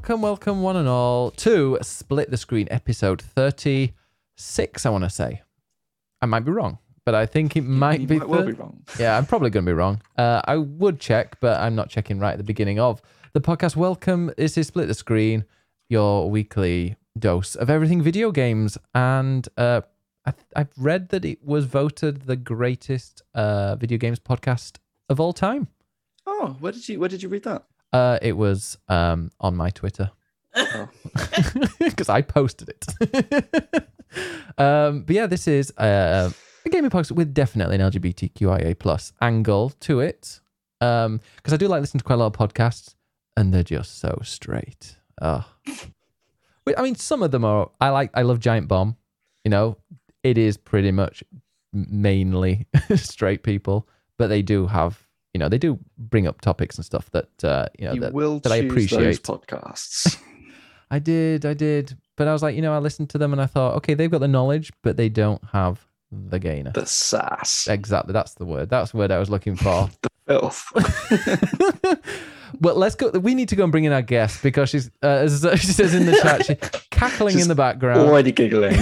welcome, welcome, one and all, to Split the Screen episode 36, I want to say. I might be wrong, but I think it might you be. might well be wrong. Yeah, I'm probably going to be wrong. Uh, I would check, but I'm not checking right at the beginning of the podcast. Welcome. This is Split the Screen, your weekly dose of everything video games. And uh, I, I've read that it was voted the greatest uh, video games podcast of all time. Oh, where did you where did you read that? Uh, it was um, on my Twitter Oh, because I posted it. um, but yeah, this is uh, a gaming podcast with definitely an LGBTQIA plus angle to it. Um, because I do like listening to quite a lot of podcasts, and they're just so straight. Oh, I mean, some of them are. I like. I love Giant Bomb. You know, it is pretty much mainly straight people, but they do have. You know, they do bring up topics and stuff that uh, you know you that, will that I appreciate. those podcasts. I did, I did. But I was like, you know, I listened to them and I thought, okay, they've got the knowledge, but they don't have the gainer. the sass, Exactly, that's the word. That's the word I was looking for. the filth. but let's go. We need to go and bring in our guest because she's, uh, as she says in the chat, she's cackling in the background. Already giggling.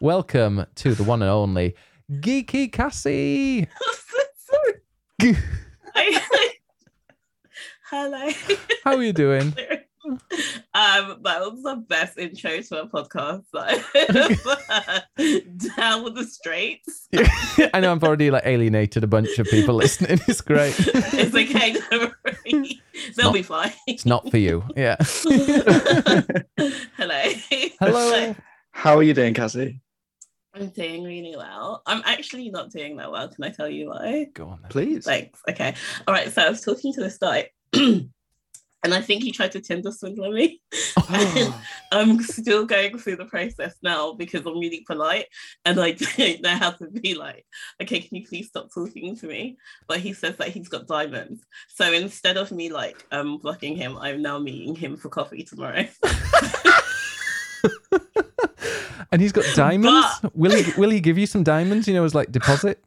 Welcome to the one and only Geeky Cassie. Hello. How are you doing? um, that was the best intro to a podcast. Down with the straights. I know I've already like alienated a bunch of people listening. It's great. It's okay, don't worry. They'll not- be fine. It's not for you. Yeah. Hello. Hello. How are you doing, Cassie? I'm doing really well. I'm actually not doing that well. Can I tell you why? Go on then. Please. Thanks. Okay. All right. So I was talking to this guy, and I think he tried to Tinder swindle me. Oh, I'm still going through the process now because I'm really polite and I don't know how to be like, okay, can you please stop talking to me? But he says that he's got diamonds. So instead of me like um blocking him, I'm now meeting him for coffee tomorrow. and he's got diamonds. will he? Will he give you some diamonds? You know, as like deposit.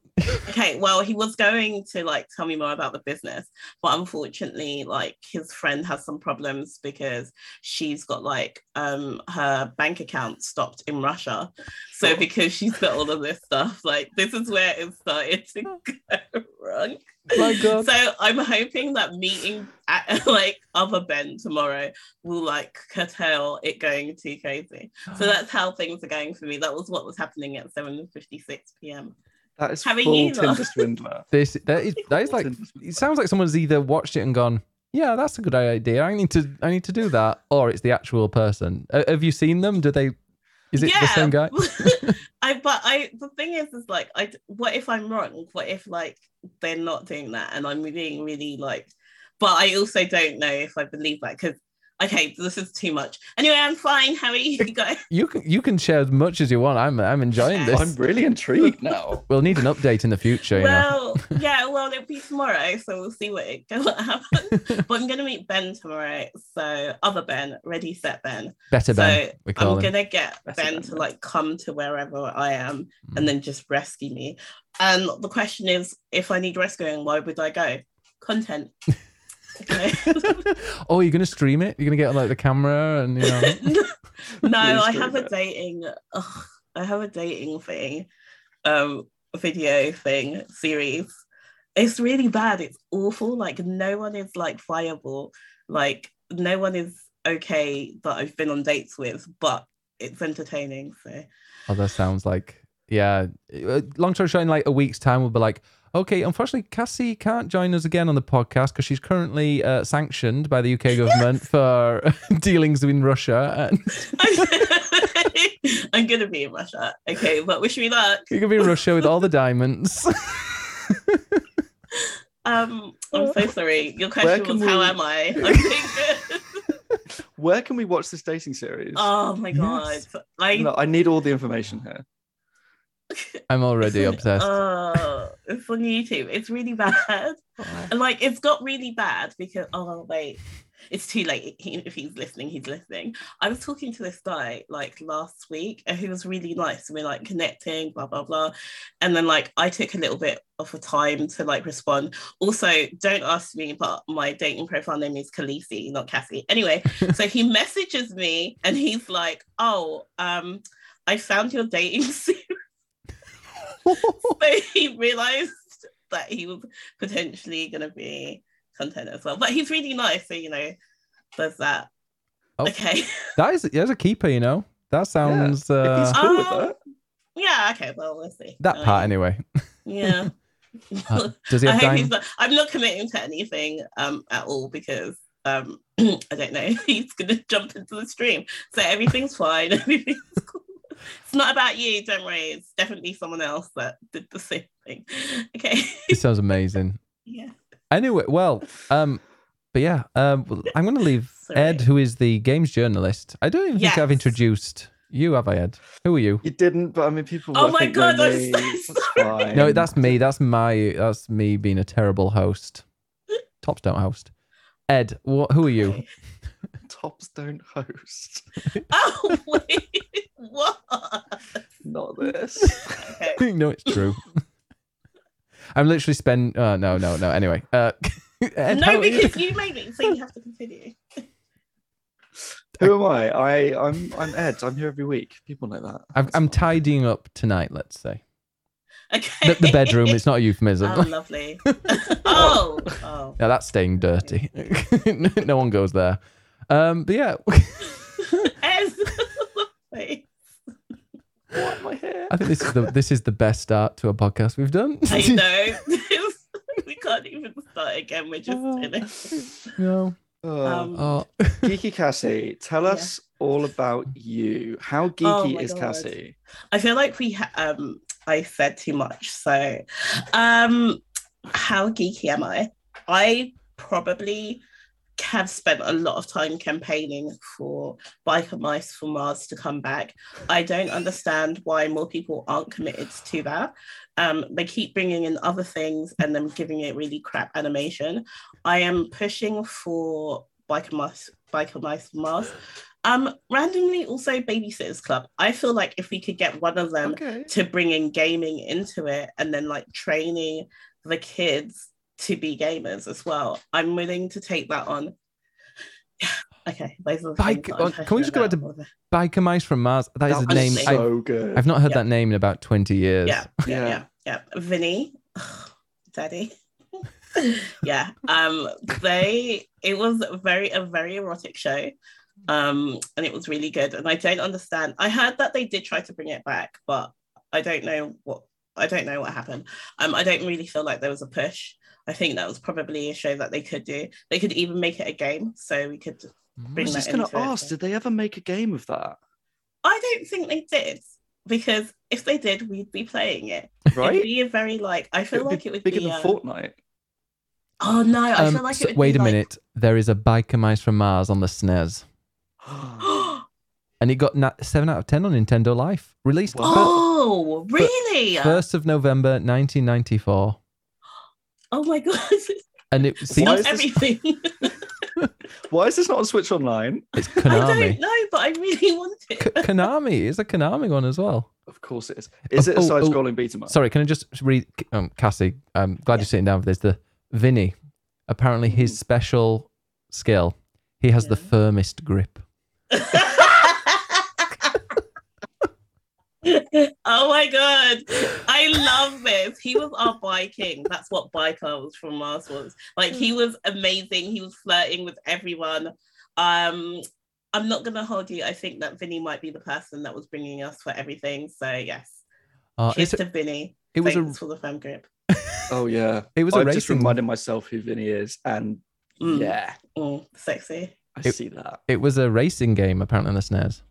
Okay, well, he was going to like tell me more about the business, but unfortunately, like his friend has some problems because she's got like um her bank account stopped in Russia. So because she's got all of this stuff, like this is where it started to go wrong. My God. So I'm hoping that meeting at, like other Ben tomorrow will like curtail it going too crazy. So that's how things are going for me. That was what was happening at 7:56 p.m. that is How full you, Tinder swindler. This that is that is like it sounds like someone's either watched it and gone, yeah, that's a good idea. I need to I need to do that, or it's the actual person. Uh, have you seen them? Do they? Is it the same guy? I but I the thing is is like I what if I'm wrong? What if like they're not doing that and I'm being really like but I also don't know if I believe that because okay, this is too much. Anyway, I'm fine. How are you guys? You can you can share as much as you want. I'm I'm enjoying this. I'm really intrigued now. We'll need an update in the future. You know. Well, yeah, well, it'll be tomorrow, so we'll see what it what happens. but I'm gonna meet Ben tomorrow. So other Ben, ready set Ben. Better so Ben, we call I'm him. gonna get Better Ben Ben, to yeah. like come to wherever I am Mm. and then just rescue me. And the question is, if I need rescuing, why would I go? Content. Oh, you're gonna stream it? You're gonna get like the camera and you know. no, I have do a dating. ugh, I have a dating thing, um, video thing series. It's really bad. It's awful. Like no one is like viable. Like no one is okay that I've been on dates with, but it's entertaining. So Oh, that sounds like yeah. Long story short, in like a week's time, we'll be like, okay, unfortunately, Cassie can't join us again on the podcast because she's currently uh, sanctioned by the UK government for dealings in Russia. And I'm gonna be in Russia. Okay, but wish me luck. you can be in Russia with all the diamonds. Um, I'm so sorry. Your question can was, how am I? I'm good. Where can we watch this dating series? Oh my god. Yes. I No, I need all the information here. I'm already It's- obsessed. Oh, it's on YouTube. It's really bad. And like it's got really bad because oh wait. it's too late. He, if he's listening, he's listening. I was talking to this guy like last week, and he was really nice. And we're like connecting, blah blah blah. And then like I took a little bit of a time to like respond. Also, don't ask me, but my dating profile name is Khaleesi, not Cassie. Anyway, so he messages me, and he's like, "Oh, um, I found your dating series." so he realized that he was potentially going to be content as well. But he's really nice, so you know, there's that. Oh. Okay. That is that's a keeper, you know. That sounds uh, cool with Um, that. Yeah. Okay. Well, let's see. that Uh, part anyway. Yeah. Uh, does he I have hope he's not, I'm not committing to anything um at all because um I don't know he's gonna jump into the stream. So everything's fine. Everything's cool. It's not about you, don't worry. It's definitely someone else that did the same thing. Okay. It sounds amazing. yeah. Anyway, well, um, but yeah, um, I'm going to leave Sorry. Ed, who is the games journalist. I don't even think I've introduced you, have I, Ed? Who are you? You didn't, but I mean, people. Oh my God, I'm so sorry. fine. No, that's me. That's my. That's me being a terrible host. Tops don't host. Ed, what? Who are you? Okay. Tops don't host. Oh wait. what? Not this. Okay. no, it's true. I'm literally spend. Uh, no, no, no. Anyway, uh, Ed, how no, are you? because you made me, so you have to continue. Who am I? I I'm I'm Ed. I'm here every week. People know that. I'm, That's I'm fine. tidying up tonight. Let's say Okay. the, the bedroom. It's not a euphemism. Oh, lovely. oh, oh. Yeah, that's staying dirty. no one goes there. Um, but yeah, Ez. Wait, Why am I here? I think this is the this is the best start to a podcast we've done. I know. we can't even start again. We're just Oh. finished. no. Oh. Um, Oh, Geeky Cassie, tell Yeah. us all about you. How Oh geeky my is God. Cassie? I feel like we ha- um I said too much. So um how geeky am I? I probably have spent a lot of time campaigning for Biker Mice for Mars to come back. I don't understand why more people aren't committed to that. Um, they keep bringing in other things and then giving it really crap animation. I am pushing for Biker Mice, Biker Mice for Mars. Um, randomly, also Babysitters Club. I feel like if we could get one of them Okay. to bringing gaming into it and then like training the kids to be gamers as well. I'm willing to take that on. okay, those are the Bike- things that I'm can we just go back to- about. Biker Mice from Mars. That is a name. was I, good. I've not heard Yeah. that name in about twenty years. Yeah, yeah, Yeah. yeah, yeah. Vinny, daddy. yeah. Um, they it was very a very erotic show. Um, and it was really good. And I don't understand. I heard that they did try to bring it back, but I don't know what I don't know what happened. Um, I don't really feel like there was a push. I think that was probably a show that they could do. They could even make it a game, so we could. I was just going to into it, ask, did they ever make a game of that? I don't think they did because if they did, we'd be playing it. It'd Right? be a very like. I feel It'd like be it would bigger be. than um, Fortnite. Oh no! I Um, feel like so- it would wait be a like- minute. There is a Biker Mice from Mars on the SNES, and it got na- seven out of ten on Nintendo Life. Released fir- oh really? first of November, 1994, oh my god! and it seems Not this- everything. Why is this not on Switch Online? it's Konami. I don't know, but I really want it. K- Konami is a Konami one as well. Of course it is. Is Oh, it a oh, side oh, scrolling beat 'em up? Sorry, can I just read? Um, Cassie, I'm glad Yeah. you're sitting down for this. The Vinny, apparently his Mm. special skill, he has the firmest grip. Oh my god. I love this. He was our biking that's what biker was from mars was. Like he was amazing. He was flirting with everyone. Um i'm not gonna hold you. I think that vinny might be the person that was bringing us for everything. So yes. Uh, cheers it's a- to vinny. it was thanks a for the firm group. Oh yeah. it was a I've just racing. reminded myself who Vinny is, and Mm. yeah, Mm, sexy. I It- see that. It was a racing game apparently on the SNES.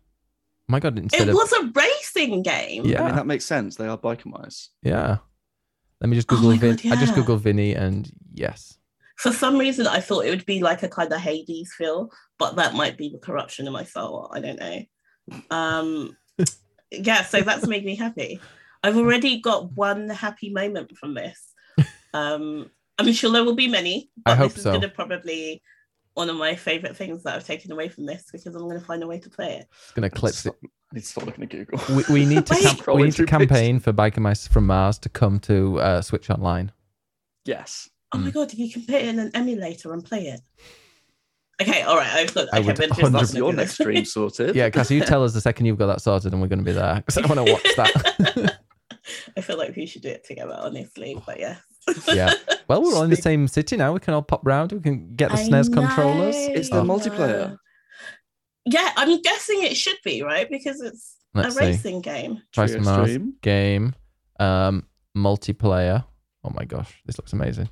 My God, instead it of was a racing game Yeah. I mean, that makes sense. They are biker mice. yeah. Let me just Oh Google my Vin. God, I just yeah. Googled Vinny and yes. for some reason i thought it would be like a kind of hades feel but that might be the corruption in my soul i don't know um yeah so that's made me happy i've already got one happy moment from this um i'm sure there will be many but I hope this is so. going to probably one of my favorite things that I've taken away from this because I'm going to find a way to play it. It's gonna I clip it. stop- I need to stop looking at Google. We, we need to camp- we need to through campaign for Biker Mice from Mars to come to uh, Switch Online. yes. Oh my Mm. god, you can put it in an emulator and play it. Okay, all right. I've got. I Okay, would we're just 100% That's your next this. stream sorted. Yeah, Cassie, you tell us the second you've got that sorted, and we're going to be there because I want to watch that. I feel like we should do it together, honestly. But yeah. yeah. Well, we're all in the same city now. We can all pop round. We can get the SNES controllers. It's I there know. multiplayer? Yeah, I'm guessing it should be right because it's Let's a see. racing game. Try some Mars game. Um, multiplayer. Oh my gosh, this looks amazing.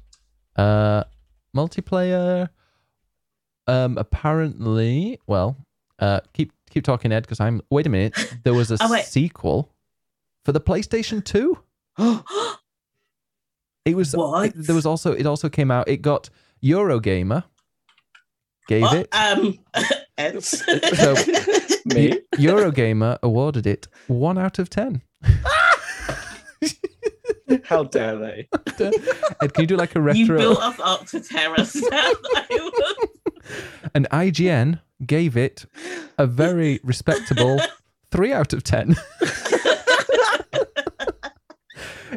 Uh, multiplayer. Um, apparently, well, uh, keep keep talking, Ed, because I'm. Wait a minute. There was a Oh, sequel for the PlayStation Two. It was. What? it- there was also. It also came out. It got Eurogamer. Gave Oh, it. um. So- Me? Eurogamer awarded it one out of ten. How dare they? Ed, can you do like a retro? you built us up to down. And IGN gave it a very respectable three out of ten.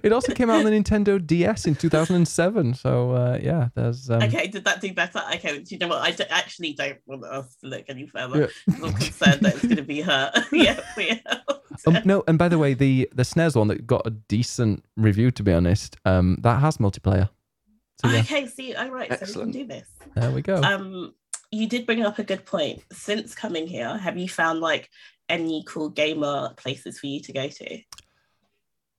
It also came out on the Nintendo DS in 2007. So uh, yeah, there's um, okay, did that do better? Okay, do you know what? I d- actually don't want us to look any further. Yeah. 'cause I'm concerned that it's going to be her. yeah, yeah. um, no. And by the way, the the SNES one that got a decent review, to be honest, um, that has multiplayer. So yeah, Okay, see, all right, so Excellent. we can do this. there we go. Um, you did bring up a good point. Since coming here, have you found like any cool gamer places for you to go to?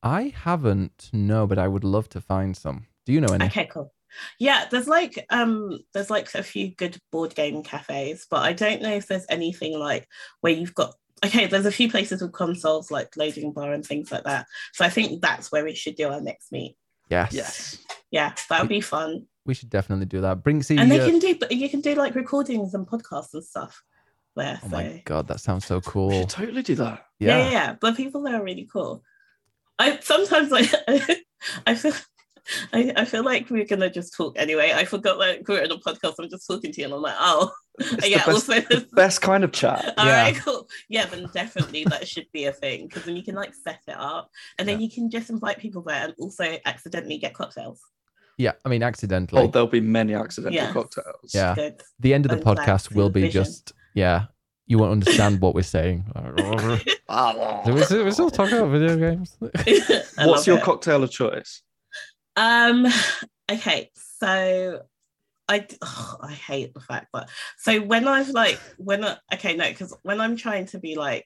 I haven't, no, but I would love to find some. Do you know any? Okay, cool. Yeah, there's like um there's like a few good board game cafes, but I don't know if there's anything like where you've got okay, there's a few places with consoles like loading bar and things like that. So I think that's where we should do our next meet. Yes. Yes. Yeah, that would be fun. We should definitely do that. Bring see. And they can do but you can do like recordings and podcasts and stuff there. oh so my god, that sounds so We cool. should totally do that. yeah. Yeah. yeah, yeah. The people there are really cool. I sometimes like I feel I, I feel like we're gonna just talk anyway. I forgot like we're in a podcast. I'm just talking to you, and I'm like, oh, It's yeah. the best, Also, the best kind of chat. all Yeah. right, cool. Yeah, then definitely that should be a thing because then you can like set it up, and then you can just invite people there, and also accidentally get cocktails. Yeah. I mean, accidentally. Oh, there'll be many accidental Yes. cocktails. Yeah. Good. the end of the and glad podcast will be vision. just yeah. You won't understand what we're saying. So we're, still, we're still talking about video games. What's your it. cocktail of choice? Um. Okay. So, I ugh, I hate the fact that so when I've like when I, okay no because when I'm trying to be like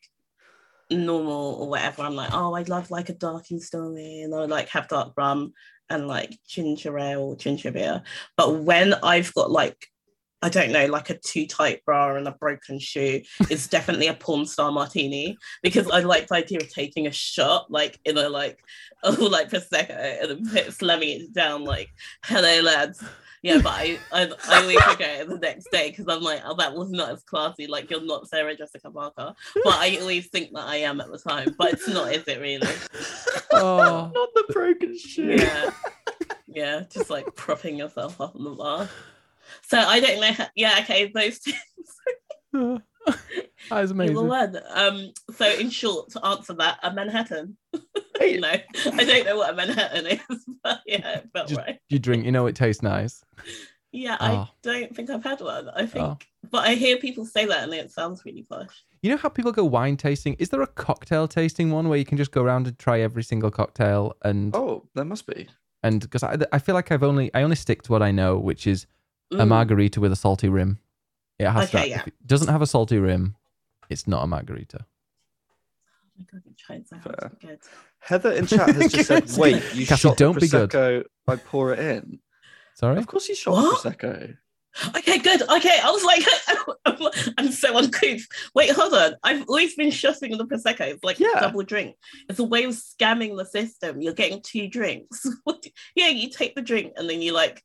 normal or whatever I'm like oh I love like a dark and stormy and I would like have dark rum and like ginger ale or ginger beer but when I've got like I don't know, like a too tight bra and a broken shoe. is definitely a porn star martini because I like the idea of taking a shot, like in a like, oh, like prosecco, and then put- slamming it down, like, "Hello, lads." Yeah, but I I, I always regret it the next day because I'm like, oh, that was not as classy. Like, you're not Sarah Jessica Parker, but I always think that I am at the time, but it's not, is it really? oh, Not the broken shoe. Yeah, yeah, just like propping yourself up on the bar. So I don't know. How, yeah, okay, those two. that is Either amazing. one. Um, so in short, to answer that, a Manhattan. Hey. no, I don't know what a Manhattan is, but yeah, it felt Just- right. You drink, you know it tastes nice. Yeah, Oh. I don't think I've had one. I think, Oh. but I hear people say that and it sounds really posh. You know how people go wine tasting? Is there a cocktail tasting one where you can just go around and try every single cocktail and Oh, there must be. and because I, I feel like I've only I only stick to what I know, which is a Mm. margarita with a salty rim. It has Okay, to. yeah. If it doesn't have a salty rim, it's not a margarita. Oh my God, I'm trying so Fair. hard to be good. Heather in chat has just said, "Wait, you Cassie, shot don't the be good. prosecco. I pour it in. Sorry. Of course, you shot What? prosecco. Okay, good. Okay, I was like, I'm so uncouth. Wait, hold on. I've always been shotting the prosecco. It's like Yeah. a double drink. It's a way of scamming the system. You're getting two drinks. yeah, you take the drink and then you like,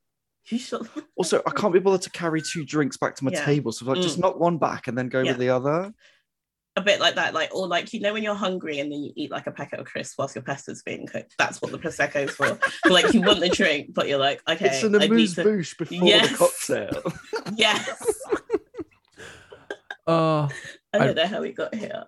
you shot. Also, I can't be bothered to carry two drinks back to my Yeah. table, so like just Mm. knock one back and then go Yeah. with the other. a bit like that, like or like you know when you're hungry and then you eat like a packet of crisps whilst your pasta's being cooked. That's what the prosecco is for. like you want the drink, but you're like, okay, it's an I need amuse to- bouche before Yes. the cocktail. Yes, Oh, I I- don't know how we got here.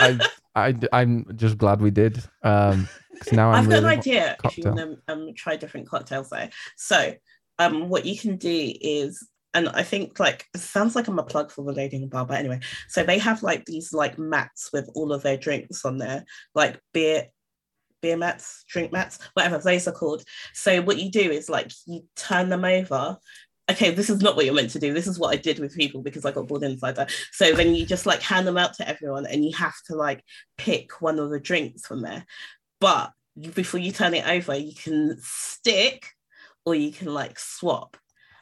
I, I, I'm just glad we did. Um, because now I'm I've got really an idea if you cocktail. want to um, try different cocktails there. So, um, what you can do is, and I think like it sounds like I'm a plug for the the Bar, but anyway, so they have like these like mats with all of their drinks on there, like beer, beer mats, drink mats, whatever those are called. So what you do is like you turn them over. Okay, this is not what you're meant to do. This is what I did with people because I got bored inside that. So then you just like hand them out to everyone, and you have to like pick one of the drinks from there but before you turn it over you can stick or you can like swap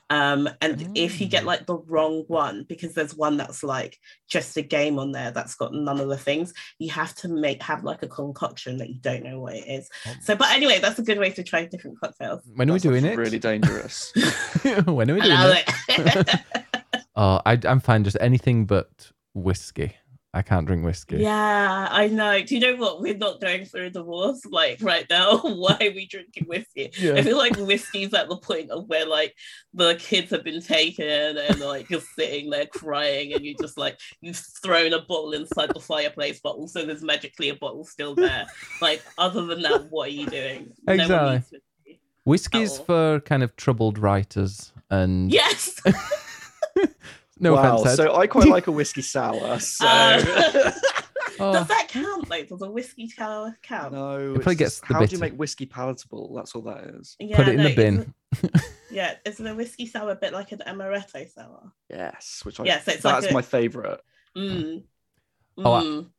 um and if you get Mm. like the wrong one because there's one that's like just a game on there that's got none of the things you have to make have like a concoction that you don't know what it is so but anyway that's a good way to try different cocktails when are we That doing it? Really dangerous. when are we doing it? it. Oh, I, I'm fine. Just anything but whiskey. I can't drink whiskey. yeah i know do you know what we're not going through a divorce like right now why are we drinking whiskey I feel like whiskey's at the point of where like the kids have been taken and like you're sitting there crying and you just like you've thrown a bottle inside the fireplace, but also there's magically a bottle still there. like other than that, what are you doing? Exactly. whiskey. Whiskey's for kind of troubled writers and Yes. no wow. offense. Ed. So I quite like a whiskey sour. So Uh, Oh, Does that count? Like, does a whiskey sour count? no, It probably it's gets just the how do you make whiskey palatable? That's all that is. Yeah, put it in no, the bin. isn't- Yeah, isn't a whiskey sour a bit like an amaretto sour? Yes, which I Yeah, so it's like that's a- my favorite. Mm. Oh, I- Mm.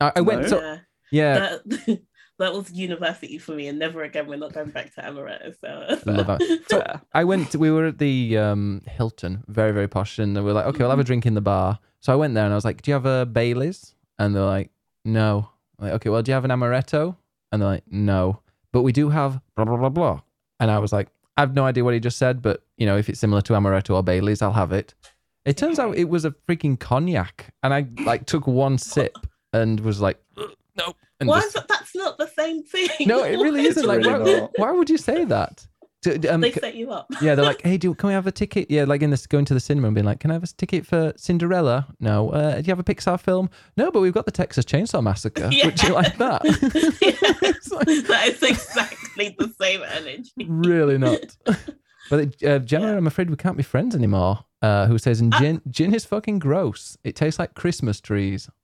I, I went. No. So, yeah. yeah, that, that was university for me, and never again. We're not going back to amaretto sour. Love that. So I went. To, we were at the um, Hilton, very very posh, and we were like, okay, we'll have Mm-hmm. a drink in the bar. So I went there and I was like, do you have a Bailey's? And they're like, no. I'm like, okay, well, do you have an amaretto? And they're like, no. But we do have blah blah blah blah. And I was like, I have no idea what he just said, but you know, if it's similar to amaretto or Bailey's, I'll have it. It turns out it was a freaking cognac, and I like took one sip and was like, "Ugh, no. And Why just- is that? That's not the same thing. no, it really isn't. is Like, really why, why would you say that? Um, they set you up. yeah, they're like, hey, do can we have a ticket? Yeah, like in this going to the cinema and being like, can I have a ticket for Cinderella? No. Uh, do you have a Pixar film? No, but we've got the Texas Chainsaw Massacre. Yeah. Would you like that? It's like, that is exactly the same energy. really not. But uh, Gemma, Yeah. I'm afraid we can't be friends anymore. Uh, who says, and Ah. gin, gin is fucking gross. It tastes like Christmas trees.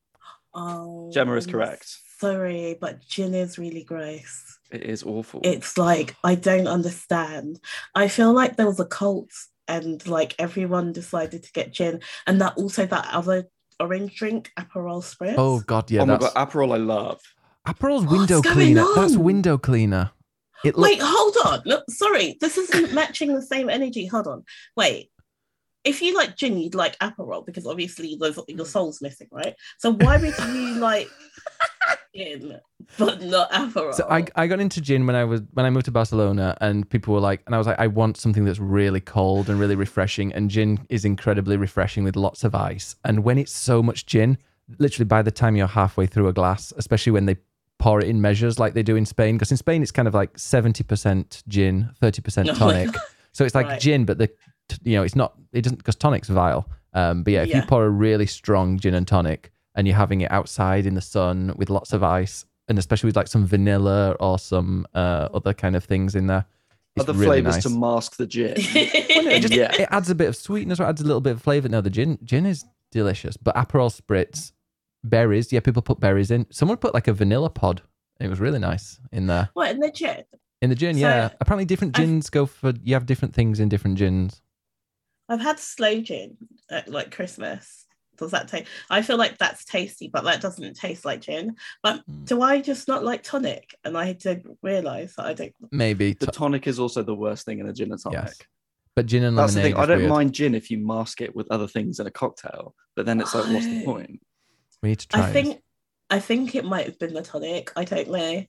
Oh, Gemma is correct. Sorry, but gin is really gross. It is awful. It's like I don't understand. I feel like there was a cult, and like everyone decided to get gin, and that also that other orange drink, Aperol Spritz. Oh god, yeah, oh my that's god, Aperol I love. Aperol's What's window going cleaner. That's window cleaner. It look, Wait, hold on. Look, sorry, this isn't matching the same energy. Hold on. Wait. If you like gin, you'd like Aperol because obviously there's, your mm. soul's missing, right? So why would you like gin but not Aperol? So I, I got into gin when I was when I moved to Barcelona and people were like and I was like I want something that's really cold and really refreshing and gin is incredibly refreshing with lots of ice and when it's so much gin literally by the time you're halfway through a glass especially when they pour it in measures like they do in Spain because in Spain it's kind of like 70% gin 30% No. tonic so it's like Right. gin but the you know it's not it doesn't because tonic's vile um but yeah if you pour a really strong gin and tonic and you're having it outside in the sun with lots of ice and especially with like some vanilla or some uh, other kind of things in there. It's Other really flavors nice. to mask the gin. Well, it, just, Yeah. it adds a bit of sweetness or adds a little bit of flavor. No, the gin gin is delicious, but Aperol spritz, berries. Yeah, people put berries in. Someone put like a vanilla pod. It was really nice in there what in the gin? in the gin. So, yeah, apparently different I've- gins go for. You have different things in different gins. I've had sloe gin at like Christmas. Does that taste? I feel like that's tasty, but that doesn't taste like gin. But Mm. do I just not like tonic? And I didn't realize that I don't. Maybe, The tonic is also the worst thing in a gin and tonic. Yes. but gin and That's the lemonade. thing. I don't weird. mind gin if you mask it with other things in a cocktail, but then it's like, what's the point? We need to try. I think. I think it might have been the tonic. I don't know.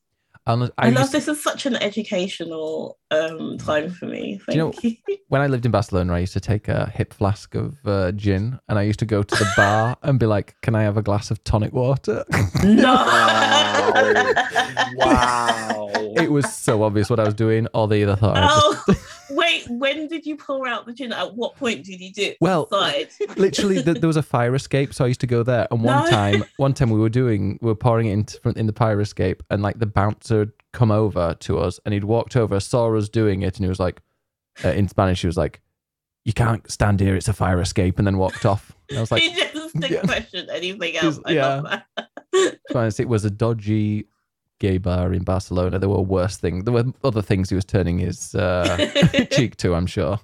Honest- I, I love used- this is such an educational um time for me. Thank you know- you. when I lived in Barcelona, I used to take a hip flask of uh, gin, and I used to go to the bar and be like, "Can I have a glass of tonic water?" no. Wow. it was so obvious what I was doing, or they either thought, I was oh, Wait, when did you pour out the gin? At what point did you do it? Well, Side? literally th- there was a fire escape so i used to go there and one No. time one time we were doing we were pouring it into front in the fire escape and like the bouncer had come over to us and he'd walked over saw us doing it and he was like uh, in spanish he was like you can't stand here it's a fire escape and then walked off and i was like he just didn't yeah. question anything else. I yeah. love that. to be honest, it was a dodgy gay bar in barcelona there were worse things there were other things he was turning his uh, cheek to i'm sure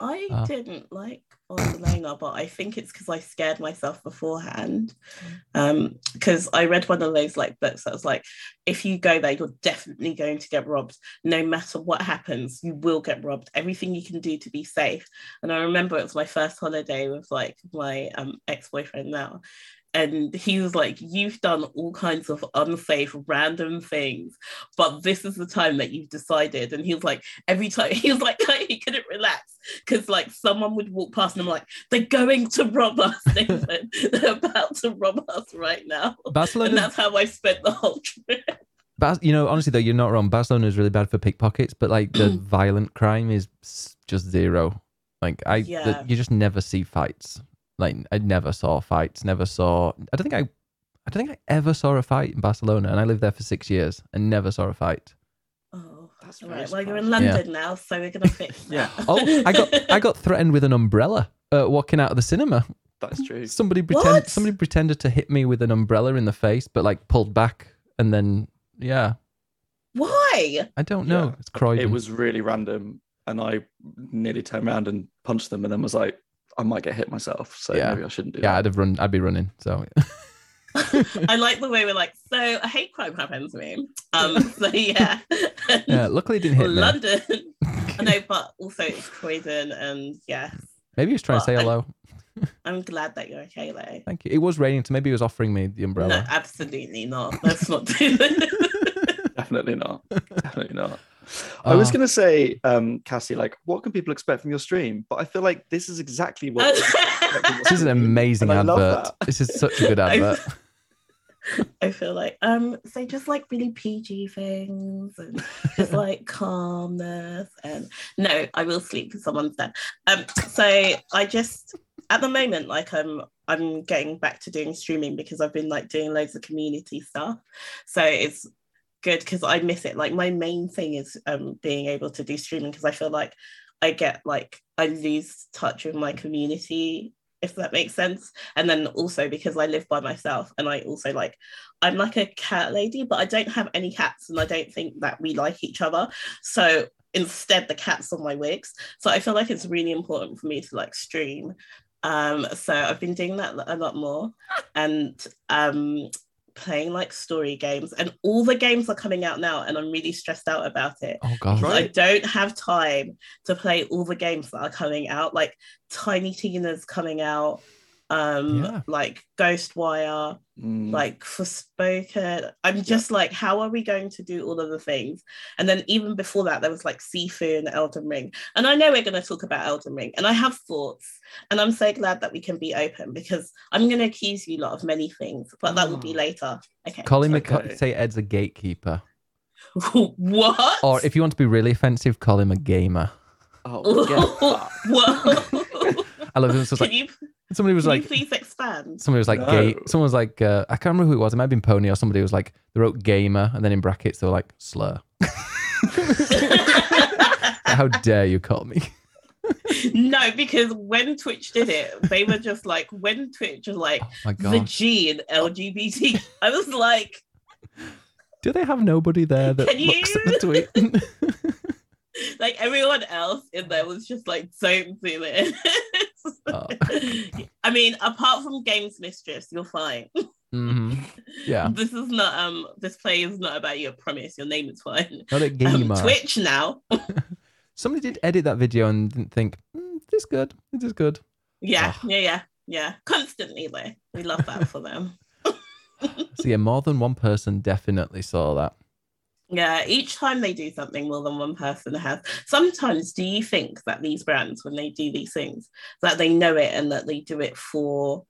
I Oh. didn't like Barcelona, but I think it's because I scared myself beforehand. Um, because I read one of those like books that was like, if you go there, you're definitely going to get robbed. No matter what happens, you will get robbed. Everything you can do to be safe. And I remember it was my first holiday with like my um ex-boyfriend now. And he was like, You've done all kinds of unsafe, random things, but this is the time that you've decided. And he was like, Every time he was like, he couldn't relax because like someone would walk past and I'm like, they're going to rob us, Nathan. they're about to rob us right now. And barcelona that's how I spent the whole trip. Bas- you know honestly though you're not wrong barcelona is really bad for pickpockets but like the violent crime is just zero like i the- you just never see fights like i never saw fights never saw i don't think i i don't think i ever saw a fight in barcelona and i lived there for six years and never saw a fight Oh, That's all very right. Well, you're in surprising. London now, so we're gonna fix Yeah. that. oh i got i got threatened with an umbrella uh, walking out of the cinema That's true. somebody pretend What? somebody pretended to hit me with an umbrella in the face but like pulled back and then yeah Why? i don't know Yeah. it's Croydon. It was really random, and I nearly turned around and punched them, and then was like, I might get hit myself, so Yeah. maybe I shouldn't do it. yeah that. i'd have run i'd be running so I like the way we're like, so a hate crime happens to me. Um, so yeah. yeah luckily it didn't hit me London. I know, but also it's Croydon and yeah. Maybe he was trying to say Well, I- hello. I'm glad that you're okay though. Thank you. It was raining, so maybe he was offering me the No, umbrella. absolutely not. Let's not do that. Definitely not. Definitely not. I was Oh. going to say, um, Cassie, like, what can people expect from your stream? But I feel like this is exactly what. This is an amazing And advert. This is such a good advert. I feel like um so just like really PG things and just like calmness and no, I will sleep with someone's dead. Um so I just at the moment like I'm I'm getting back to doing streaming because I've been like doing loads of community stuff. So it's good because I miss it. Like my main thing is um being able to do streaming because I feel like I get like I lose touch with my community if that makes sense. And then also because I live by myself and I also like I'm like a cat lady but I don't have any cats and I don't think that we like each other. So instead the cats on my wigs. So I feel like it's really important for me to like stream. Um so I've been doing that a lot more. And um playing like story games and all the games are coming out now and I'm really stressed out about it Oh god. Right. I don't have time to play all the games that are coming out. Like Tiny Tina's coming out, um, Yeah. like Ghostwire, Mm, like Forspoken. I'm just like, how are we going to do all of the things? And then even before that, there was like Sifu and Elden Ring. And I know we're going to talk about Elden Ring, and I have thoughts. And I'm so glad that we can be open because I'm going to accuse you a lot of many things, but that will be Oh. later. Okay. Colin Okay. McC- say Ed's a gatekeeper. what? Or if you want to be really offensive, call him a gamer. oh, get fucked. Whoa. I love this. So Can like you, somebody was can like you please expand? somebody was like No. gay. Someone was like uh, I can't remember who it was. It might have been Pony or somebody was like they wrote gamer and then in brackets they were like slur. How dare you call me? no, because when Twitch did it, they were just like, when Twitch was like Oh my the. G in LGBT, I was like, Do they have nobody there that Can looks at you? the tweet? like everyone else in there was just like, don't do it. Oh. I mean, apart from Games Mistress, you're fine. hmm Yeah. This is not um this play is not about you, I promise. Your name is fine. Not a Um, gamer. Twitch now. Somebody did edit that video and didn't think, mm, this good. This is good. Yeah, Ugh. yeah, yeah, yeah. Constantly though. We love that for them. So yeah, more than one person definitely saw that. Yeah, each time they do something, more than one person has. Sometimes, do you think that these brands, when they do these things, that they know it and that they do it for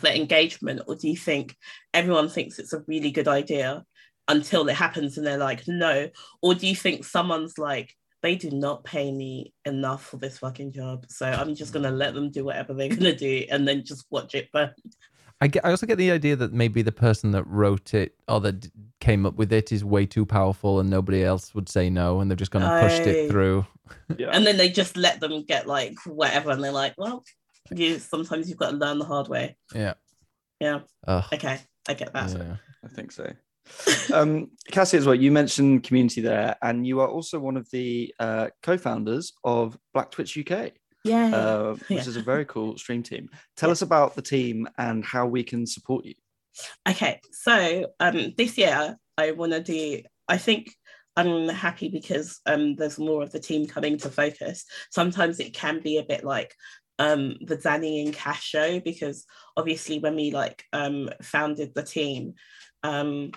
their engagement, or do you think everyone thinks it's a really good idea until it happens and they're like, no? Or do you think someone's like, they do not pay me enough for this fucking job. So I'm just gonna let them do whatever they're gonna do and then just watch it burn. I get. I also get the idea that maybe the person that wrote it or that came up with it is way too powerful, and nobody else would say no, and they've just gone and pushed Aye. it through. Yeah. And then they just let them get like whatever and they're like, well, you sometimes you've got to learn the hard way. Yeah. Yeah. Ugh. Okay. I get that. yeah. I think so. um, Cassie, as well, you mentioned community there, and you are also one of the uh, co-founders of Black Twitch UK, Yeah. uh, which Yeah. is a very cool stream team. Tell Yeah. us about the team and how we can support you. Okay, so um, this year I want to do. I think I'm happy because um, there's more of the team coming to focus. Sometimes it can be a bit like um, the Danny and Cash show because obviously when we like um, founded the team, um,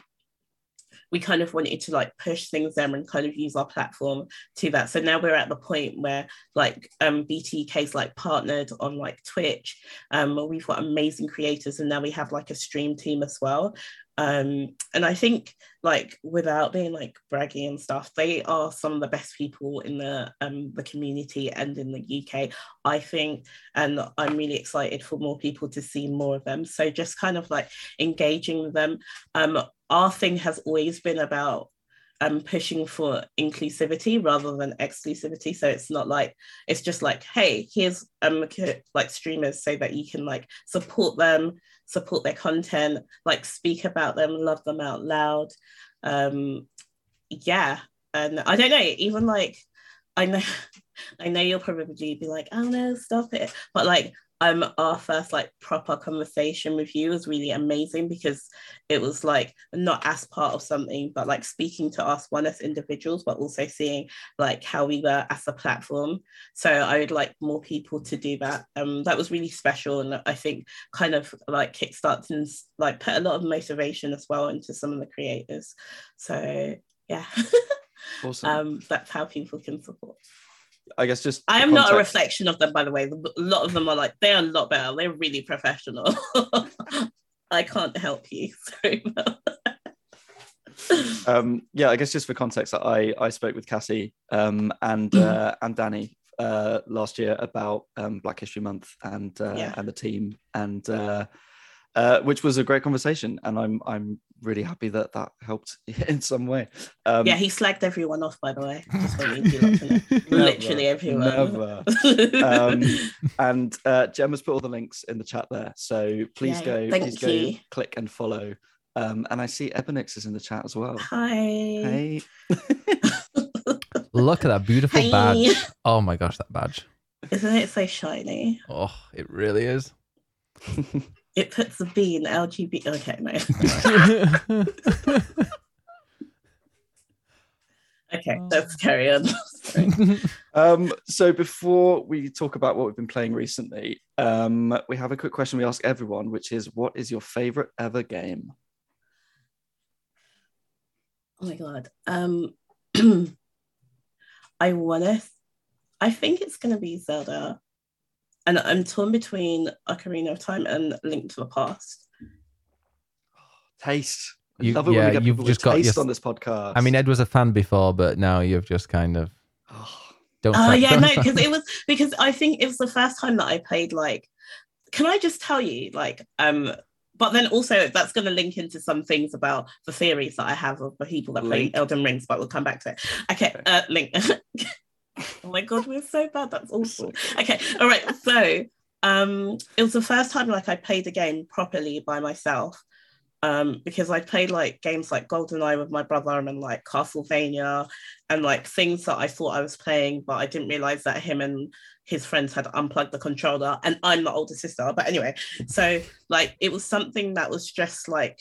we kind of wanted to like push things there and kind of use our platform to that. So now we're at the point where like um, BTK's like partnered on like Twitch um, we've got amazing creators, and now we have like a stream team as well. Um, and I think, like, without being like braggy and stuff, they are some of the best people in the um, the community and in the UK, I think. And I'm really excited for more people to see more of them. So just kind of like engaging them. Um, our thing has always been about um, pushing for inclusivity rather than exclusivity. So it's not like it's just like, hey, here's um like streamers so that you can like support them, support their content, like speak about them, love them out loud. Um, yeah, and I don't know, even like I know, I know you'll probably be like, oh no, stop it, but like. Um, our first like proper conversation with you was really amazing because it was like not as part of something, but like speaking to us one as individuals, but also seeing like how we were as a platform. So I would like more people to do that. Um, that was really special, and I think kind of like kickstarts and like put a lot of motivation as well into some of the creators. So yeah, Awesome. um, that's how people can support. I guess just I am not a reflection of them, by the way. A lot of them are like they're a lot better. They're really professional. I can't help you. Sorry. um, yeah, I guess just for context, I I spoke with Cassie um, and uh, and Danny uh, last year about um, Black History Month and uh, Yeah. and the team, and uh, uh, which was a great conversation, and I'm I'm really happy that that helped in some way. Um, yeah, he slagged everyone off, by the way. Just wanting you lot to know. never, Literally everyone. Never. um, and uh, Gemma's put all the links in the chat there, so please Yay. go, Thank please go, you. click and follow. Um, and I see Ebonix is in the chat as well. Hi. Hey, Look at that beautiful Hi. badge. Oh my gosh, that badge. Isn't it so shiny? Oh, it really is. It puts a B B in LGBT. Okay, no. Okay, Oh. let's carry on. Um, so before we talk about what we've been playing recently, um, we have a quick question we ask everyone, which is, what is your favorite ever game? Oh my god. Um I wanna I think it's gonna be Zelda. And I'm torn between Ocarina of Time and Link to the Past. Taste. I You- love it yeah, when we get you've just with got taste your- on this podcast. I mean, Ed was a fan before, but now you've just kind of Oh, don't. Oh say- yeah, don't no, because it was because I think it was the first time that I played like can I just tell you like um but then also that's going to link into some things about the theories that I have of the people that play Link. Elden Rings, but we'll come back to it. Okay, Okay. uh, link. oh my god, we're so bad. That's awful. Okay, all right. So um, it was the first time like I played a game properly by myself. Um, because I played like games like GoldenEye with my brother and like Castlevania and like things that I thought I was playing, but I didn't realize that him and his friends had unplugged the controller and I'm the older sister. But anyway, so like it was something that was just like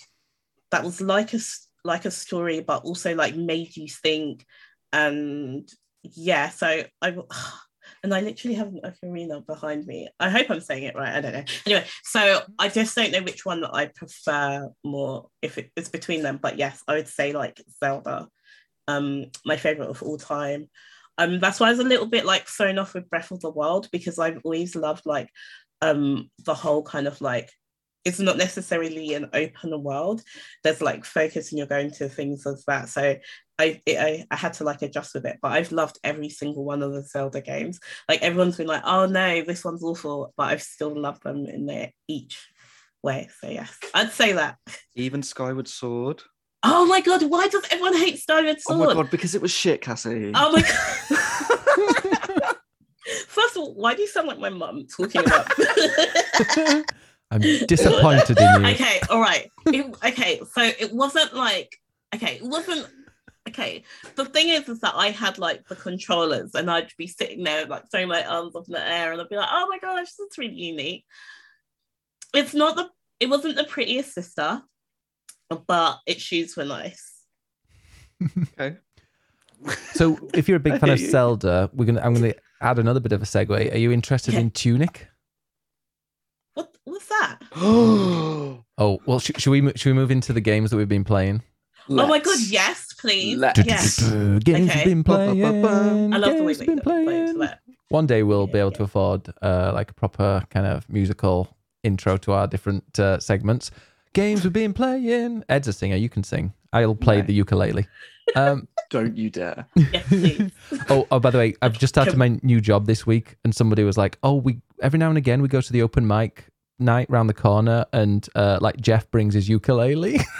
that was like a like a story, but also like made you think. And yeah, so I will. and I literally have an ocarina behind me. I hope I'm saying it right. I don't know. Anyway, so I just don't know which one that I prefer more if it, it's between them. But yes, I would say like Zelda, um, my favorite of all time. Um, that's why I was a little bit like thrown off with Breath of the Wild because I've always loved like um the whole kind of like it's not necessarily an open world. There's like focus and you're going to things of that. So I, it, I I had to like adjust with it, but I've loved every single one of the Zelda games. Like everyone's been like, oh no, this one's awful, but I've still loved them in their each way. So yes, I'd say that. Even Skyward Sword. Oh my god, why does everyone hate Skyward Sword? Oh my god, because it was shit, Cassie. Oh my god. First of all, why do you sound like my mum talking about? I'm disappointed in you. okay, all right. It- okay, so it wasn't like okay, it wasn't okay. The thing is, is that I had like the controllers, and I'd be sitting there like throwing my arms up in the air, and I'd be like, "Oh my gosh, this is really unique." It's not the. It wasn't the prettiest sister, but its shoes were nice. Okay. So, if you're a big fan of. Zelda, we're gonna. I'm gonna add another bit of a segue. Are you interested Okay. in Tunic? What? What's that? oh well, sh- should we should we move into the games that we've been playing? Oh my god, yes, please. Let's. Yes. Games Okay. we've been playing. I love the way games that we've you been playing. One day we'll be able yeah. to afford uh, like a proper kind of musical intro to our different uh, segments. Games we've been playing. Ed's a singer. You can sing. I'll play No. the ukulele. Um, Don't you dare. Yes, oh, oh, by the way, I've just started my new job this week, and somebody was like, "Oh, we every now and again we go to the open mic night round the corner, and uh, like Jeff brings his ukulele."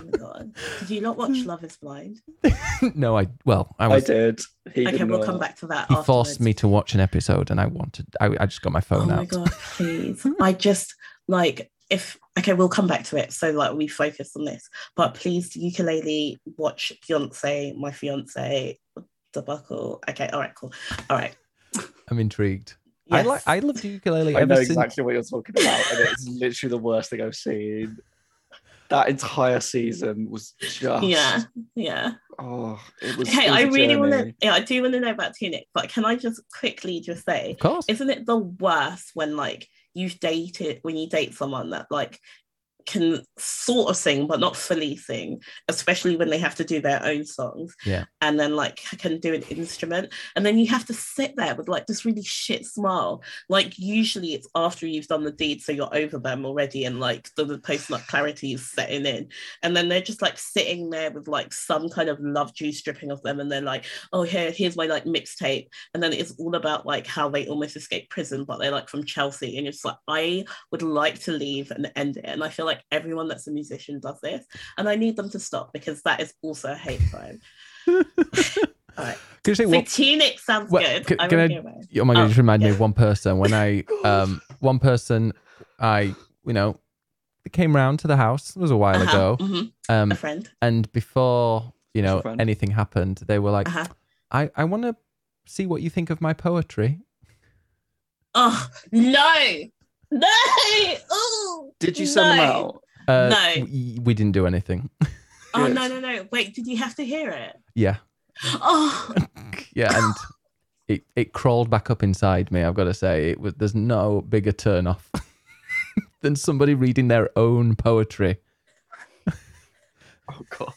Oh my God. Did you not watch Love is Blind? no, I well, I I did. He Okay, did we'll not. come back to that. he forced me to watch an episode, and I wanted. I, I just got my phone Oh phone my god, please. I just like if okay, we'll come back to it. So like we focus on this. But please ukulele watch Beyonce, my fiance, debacle. Okay, all right, cool. All right. I'm intrigued. I like. I love the ukulele I ever know since. exactly what you're talking about, and it's literally the worst thing I've seen. That entire season was just yeah, yeah. Oh, it was. Okay, it was I a really want to. Yeah, I do want to know about Tunic, but can I just quickly just say, Of course. isn't it the worst when like you've dated when you date someone that like can sort of sing but not fully sing especially when they have to do their own songs. Yeah. and then like can do an instrument. And then you have to sit there with like this really shit smile. Like usually it's after you've done the deed so you're over them already and like the, the post-nut clarity is setting in. And then they're just like sitting there with like some kind of love juice dripping off them and they're like oh here here's my like mixtape. And then it's all about like how they almost escaped prison but they're like from chelsea. And it's like i would like to leave and end it. And i feel like everyone that's a musician does this and i need them to stop because that is also a hate crime all right Can you say so what? tunic sounds Well, good can- I can I- Oh my god! Oh, you just reminded me of one person when I um one person I you know came round to the house. It was a while Uh-huh, ago. mhm, Um, a friend and before you know anything happened, they were like, uh-huh. "I I want to see what you think of my poetry." oh no no oh Did you send them no. out? Uh, No. we, we didn't do anything. oh no no no wait did you have to hear it yeah, oh yeah, and it it crawled back up inside me. I've got to say, it was there's no bigger turn off than somebody reading their own poetry. Oh god.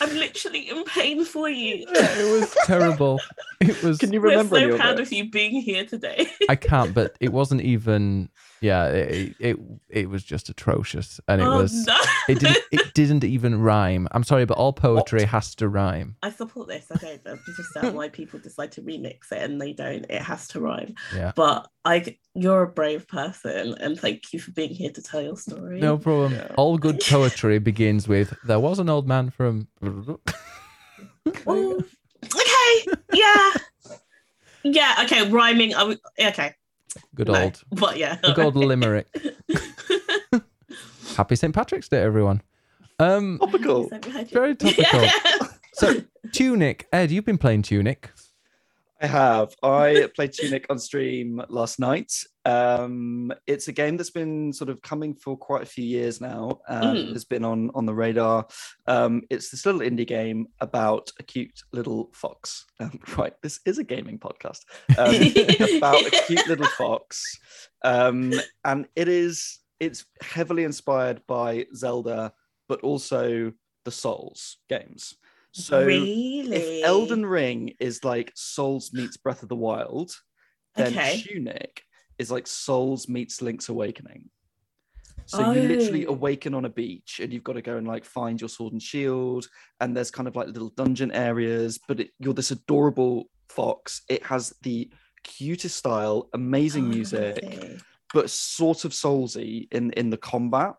I'm literally in pain for you It was terrible. It was. Can you remember? we're remember any so proud it? of you being here today I can't, but it wasn't even. Yeah, it it, it was just atrocious, and it oh was. no It didn't. It didn't even rhyme. I'm sorry, but all poetry has to rhyme. I support this. I don't understand why people decide to remix it and they don't. It has to rhyme. Yeah. But I, you're a brave person, and thank you for being here to tell your story. No problem. Yeah. All good poetry begins with "There was an old man from." Ooh, okay. Yeah. Yeah. Okay. Rhyming. I would. Okay. Good No, old, But yeah. good old limerick. Happy St Patrick's Day, everyone. Um, Topical. very topical. Yeah. So, Tunic, Ed, you've been playing Tunic. I have. I played Tunic on stream last night. Um, it's a game that's been sort of coming for quite a few years now. Um, Mm. Has been on on the radar. Um, it's this little indie game about a cute little fox. Um, right, this is a gaming podcast um, about a cute little fox, um, and it is it's heavily inspired by Zelda, but also the Souls games. So really? if Elden Ring is like Souls meets Breath of the Wild, then Okay. Tunic is like Souls meets Link's Awakening. So you literally Oh. awaken on a beach and you've got to go and like find your sword and shield. And there's kind of like little dungeon areas, but it, you're this adorable fox. It has the cutest style, amazing Oh, music, but sort of soulsy in in the combat.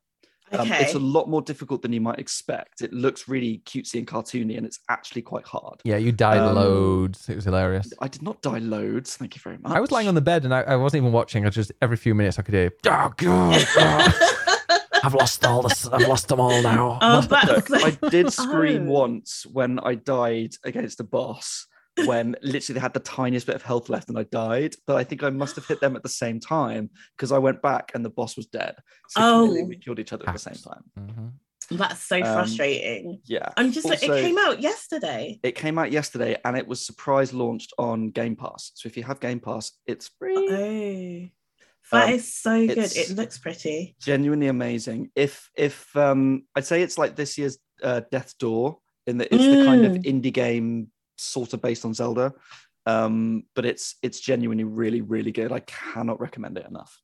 Um, Okay. it's a lot more difficult than you might expect. It looks really cutesy and cartoony, and it's actually quite hard. Yeah, you died Um, loads. It was hilarious. I did not die loads. Thank you very much. I was lying on the bed and I, I wasn't even watching. I just every few minutes I could hear, "Oh God, oh, I've lost all this. I've lost them all now." oh, Look, I did scream Oh. once when I died against a boss when literally they had the tiniest bit of health left and I died. But I think I must have hit them at the same time because I went back and the boss was dead. So Oh. we killed each other at the same time. Mhm. That's so Um, frustrating. Yeah. I'm just like, it came out yesterday. It came out yesterday and it was surprise launched on Game Pass. So if you have Game Pass, it's free. Oh, that Um, is so good. It looks pretty. genuinely amazing. If if um I'd say it's like this year's uh, Death's Door in that it's the kind of Mm. indie game sort of based on Zelda. Um, but it's it's genuinely really, really good. I cannot recommend it enough.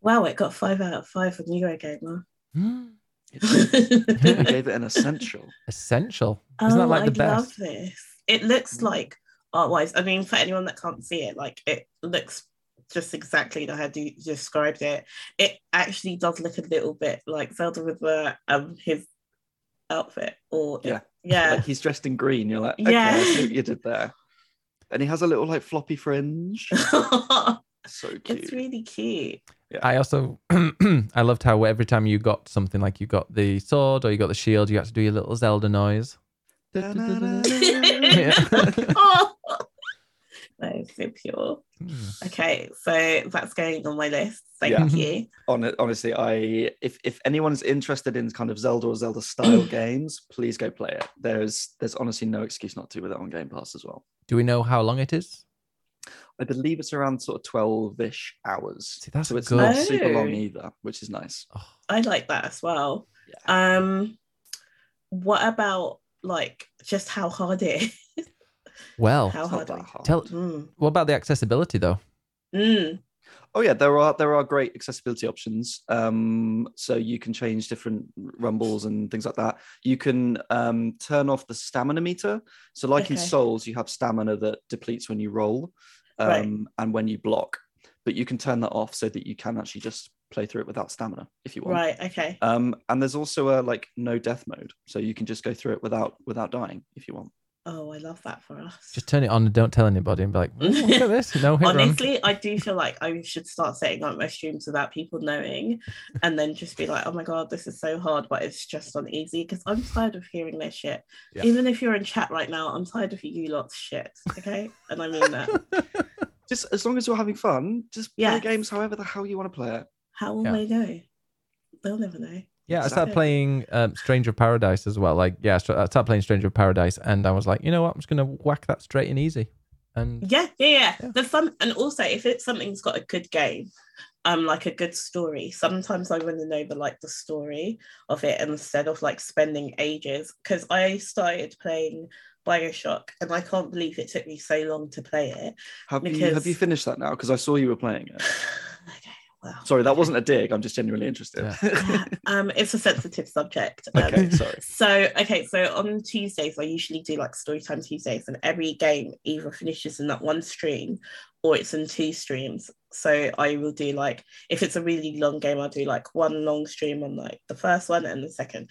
Wow, it got five out of five on Eurogamer. Mm. It's, we gave it an essential. Essential. Isn't oh, that like the I love this. It looks Mm. like art-wise. I mean, for anyone that can't see it, like it looks just exactly the how you described it. It actually does look a little bit like Zelda with the um his outfit, or Yeah. Yeah, Like he's dressed in green. You're like, okay, Yeah. I see what you did there. And he has a little like floppy fringe. So cute. it's really cute. I also I loved how every time you got something like you got the sword or you got the shield, you had to do your little Zelda noise. Oh, that is so pure. Mm. Okay, so that's going on my list. Thank Yeah. you. Hon- honestly, I if if anyone's interested in kind of Zelda or Zelda style games, please go play it. There's there's honestly no excuse not to with it on Game Pass as well. Do we know how long it is? I believe it's around sort of twelve-ish hours. See, that's so it's good. not super long Oh. either, which is nice. Oh, I like that as well. Um, what about like just how hard it is? Well, How hard? hard. tell Mm. what about the accessibility though? Mm. Oh yeah, there are there are great accessibility options. Um, so you can change different rumbles and things like that. You can um, turn off the stamina meter. So like in Souls, you have stamina that depletes when you roll um, Right. and when you block, but you can turn that off so that you can actually just play through it without stamina if you want. Right. Okay. Um, and there's also a like no death mode, so you can just go through it without without dying if you want. Oh, I love that for us. Just turn it on and don't tell anybody and be like, "Oh, look at this. No. Honestly, I do feel like I should start setting up my streams without people knowing, and then just be like, "Oh my god, this is so hard," but it's just on easy because I'm tired of hearing their shit. Yeah. Even if you're in chat right now, I'm tired of you lot's shit. Okay, and I mean that. Just as long as you're having fun, just Yeah. play games however the hell you want to play it. How will Yeah. they know? They'll never know. Yeah, I started playing um, Stranger of Paradise as well. Like, yeah, I started playing Stranger of Paradise, and I was like, you know what? I'm just gonna whack that straight and easy. And Yeah, yeah, yeah. Yeah. There's some, and also if it's something's got a good game, um, like a good story. Sometimes I want to know the like the story of it instead of like spending ages. Because I started playing Bioshock, and I can't believe it took me so long to play it. Have you have you finished that now? Because I saw you were playing it. okay, well, Sorry, that wasn't a dig. I'm just genuinely interested. um, it's a sensitive subject. Um, okay, sorry. So okay, so on Tuesdays I usually do like Storytime Tuesdays, and every game either finishes in that one stream or it's in two streams. So I will do like if it's a really long game, I'll do like one long stream on like the first one and the second.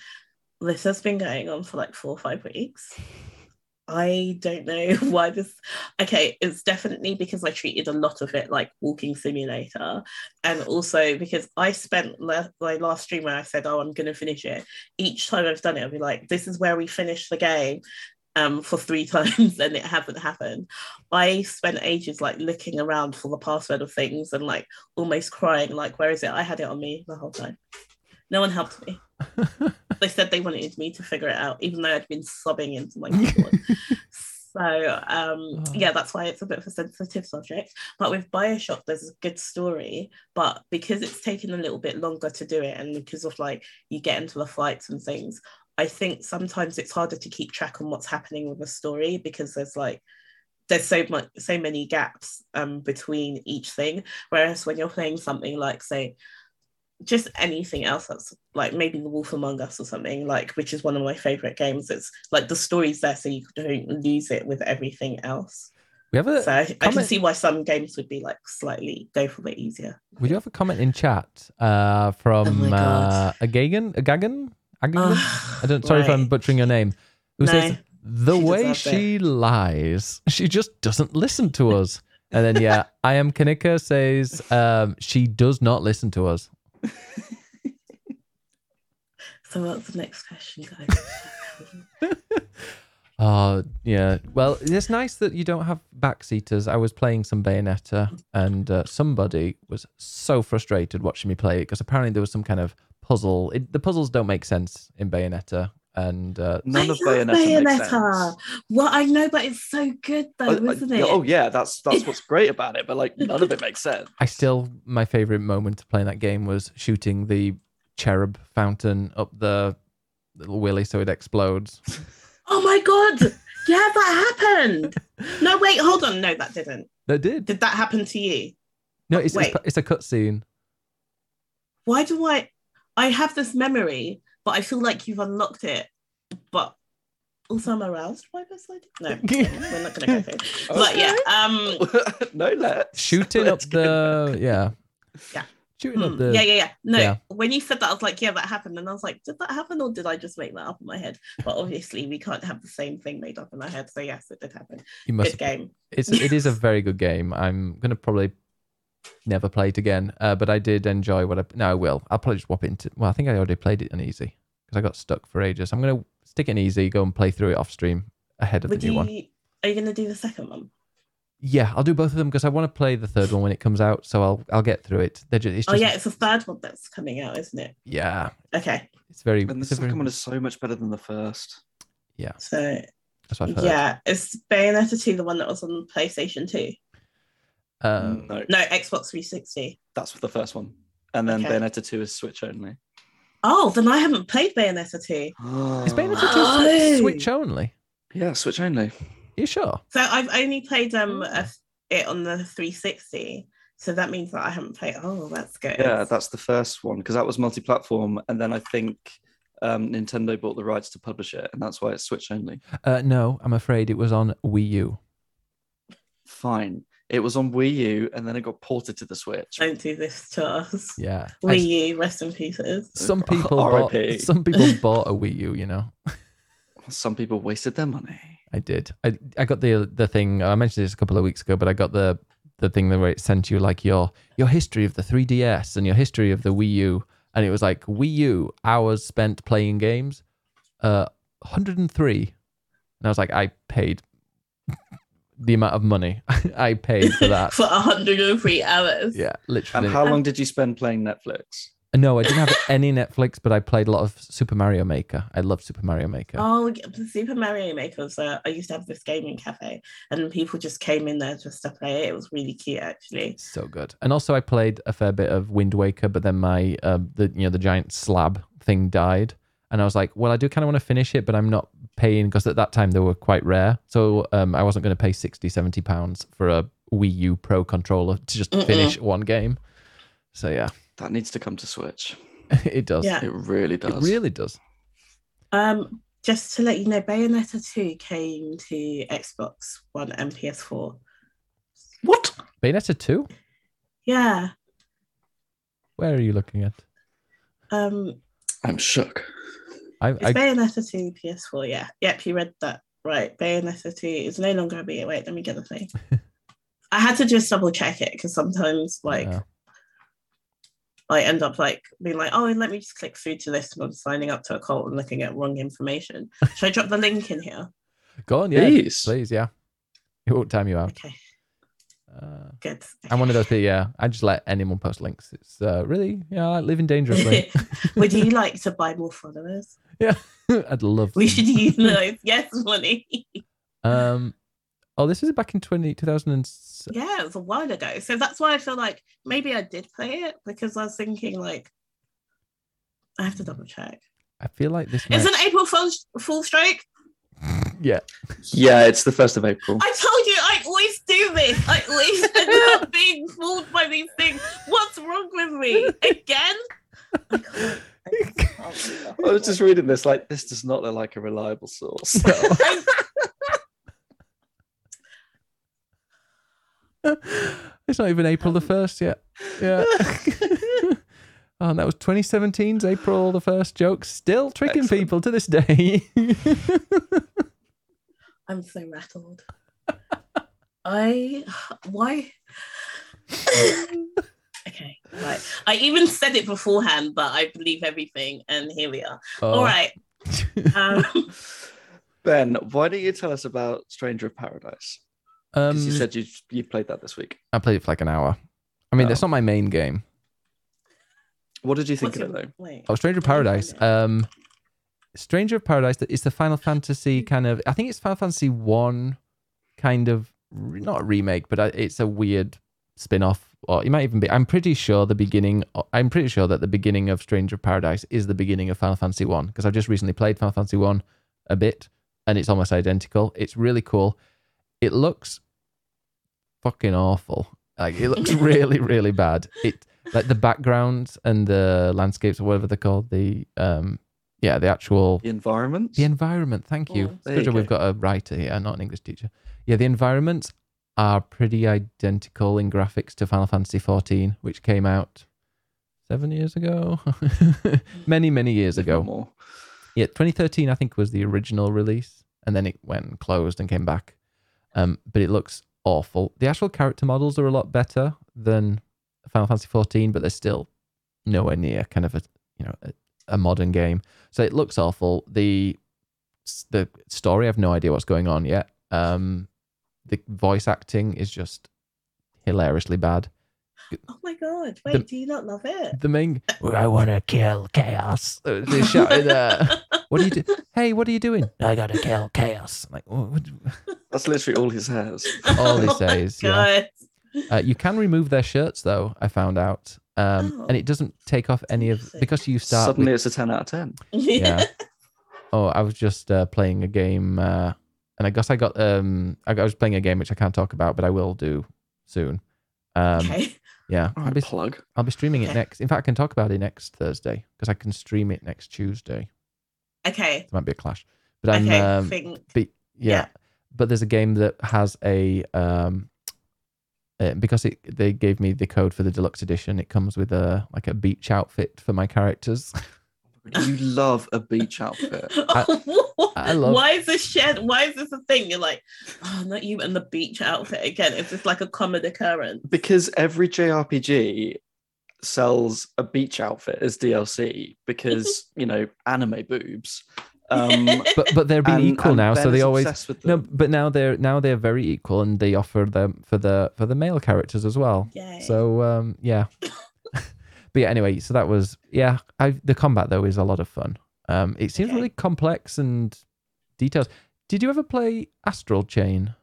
This has been going on for like four or five weeks. I don't know why this. Okay, it's definitely because I treated a lot of it like walking simulator, and also because I spent la- my last stream where I said, "Oh, I'm going to finish it." Each time I've done it, I'll be like, "This is where we finish the game." Um, for three times and it hasn't happened. I spent ages like looking around for the password of things and like almost crying, like, where is it? I had it on me the whole time. No one helped me. They said they wanted me to figure it out, even though I'd been sobbing into my keyboard. so um, Oh. yeah, that's why it's a bit of a sensitive subject. But with Bioshock, there's a good story, but because it's taken a little bit longer to do it, and because of like you get into the fights and things, I think sometimes it's harder to keep track on what's happening with a story because there's like there's so much so many gaps um between each thing whereas when you're playing something like say just anything else that's like maybe the wolf among us or something like which is one of my favorite games it's like the story's there so you don't lose it with everything else We have a so I, I can see why some games would be like slightly go for it easier we do have a comment in chat uh, from Oh my uh, God. Agagan Agagan Agagan. Ugh, I don't. Sorry if I'm butchering your name. Who No, says the she way deserved she lies, she just doesn't listen to us. And then yeah, I am Kanika says um, she does not listen to us. so what's the next question guys Oh yeah. Well, it's nice that you don't have backseaters. I was playing some Bayonetta, and uh, somebody was so frustrated watching me play it because apparently there was some kind of puzzle. It, the puzzles don't make sense in Bayonetta, and uh, None I of Bayonetta, makes Bayonetta. well I know but it's so good though Oh, isn't it Oh yeah, that's that's what's great about it. But like none of it makes sense. I still my favorite moment of playing that game was shooting the cherub fountain up the little willy so it explodes. Oh my god! Yeah, that happened. No, wait, hold on. No, that didn't. That did. Did that happen to you? No, it's it's, Wait. it's a cutscene. Why do I? I have this memory, but I feel like you've unlocked it. But also, I'm aroused by this idea. No, we're not gonna go through. But yeah, um, no, let's Shooting up let's get the yeah. Yeah. Shooting up hmm, the yeah, yeah, yeah. No, yeah. when you said that, I was like, yeah, that happened, and I was like, did that happen, or did I just make that up in my head? But obviously, we can't have the same thing made up in our head. So yes, it did happen. you must Good game. it's it is a very good game. I'm gonna probably never played it again. Uh, but I did enjoy what I no I will. I'll probably just whop into well, I think I already played it on easy because I got stuck for ages. I'm gonna stick it in easy, go and play through it off stream ahead of Would the new you? one. Are you gonna do the second one? Yeah, I'll do both of them because I want to play the third one when it comes out. So I'll I'll get through it. They're just, it's Oh yeah, it's the third one that's coming out, isn't it? yeah, Okay, it's very. And the it's a very second one is so much better than the first. Yeah. so that's what I've heard. yeah, it's Bayonetta 2 the one that was on PlayStation 2? Um, no, No, Xbox 360. that's the first one. And then Okay. Bayonetta 2 is Switch only. Oh, then I haven't played Bayonetta 2. is Bayonetta 2 Oh. Switch only? Yeah, Switch only. you sure? So I've only played um a, it on the 360. So that means that I haven't played. Oh, that's good. Yeah, that's the first one because that was multi-platform, and then I think um, Nintendo bought the rights to publish it, and that's why it's Switch only. Uh, no, I'm afraid it was on Wii U. Fine, it was on Wii U, and then it got ported to the Switch. Don't do this to us. Yeah. Wii U, rest in pieces. some people bought, R.I.P.. some people bought a Wii U, you know. Some people wasted their money. I did. I I got the the thing. I mentioned this a couple of weeks ago, but I got the the thing where it sent you like your your history of the 3DS and your history of the Wii U, and it was like Wii U hours spent playing games, uh, 103. And I was like, I paid the amount of money I paid for that. For 103 hours. yeah, literally. And how long did you spend playing Netflix? no, I didn't have any Netflix, but I played a lot of Super Mario Maker. I love Super Mario Maker. Oh, yeah, Super Mario Maker was. Uh, I used to have this gaming cafe, and people just came in there just to play it. It was really cute, actually. So good. And also, I played a fair bit of Wind Waker, but then my uh, the you know the giant slab thing died, and I was like, well, I do kind of want to finish it, but I'm not paying because at that time they were quite rare, so um, I wasn't going to pay 60, 70 pounds for a Wii U Pro controller to just Mm-mm. finish one game. So yeah, That needs to come to Switch. it does. Yeah. It really does. It does. really does. Um, just to let you know, Bayonetta 2 came to Xbox One and PS4. What? Bayonetta two. Yeah. Where are you looking at? Um, I'm shook. I, it's I Bayonetta 2 PS4. Yeah. Yep, you read that right. Bayonetta 2 is no longer a B. Wait, let me get the thing. I had to just double check it because sometimes, like, Yeah. I end up like being like, oh, let me just click through to this and I'm signing up to a cult and looking at wrong information. Should I drop the link in here? go on, yeah, Please. please, yeah. It won't time you out. Okay, Uh, good. I'm one of those people. Yeah, I just let anyone post links. It's uh, really, yeah, I like living dangerously. Would you like to buy more followers? Yeah, I'd love. We them. should use those. Yes, money. Um, oh, this is back in 20, 2007. yeah, it was a while ago. So that's why I feel like maybe I did play it because I was thinking like I have to double check. I feel like this. It's Might, an April Fool's Fool strike. yeah, Yeah, it's the first of April. I told you. I always do this. I always end up being fooled by these things. What's wrong with me? Again? I can't. I can't. I was just reading this, like, this does not look like a reliable source. it's not even April the um. first yet. Yeah. oh, and that was 2017's April the first joke. Still tricking Excellent. people to this day. I'm so rattled. I why? okay, right. I even said it beforehand, but I believe everything, and here we are. Oh. All right. Um, ben, why don't you tell us about Stranger of Paradise? Um, Because you said you you played that this week. I played it for like an hour. I mean, Oh. that's not my main game. What did you think what's of it though? wait. Oh, Stranger of Paradise. Um, Stranger of Paradise is the Final Fantasy kind of. I think it's Final Fantasy One, kind of re- not a remake, but uh, it's a weird spin-off. Or it might even be. I'm pretty sure the beginning. I'm pretty sure that the beginning of Stranger of Paradise is the beginning of Final Fantasy One because I've just recently played Final Fantasy One a bit, and it's almost identical. It's really cool. It looks fucking awful. Like it looks really, really bad. It like the backgrounds and the landscapes or whatever they're called. The um yeah, the actual The environment? the environment. Thank you. Oh. Good job we've got a writer here, not an English teacher. Yeah, the environments are pretty identical in graphics to Final Fantasy XIV, which came out seven years ago, many many years ago. More. Yeah, 2013 I think was the original release, and then it went and closed and came back. Um, but it looks awful. The actual character models are a lot better than Final Fantasy 14, but they're still nowhere near kind of a you know a, a modern game. So it looks awful. The the story, I have no idea what's going on yet. Um, the voice acting is just hilariously bad. Oh my god! Wait, The- do you not love it? The main, I want to kill chaos. They shouted, uh, what are you do? Hey, what are you doing? I gotta kill chaos. I'm like, what, what- That's literally all he says. All he Oh my says, yeah. God. Uh, you can remove their shirts though. I found out, um, and Oh. it doesn't take off any of because you start. Suddenly With, it's a 10 out of 10. yeah. Oh, I was just uh, playing a game, uh, and I guess I got. Um, I, I was playing a game which I can't talk about, but I will do soon. Um, okay. Yeah, All I'll be, plug. I'll be streaming it next. In fact, I can talk about it next Thursday because I can stream it next Tuesday. Okay. There might be a clash, but I'm. Okay. um, think. but yeah. Yeah. but there's a game that has a um uh, because it they gave me the code for the deluxe edition it comes with a like a beach outfit for my characters You love a beach outfit. I love- Why is this shared? Why is this a thing? You're like, oh, not you and the beach outfit again. It's just like a common occurrence? Because every JRPG sells a beach outfit as DLC because, you know, anime boobs. Um, but but they're being and- equal and now so they always obsessed with no but now they're now they're very equal and they offer them for the for the male characters as well Yay. so um yeah but yeah anyway so that was yeah I the combat though is a lot of fun um it seems Okay. really complex and details did you ever play astral chain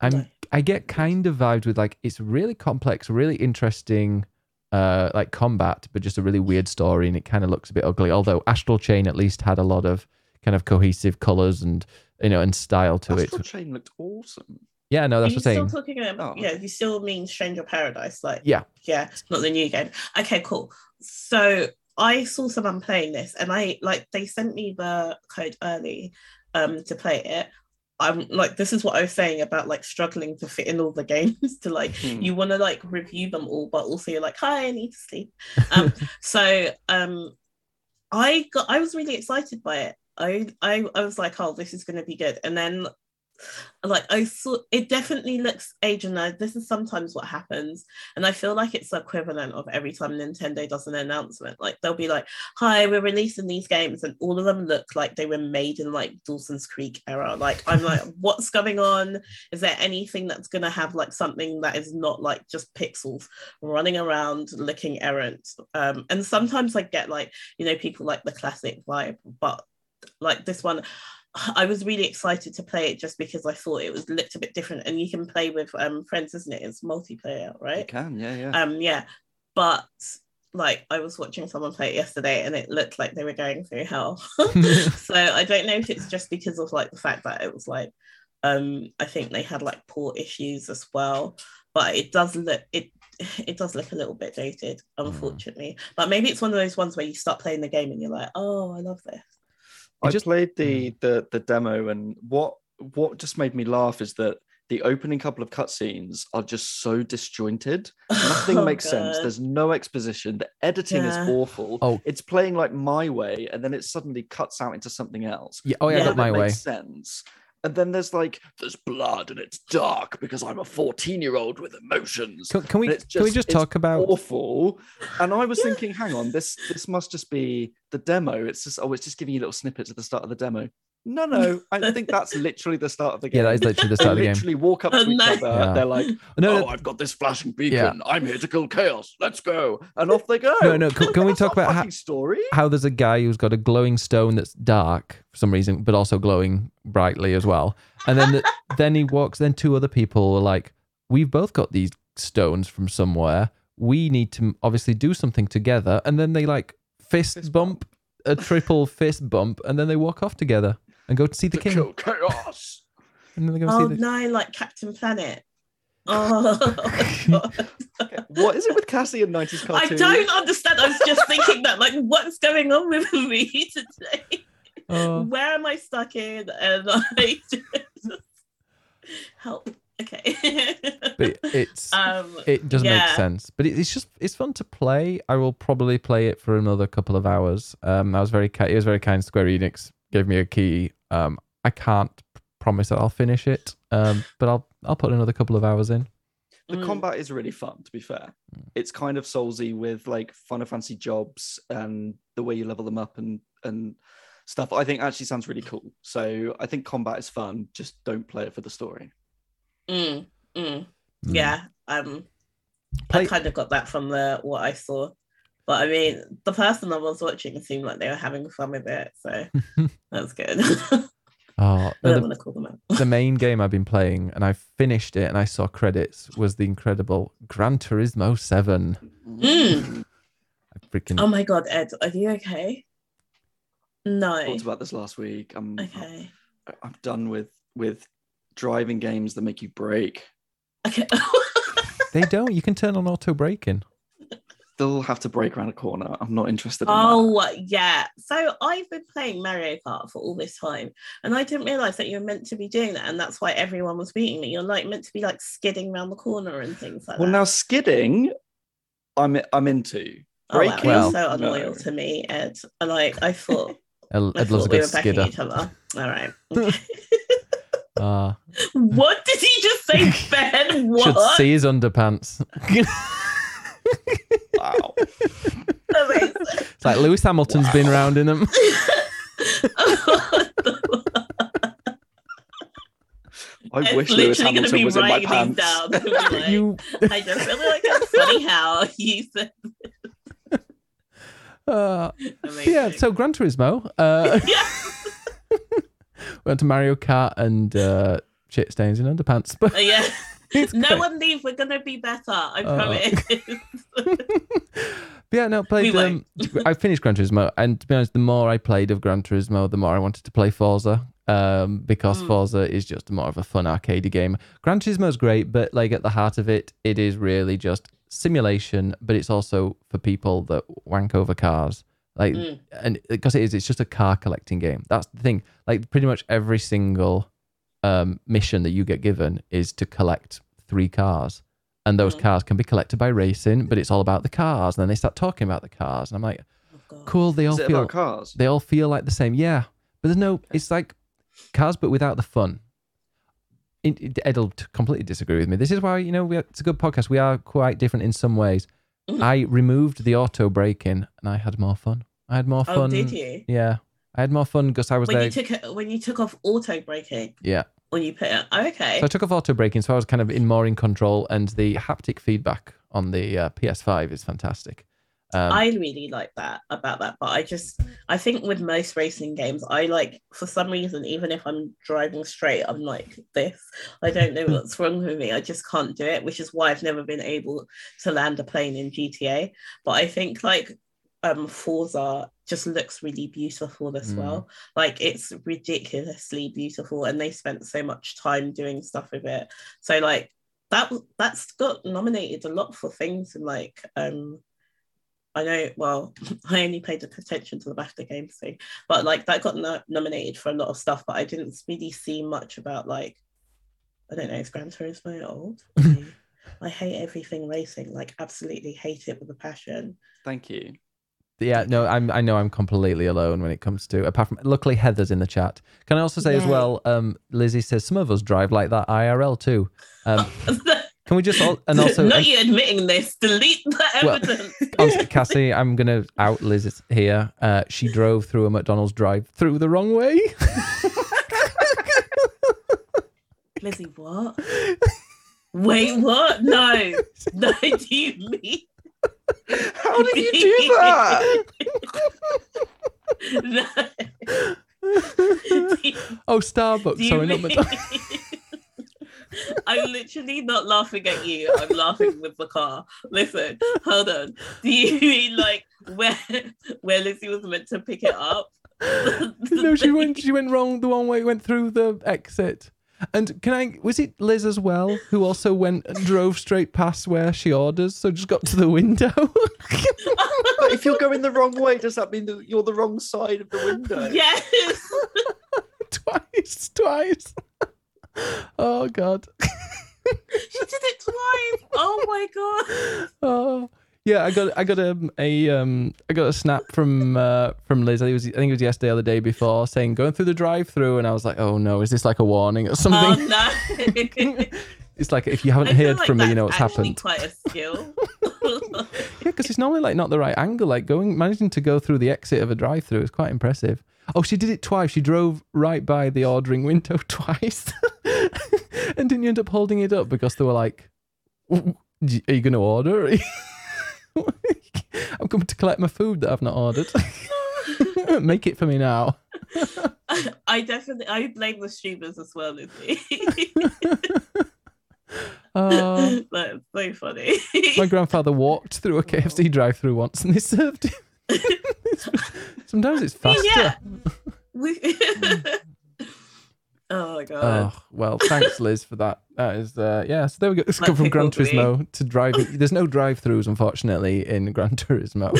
i'm No. i get kind of vibes with like it's really complex really interesting uh like combat but just a really weird story and it kind of looks a bit ugly although astral chain at least had a lot of kind of cohesive colors and you know and style to Astral it Astral Chain looked awesome. yeah no Are that's you what I'm saying still talking about? Oh. Yeah, you still mean Stranger Paradise, like Yeah. yeah, not the new game. Okay, cool. So I saw someone playing this, and I like they sent me the code early, um, to play it. I'm like, this is what I was saying about like struggling to fit in all the games to like Hmm. you want to like review them all, but also you're like, hi, I need to sleep. Um, so um, I got I was really excited by it. I I, I was like, oh, this is going to be good, and then like I saw it definitely looks age this is sometimes what happens. And I feel like it's the equivalent of every time Nintendo does an announcement. Like they'll be like hi we're releasing these games and all of them look like they were made in like Dawson's Creek era. Like I'm like what's going on? Is there anything that's going to have like something that is not like just pixels running around looking errant? Um and sometimes I get like you know people like the classic vibe but like this one I was really excited to play it just because I thought it was looked a bit different and you can play with um friends isn't it it's multiplayer You right can, yeah, yeah. um yeah but like I was watching someone play it yesterday and it looked like they were going through hell so I don't know if it's just because of like the fact that it was like Um, I think they had like port issues as well, but it does look it it does look a little bit dated, Hmm. unfortunately. But maybe it's one of those ones where you start playing the game and you're like, oh, I love this. I just- played the mm. the the demo, and what what just made me laugh is that the opening couple of cutscenes are just so disjointed. Nothing Oh, makes sense. There's no exposition. The editing Yeah. is awful. Oh. It's playing like my way, and then it suddenly cuts out into something else. Yeah, oh yeah, Yeah. My way. makes sense. And then there's like there's blood and it's dark because I'm a 14 year old with emotions. Can, can we And it's can we just- just it's talk about awful. And I was thinking, hang on, this this must just be the demo. It's just oh, it's just giving you little snippets at the start of the demo. No, no, I think that's literally the start of the game. Yeah, that is literally the start of the game. literally walk up oh, to Oh, each other. Yeah. They're like, No, "Oh, no, I've got this flashing beacon. I'm here to kill chaos. Let's go!" And off they go. no, no. Can, can we talk about how, story? how there's a guy who's got a glowing stone that's dark for some reason, but also glowing brightly as well. And then the, then he walks. Then two other people are like, "We've both got these stones from somewhere. We need to obviously do something together." And then they like fist, Fist bump, a triple fist bump, and then they walk off together and go to see the To king. kill chaos. And then they go Oh see the. no, like Captain Planet. Oh, what is it with Cassie and 90s I don't understand. I was just thinking that, like, what's going on with me today? Oh. Where am I stuck in? And I just help. Okay. But it's um, it doesn't make sense but it, it's just it's fun to play i will probably play it for another couple of hours um i was very ki- it was very kind square enix gave me a key um i can't promise that i'll finish it um but i'll i'll put another couple of hours in the Mm. combat is really fun to be fair it's kind of soulsy with like fun Final Fantasy jobs and the way you level them up and and stuff i think actually sounds really cool so i think combat is fun just don't play it for the story mm, mm. Mm. Yeah. Um, Play- I kind of got that from the what I saw. But I mean, the person I was watching seemed like they were having fun with it, so that's good. oh I don't the, want to call them out. the main game i've been playing and i finished it and i saw credits was the incredible gran turismo 7 Mm. I freaking Oh my god, Ed, are you okay? No. I talked about this last week i'm Okay. i'm done with with driving games that make you brake Okay. they don't you can turn on auto braking still have to break around a corner i'm not interested in that. oh yeah. So I've been playing Mario Kart for all this time, and I didn't realize that you're meant to be doing that, and that's why everyone was beating me. You're like meant to be like skidding around the corner and things like well that. Well, now skidding i'm i'm into oh, wow, you're Well- so no. unloyal to me, Ed. And like I thought, ed, I ed loves a thought we good were skidder each other. All right. Okay. Ah. what did he just say, Ben? What? should What? see his underpants wow Amazing. It's like Lewis Hamilton's been round in them. i It's wish lewis hamilton be was in my writing pants these down. Like, you, I just really like it's funny how you said uh, yeah. So Gran Turismo. Uh, yeah. we went to Mario Kart and uh, shit stains in underpants. But Uh, yeah. It's No great. one leave. We're gonna be better. I Oh. promise. Yeah, no, played. Um, I finished Gran Turismo, and to be honest, the more I played of Gran Turismo, the more I wanted to play Forza. Um, because Mm. Forza is just more of a fun arcade game. Gran Turismo is great, but like at the heart of it, it is really just simulation. But it's also for people that wank over cars. Like, Mm. and because it is, it's just a car collecting game. That's the thing. Like, pretty much every single um, mission that you get given is to collect three cars. And those Mm. cars can be collected by racing, but it's all about the cars. And then they start talking about the cars. And I'm like, Oh, cool. They all feel cars they all feel like the same. Yeah. But there's no, it's like cars, but without the fun. It, it, Ed'll completely disagree with me. This is why, you know, we are, it's a good podcast. We are quite different in some ways. Mhm. I removed the auto braking and I had more fun. I had more fun. Oh, did you? Yeah. I had more fun because I was When there. you took it, when you took off auto braking, yeah. when you put it, oh, okay. So I took off auto braking, so I was kind of in more in control, and the haptic feedback on the uh, PS5 is fantastic. Um, I really like that about that, but I just I think with most racing games, I like for some reason, even if I'm driving straight, I'm like this. I don't know what's wrong with me. I just can't do it, which is why I've never been able to land a plane in GTA. But I think like um Forza just looks really beautiful as Mm. well. Like it's ridiculously beautiful, and they spent so much time doing stuff with it. So like that that's got nominated a lot for things and like um I know well I only paid attention to the BAFTA game thing, but like that got no- nominated for a lot of stuff, but I didn't really see much about like I don't know, is Gran Turismo old? I, I hate everything racing, like absolutely hate it with a passion. Thank you. Yeah, no, I'm. I know I'm completely alone when it comes to. Apart from, luckily Heather's in the chat. Can I also say as well? Um, Lizzie says some of us drive like that IRL too. Um, can we just all, and also not you admitting this, delete that Well, evidence. honestly, Cassie, I'm gonna out Liz here. Uh, she drove through a McDonald's drive-through the wrong way. Lizzie, what? Wait, what? No, no, do you mean? How did you do that? no. oh, Starbucks. Do you Sorry, not mean- McDonald's. I'm literally not laughing at you. I'm laughing with the car. Listen, hold on. Do you mean like where where Lizzie was meant to pick it up? no, she went. She went wrong. The one way went through the exit. And can I? Was it Liz as well who also went and drove straight past where she orders? So just got to the window. But if you're going the wrong way, does that mean that you're the wrong side of the window? Yes. twice, twice. Oh God. She did it twice. Oh my god. Oh yeah, I got I got a, a um I got a snap from uh from Liz. I think it was I think it was yesterday or the day before saying going through the drive-through, and I was like, oh no, is this like a warning or Oh something? no. it's like if you haven't I heard like from me, you know what's happened. Quite a skill. Yeah, because it's normally like not the right angle. Like going managing to go through the exit of a drive-through is quite impressive. Oh, she did it twice. She drove right by the ordering window twice, and didn't you end up holding it up because they were like, "W- w- "Are you going to order?" I'm coming to collect my food that I've not ordered. Make it for me now. I definitely I blame the streamers as well, Lizzie. Oh, That's so funny. my grandfather walked through a oh. KFC drive-through once, and they served him. Sometimes it's faster. yeah. We- mm. Oh my god. Oh well, thanks Liz for that. That is uh yeah, so there we go. It's Like come from Gran pickled me. Turismo to driving. There's no drive-throughs unfortunately in Gran Turismo.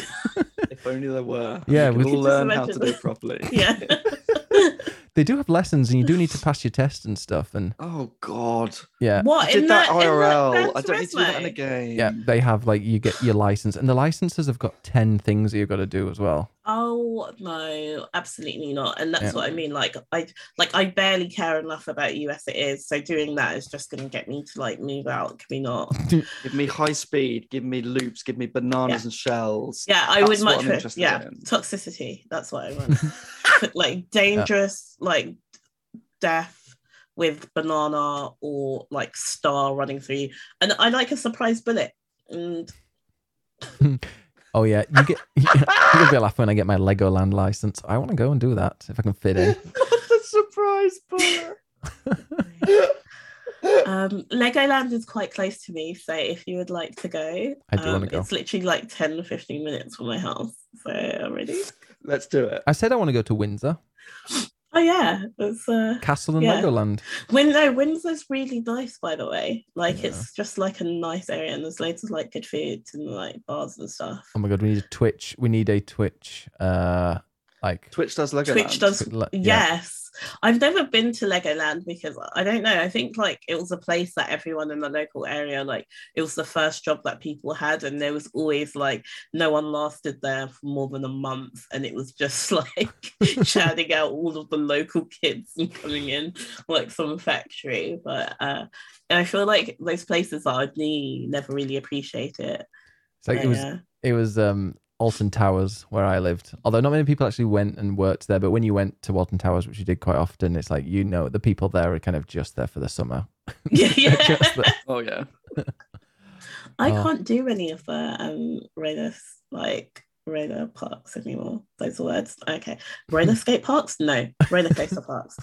If only there were. Yeah, we with- can all Just learn how to do it properly. yeah. they do have lessons and you do need to pass your test and stuff and Oh God! yeah. What I did in that the, in the IRL. Gran I don't need to do that in a game. Yeah, they have like you get your license and the licenses have got 10 things that you've got to do as well. Oh no, absolutely not. And that's Yeah. what I mean. Like I like I barely care enough about you as it is. So doing that is just gonna get me to like move out. Can we not? Give me high speed. Give me loops. Give me bananas Yeah. and shells. Yeah, I That's would much I'm pre- interested yeah, in. toxicity. That's what I want. Like dangerous, like death with banana or like star running through you. And I like a surprise bullet. And Oh yeah, you get you'll be laughing when I get my Legoland license. I want to go and do that if I can fit in. What a surprise bullet! um Legoland is quite close to me. So if you would like to go, I do um, wanna go. It's literally like 10 or 15 minutes from my house. So I'm ready. Let's do it. I said I want to go to Windsor, Oh yeah. It's uh Castle and Yeah. Legoland. Win no, Windsor's really nice, by the way. Like Yeah. it's just like a nice area, and there's loads of like good food and like bars and stuff. Oh my god, we need a Twitch. We need a Twitch uh like Twitch does Legoland. Twitch does, Le- yeah. yes. I've never been to Legoland because I don't know. I think like it was a place that everyone in the local area like it was the first job that people had, and there was always like no one lasted there for more than a month, and it was just like shouting out all of the local kids and coming in like some factory. But uh, and I feel like those places are me never really appreciate it. It's like But, it was yeah. it was um Alton Towers where I lived. Although not many people actually went and worked there, but when you went to Alton Towers, which you did quite often, it's like you know the people there are kind of just there for the summer. yeah, just there. Oh yeah. I Oh. can't do any of the um roller like roller parks anymore. Those are words. Okay. Roller skate parks? No. Roller coaster parks.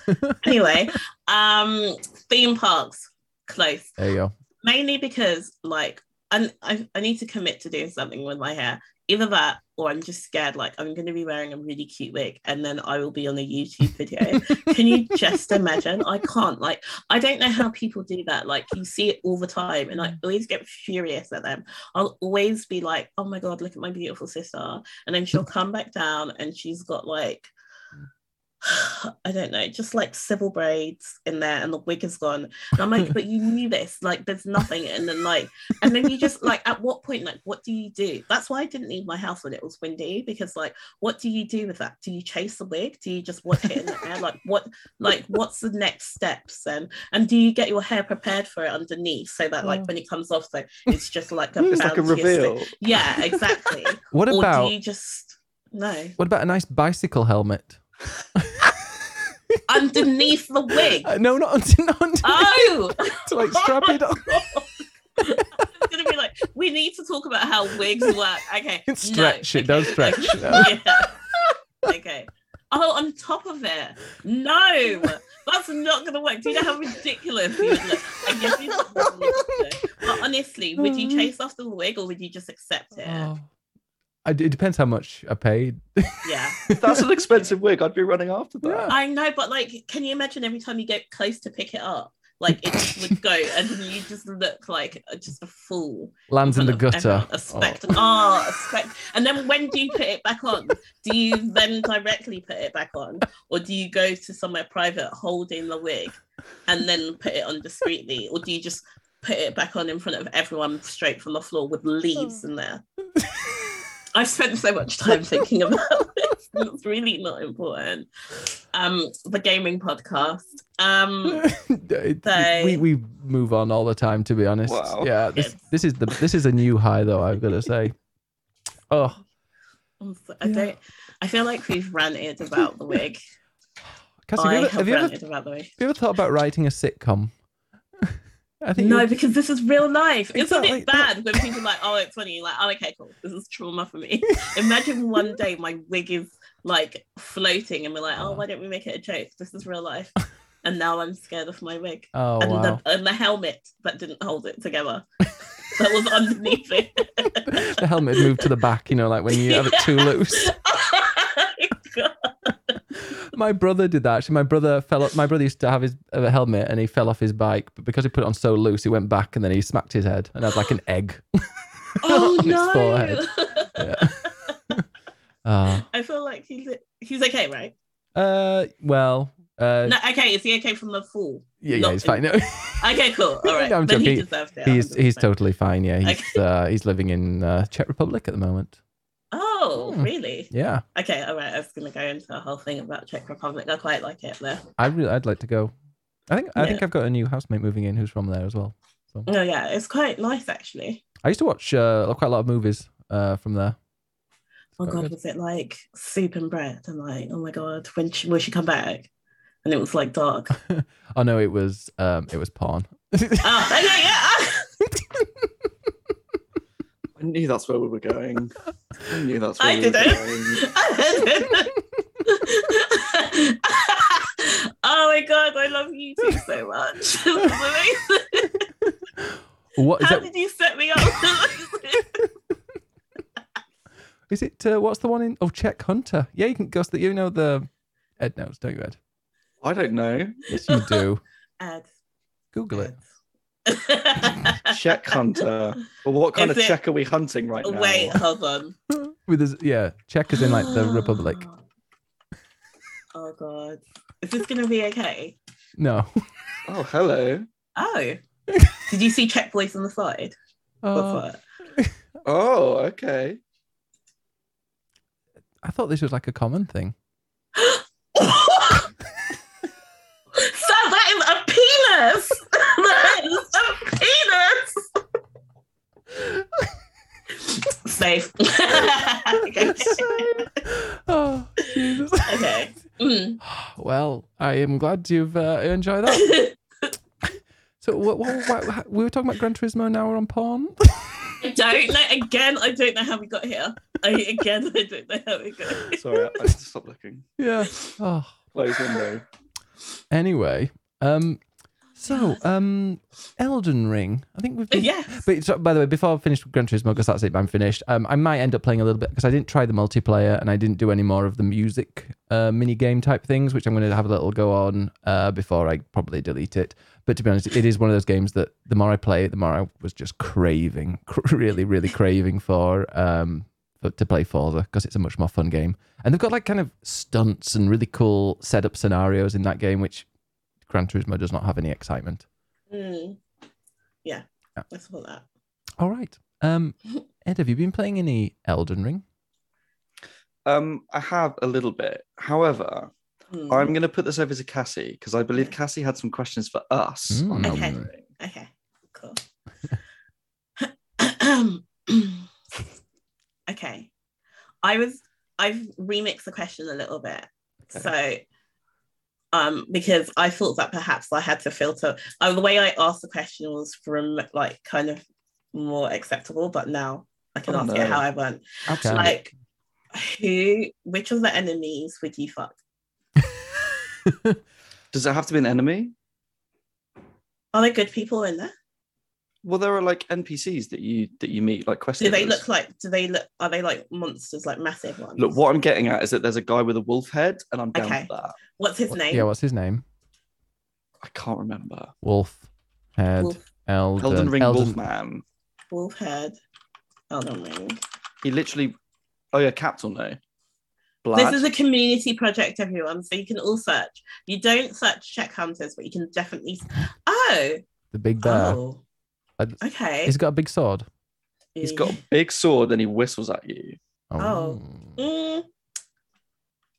Anyway, um theme parks, close. There you go. Mainly because like and I, I need to commit to doing something with my hair. Either that or I'm just scared. Like I'm going to be wearing a really cute wig, and then I will be on a YouTube video. Can you just imagine? I can't. Like I don't know how people do that. Like you see it all the time, and I always get furious at them. I'll always be like, "Oh my god, look at my beautiful sister," and then she'll come back down, and she's got like I don't know, just like civil braids in there and the wig is gone. And I'm like, but you knew this, like there's nothing. And then like, and then you just like at what point, like, what do you do? That's why I didn't leave my house when it was windy, because like, what do you do with that? Do you chase the wig? Do you just watch it in the air? Like what like what's the next steps? And and do you get your hair prepared for it underneath so that like mm. when it comes off, so it's just like a It's like a reveal. Yeah, exactly. What or about do you just no what about a nice bicycle helmet? underneath the wig? Uh, no, not not under Oh, to like strap it on. it's gonna be like we need to talk about how wigs work. Okay, no. Stretch, it Okay, does stretch. okay, Yeah. Okay. Oh, on top of it, no, that's not gonna work. Do you know how ridiculous you would look? I guess you look. But honestly, would you chase after the wig or would you just accept it? Oh. I, it depends how much I paid. Yeah, If that's an expensive wig, I'd be running after that. Yeah. I know, but like, can you imagine every time you get close to pick it up, like it would go, and you just look like just a fool. Lands in the gutter. everyone, A spectacle. Oh, ah, a spect- And then when do you put it back on? Do you then directly put it back on? Or do you go to somewhere private holding the wig and then put it on discreetly? Or do you just put it back on in front of everyone straight from the floor with leaves in there? I've spent so much time thinking about this. It's really not important. Um, the gaming podcast. Um, It- So- we we move on all the time, to be honest. Wow. Yeah, this this is the this is a new high though. I've got to say. Oh, I'm so- I Yeah. don't. I feel like we've ranted about the wig. Cassie, have you, ever, have have, you ever, ranted about the wig. have you ever thought about writing a sitcom? I think No, because this is real life. Isn't Exactly. it bad when people are like, oh, it's funny? Like, oh, okay, cool. This is trauma for me. Imagine one day my wig is like floating and we're like, oh, oh, why don't we make it a joke? This is real life. And now I'm scared of my wig. Oh and, wow. the, and the helmet that didn't hold it together. that was underneath it. the helmet moved to the back. You know, like when you have it too loose. Oh my God. My brother did that. Actually, my brother fell. Up, my brother used to have his uh, helmet, and he fell off his bike. But because he put it on so loose, he went back, and then he smacked his head, and had like an egg. Oh on his no. forehead. Yeah. Uh, I feel like he's he's okay, right? uh, well, uh, No, okay. Is he okay from the fall? yeah, yeah, not he's fine. No, Okay, cool. All right. No, I'm then he joking. deserves it. he's he's 100%. totally fine. Yeah, he's Okay. uh, he's living in uh, Czech Republic at the moment. Oh, Hmm. really? Yeah, Okay, all right. I was gonna go into a whole thing about Czech Republic. I quite like it there. I really I'd like to go. I think I think I've got a new housemate moving in who's from there as well. Oh yeah, it's quite nice actually. I used to watch uh, quite a lot of movies uh, from there. Oh god, good. was it like soup and bread? And like, oh my god, when she, will she come back? And it was like dark. Oh no, it was um, it was porn. oh, okay, yeah. I knew that's where we were going. I knew that's where I we were didn't. going. oh my god, I love you two so much. This is amazing. what is How that? did you set me up? Is it uh, what's the one in? Oh, Czech Hunter. Yeah, you can go. You know the Ed knows, don't you, Ed? I don't know. Yes, you do. Ed. Google it. Check hunter. Well, what kind Is of it- check are we hunting right now? Wait, hold on. With his yeah, Czech is in like the Republic. Oh god. Is this gonna be okay? No. Oh, hello. Oh. Did you see check Boys on the side? Uh, Oh, okay. I thought this was like a common thing. that? so that is a penis! that is a penis! Safe. okay. oh, Jesus. okay. Mm. Well, I am glad you've uh, enjoyed that. So, what, what, what, we were talking about Gran Turismo. Now we're on porn. I don't know. Again, I don't know how we got here. I, again, I don't know how we got here. Sorry, I, I need to stop looking. yeah. Oh. Close window. Anyway, um, So, um, Elden Ring. I think we've. Been, Yes. But so, by the way, before I finish Gran Turismo, because that's it, I'm finished. Um, I might end up playing a little bit because I didn't try the multiplayer and I didn't do any more of the music uh, mini game type things, which I'm going to have a little go on uh, before I probably delete it. But to be honest, it is one of those games that the more I play it, the more I was just craving, really, really craving for um to play Forza because it's a much more fun game. And they've got like kind of stunts and really cool setup scenarios in that game, which Gran Turismo does not have any excitement. Mm. Yeah. Yeah. Let's that. All right. Um, Ed, have you been playing any Elden Ring? Um, I have a little bit. However, Mm. I'm going to put this over to Cassie because I believe Cassie had some questions for us. Mm. on Okay. Elden Ring. Okay, cool. okay. I was I've remixed the question a little bit. So um because I thought that perhaps I had to filter uh, the way I asked the question was from like kind of more acceptable, but now I can Oh, ask no. it how I want. Okay. Like who which of the enemies would you fuck? Does it have to be an enemy? Are there good people in there? Well, there are like NPCs that you that you meet, like quest. Do they look like do they look are they like monsters, like massive ones? Look, what I'm getting at is that there's a guy with a wolf head, and I'm down Okay. with that. What's his name? yeah, what's his name? I can't remember. Wolf. Head. Wolf, Elden, Elden Ring Elden- Wolfman. Wolfhead. Elden Ring. He literally. Oh yeah, Capt will know. This is a community project, everyone. So you can all search. You don't search check hunters, but you can definitely. Oh, The big bear. oh, Okay. He's got a big sword. He's got a big sword and he whistles at you. Oh. Mm,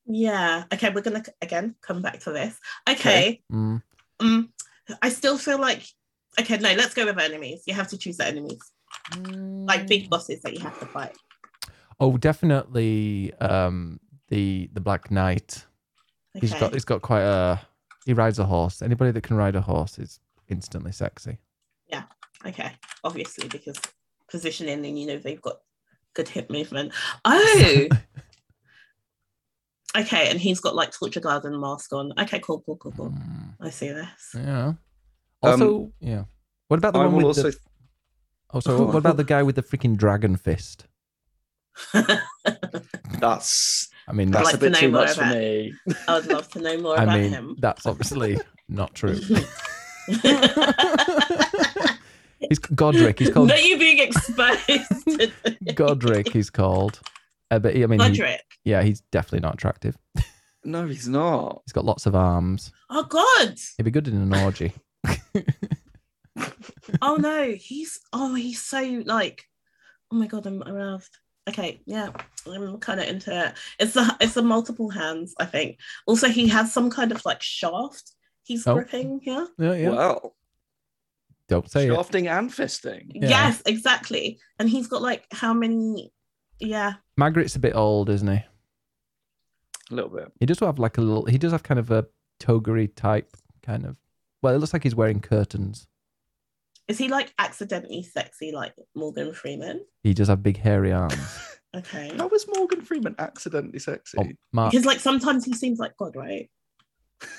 yeah. Okay, we're gonna again come back to this. Okay. Mm. Um, I still feel like. Okay, no. Let's go with enemies. You have to choose the enemies, like big bosses that you have to fight. Oh, definitely. Um, the the Black Knight. Okay. He's got he's got quite a. He rides a horse. Anybody that can ride a horse is instantly sexy. Okay, obviously because positioning and you know they've got good hip movement. Oh, okay, and he's got like torture guard and mask on. Okay, cool, cool, cool, cool. Mm, I see this. yeah. Also, yeah. What about the I one with also. the? Oh, so what about the guy with the freaking dragon fist? That's I mean, that's like a bit know too more much for me. I would love to know more I about mean, him. that's obviously not true. He's Godrick. He's called Not you being exposed. Godrick. He's called. Uh, but he- I mean, he- Godrick. yeah, he's definitely not attractive. No, he's not. He's got lots of arms. Oh God. He'd be good in an orgy. Oh no, he's oh he's so like oh my god, I'm aroused. Okay, yeah, I'm kind of into it. It's the it's the multiple hands, I think. Also, he has some kind of like shaft he's Oh. gripping. Yeah. Yeah, yeah. Well, Don't say it. shafting and fisting. Yeah. Yes, exactly. And he's got like how many? Yeah. Margit's a bit old, isn't he? A little bit. He does have like a little. He does have kind of a togery type kind of. Well, it looks like he's wearing curtains. Is he like accidentally sexy like Morgan Freeman? He does have big hairy arms. Okay. How was Morgan Freeman accidentally sexy? Oh, Mark, Because like sometimes he seems like God, right?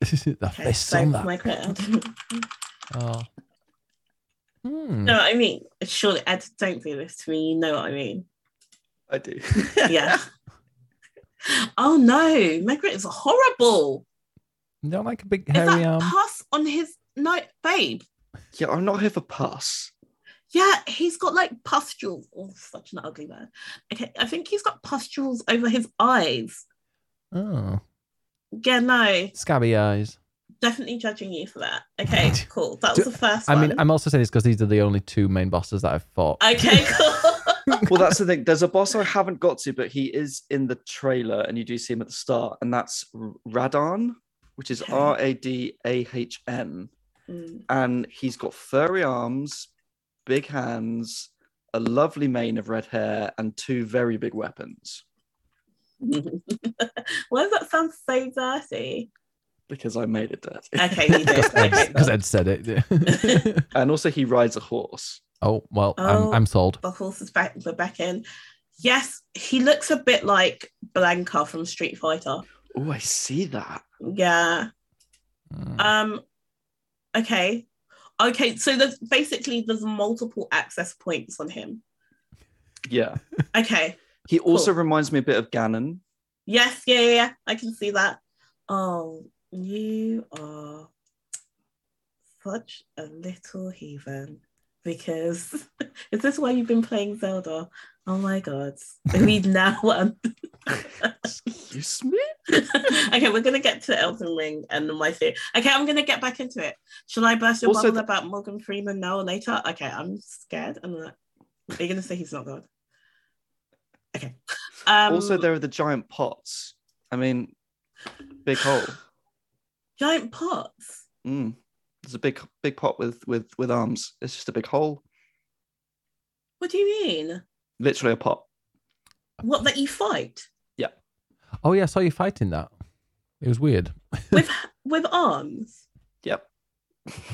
the Okay, fists so on that. my credit. Oh. Hmm. no, I mean, surely Ed, don't do this to me. You know what I mean? I do. Yeah. oh no, Margit is horrible. You don't like a big Is hairy that arm? pus on his no, babe? yeah, I'm not here for pus. Yeah, he's got like pustules. Oh, such an ugly word. Okay, I think he's got pustules over his eyes. Oh, Yeah, no, scabby eyes. definitely judging you for that. Okay, cool. That was Do- the first I one. mean, I'm also saying this because these are the only two main bosses that I've fought. Okay, cool. well, that's the thing. There's a boss I haven't got to, but he is in the trailer, and you do see him at the start, and that's R- Radahn, which is Okay. R A D A H N, Mm. and he's got furry arms, big hands, a lovely mane of red hair, and two very big weapons. Why does that sound so dirty? Because I made it dirty. Okay, you did. Because cool. Ed said it. and also, he rides a horse. oh well, Oh. I'm, I'm sold. the horse is back. We're back in. Yes, he looks a bit like Blanka from Street Fighter. Oh, I see that. Yeah. Mm. Um, Okay. Okay, so there's basically there's multiple access points on him. Yeah. Okay. He also Cool. reminds me a bit of Ganon. Yes, yeah, yeah, yeah. I can see that. Oh, you are such a little heathen. Because is this why you've been playing Zelda? Oh my god. We now um, Excuse me? okay, we're gonna get to Elden Ring and my theory. Okay, I'm gonna get back into it. Shall I burst your Also bubble the- about Morgan Freeman now or later? Okay, I'm scared. I'm not. Are you gonna say he's not God? Okay. Um, also, there are the giant pots. I mean, big hole. giant pots. Mm. There's a big, big pot with with with arms. It's just a big hole. What do you mean? Literally a pot. What that you fight Yeah. Oh yeah, I saw you fighting that. It was weird. with with arms? Yep.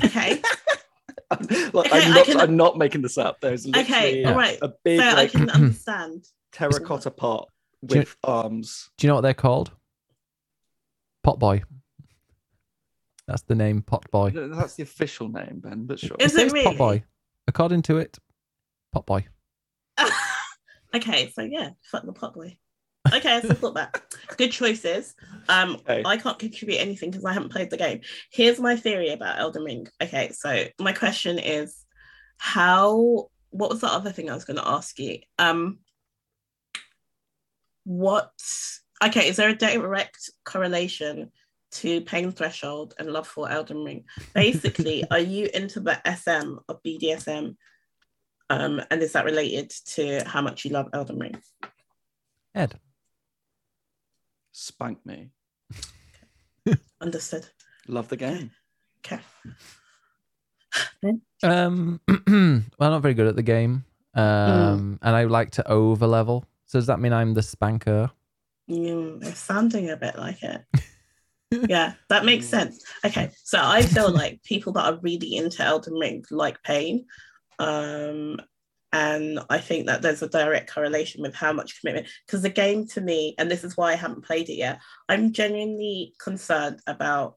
Okay, like, Okay, I'm, not, can- I'm not making this up. There's literally okay, Yeah. all right. a big So I like, can understand. Terracotta pot Do you- with arms. Do you know what they're called? Pot boy. That's the name, Pot boy. That's the official name, Ben. But sure. Is it says really? Pot boy. According to it, Pot boy. okay, so yeah, fuck the pot boy. Okay, so thought that. Good choices. Um, Okay. I can't contribute anything because I haven't played the game. Here's my theory about Elden Ring. Okay, so my question is, how? What was the other thing I was going to ask you? Um, what? Okay, is there a direct correlation to pain threshold and love for Elden Ring? Basically, are you into the SM of BDSM? Um, and is that related to how much you love Elden Ring? Ed. Spank me. Understood. Love the game. Okay. Um, well, I'm not very good at the game. Um, and I like to over level. So does that mean I'm the spanker? Mm, it's sounding a bit like it. yeah, that makes sense. Okay, so I feel like people that are really into Elden Ring like pain. Um, and I think that there's a direct correlation with how much commitment, because the game to me, and this is why I haven't played it yet, I'm genuinely concerned about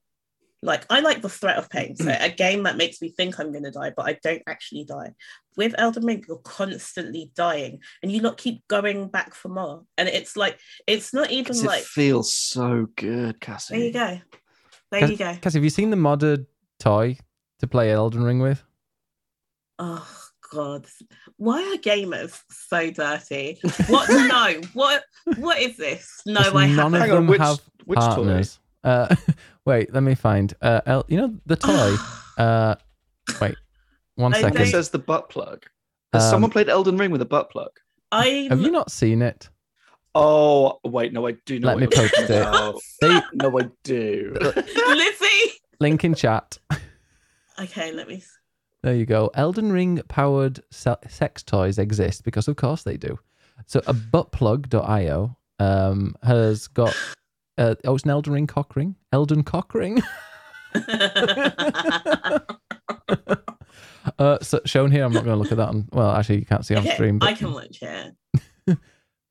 like I like the threat of pain. So a game that makes me think I'm gonna die, but I don't actually die. With Elden Ring, you're constantly dying and you not keep going back for more. And it's like it's not even it like feels so good, Cassie. there you go. There you go. Because have you seen the modded toy to play Elden Ring with? Oh god. Why are gamers so dirty? What no, what what is this? No, 'Cause I none haven't. of Hang on, them which- have which toy? partners. Uh, wait, let me find. Uh, El- you know the toy. uh, wait, one I I think second. it says the butt plug. Has Um, someone played Elden Ring with a butt plug? I'm Have you not seen it? Oh wait, no, I do know. Let me you're post talking it. about. They no, I do. Lizzie. link in chat. Okay, let me There you go. Elden Ring powered sex toys exist because, of course, they do. So, a buttplug.io um, has got. Uh, oh, it's an Elden Ring cock ring. Elden cock ring. uh, so shown here. I'm not going to look at that on. Well, actually, you can't see on okay, stream. But, I can watch it. but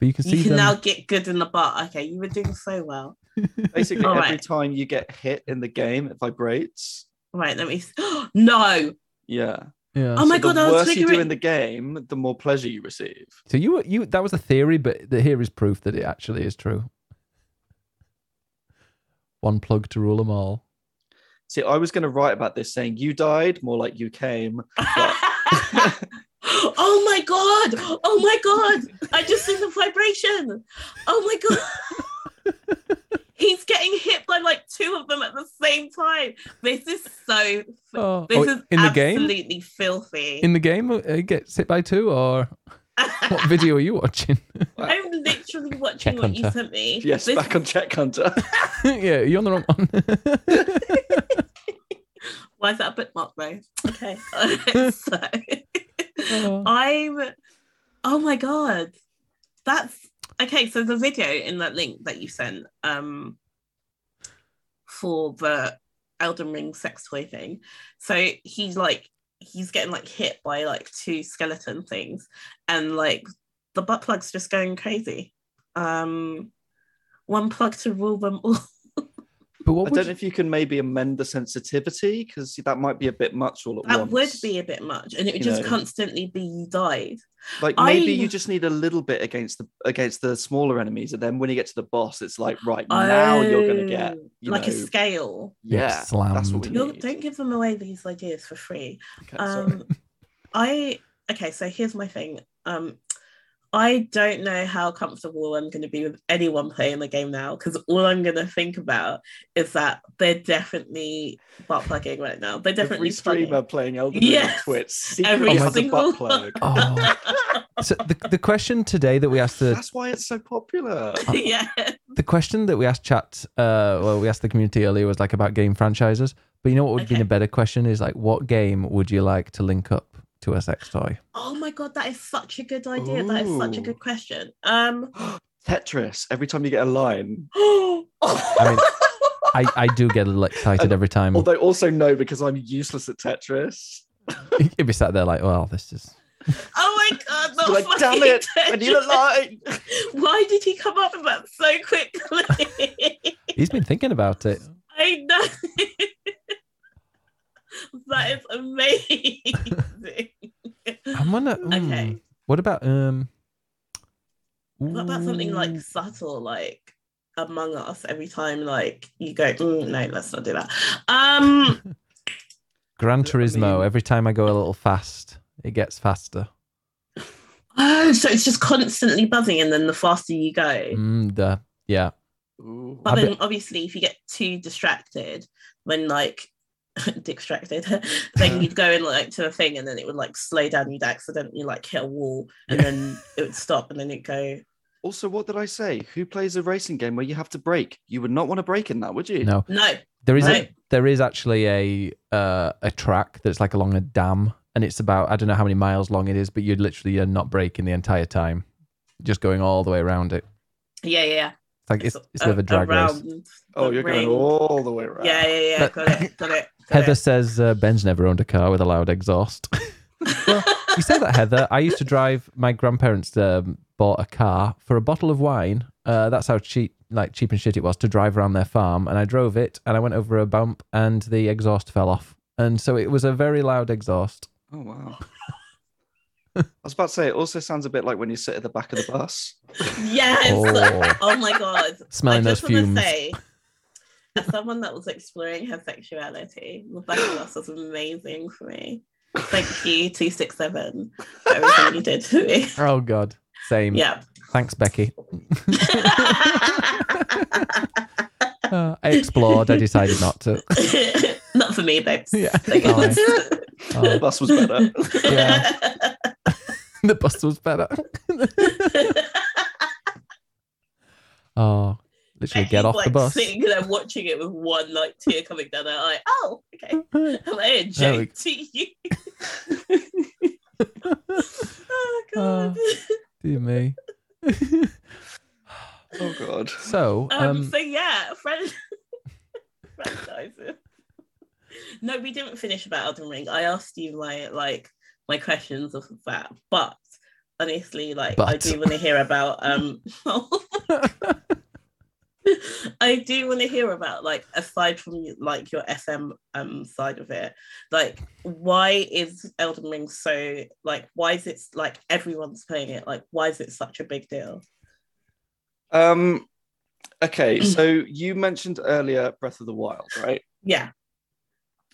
you can see You can them. now get good in the butt. Okay, you were doing so well. Basically, every right. time you get hit in the game, it vibrates. Right, let me. no. Yeah. yeah. Oh my so God, the I was worse you do in the game, the more pleasure you receive. So you you that was a theory, but the, here is proof that it actually is true. One plug to rule them all. See, I was going to write about this saying you died, more like you came. oh my god! Oh my god! I just seen the vibration. Oh my god! He's getting hit by like two of them at the same time. This is so. Oh, This oh, is in the game. absolutely filthy. In the game, uh, it gets hit by two, or what video are you watching? I'm literally watching Check what you sent me. Yes, This- back on Czech Hunter. yeah, you're on the wrong one. Why is that a bookmark though? Okay. so Oh. I'm oh my god. That's okay. So the video in that link that you sent um for the Elden Ring sex toy thing. So he's like he's getting like hit by like two skeleton things and like the butt plug's just going crazy. Um one plug to rule them all. But I what would don't you- know if you can maybe amend the sensitivity because that might be a bit much all at That once. That would be a bit much, and it would You just know. constantly be you died. like maybe I- you just need a little bit against the against the smaller enemies, and then when you get to the boss, it's like right now you're gonna get Oh, you like a know, scale. yeah, that's what we slammed. You'll, need. don't give them away these ideas for free. Okay. Um, I okay. So here's my thing. Um, I don't know how comfortable I'm going to be with anyone playing the game now because all I'm going to think about is that they're definitely butt plugging right now. They're definitely Every streamer plugging. playing Elden Ring Yes, on Twitch secretly every has single butt plug. Oh. so the, the question today that we asked the That's why it's so popular. yeah. the question that we asked chat uh well we asked the community earlier was like about game franchises but you know what would have been a better question is like what game would you like to link up to a sex toy Oh my god, that is such a good idea. That is such a good question. Um. Tetris. Every time you get a line. I mean, I, I do get a little excited And every time Although also no, because I'm useless at Tetris. you'd be sat there like well this is oh my god, not You're like, damn fucking it! I need a Tetris. line. Why did he come up with that so quickly? he's been thinking about it I know. That is amazing. i'm gonna Okay. mm, what about um What about something like subtle, like Among Us? Every time, like you go, "Mm, no, let's not do that. Um, gran turismo every time i go a little fast it gets faster oh, so it's just constantly buzzing, and then the faster you go. mm, the, yeah But I then, bet- obviously, if you get too distracted, when like distracted, then you'd go in like to a thing, and then it would like slow down. You'd accidentally like hit a wall, and Yeah. then it would stop, and then it'd go. Also, what did I say? Who plays a racing game where you have to break You would not want to break in that, would you? no No, There is a, there is actually a uh, a track that's like along a dam, and it's about I don't know how many miles long it is, but you'd literally you're not breaking the entire time, just going all the way around it. yeah, yeah, yeah. It's like it's, it's a bit of a drag race. Oh, you're ring. going all the way around. Yeah, yeah, yeah. But- Got it, got it. Got Heather it. says uh, Ben's never owned a car with a loud exhaust. well, you say that, Heather. I used to drive. My grandparents um, bought a car for a bottle of wine. Uh, that's how cheap, like cheap and shit it was to drive around their farm. And I drove it, and I went over a bump, and the exhaust fell off. And so it was a very loud exhaust. Oh wow. I was about to say it also sounds a bit like when you sit at the back of the bus. Yes. Oh. Oh. my god. Smelling I those just want to fumes. say, as someone that was exploring her sexuality, Rebecca Ross was amazing for me. Thank you, two six seven, for everything you did for me. Oh God, same. Yeah. Thanks, Becky. Uh, I explored. I decided not to. Not for me, babes. Yeah. Thank Oh, you. The bus was better. the bus was better. oh, literally get Becky's, off like, the bus. Sitting there watching it with one like tear coming down her eye. Oh, okay. I'm I a There we- joke to you? oh god. Dear me. Oh god. so, Um, um, so yeah, friend franchises. No, we didn't finish about Elden Ring. I asked you my like my questions of that, but honestly, like I do want to hear about um I do want to hear about like aside from like your SM um side of it, like why is Elden Ring so like why is it like everyone's playing it? Like why is it such a big deal? Um okay, so you mentioned earlier Breath of the Wild, right? Yeah,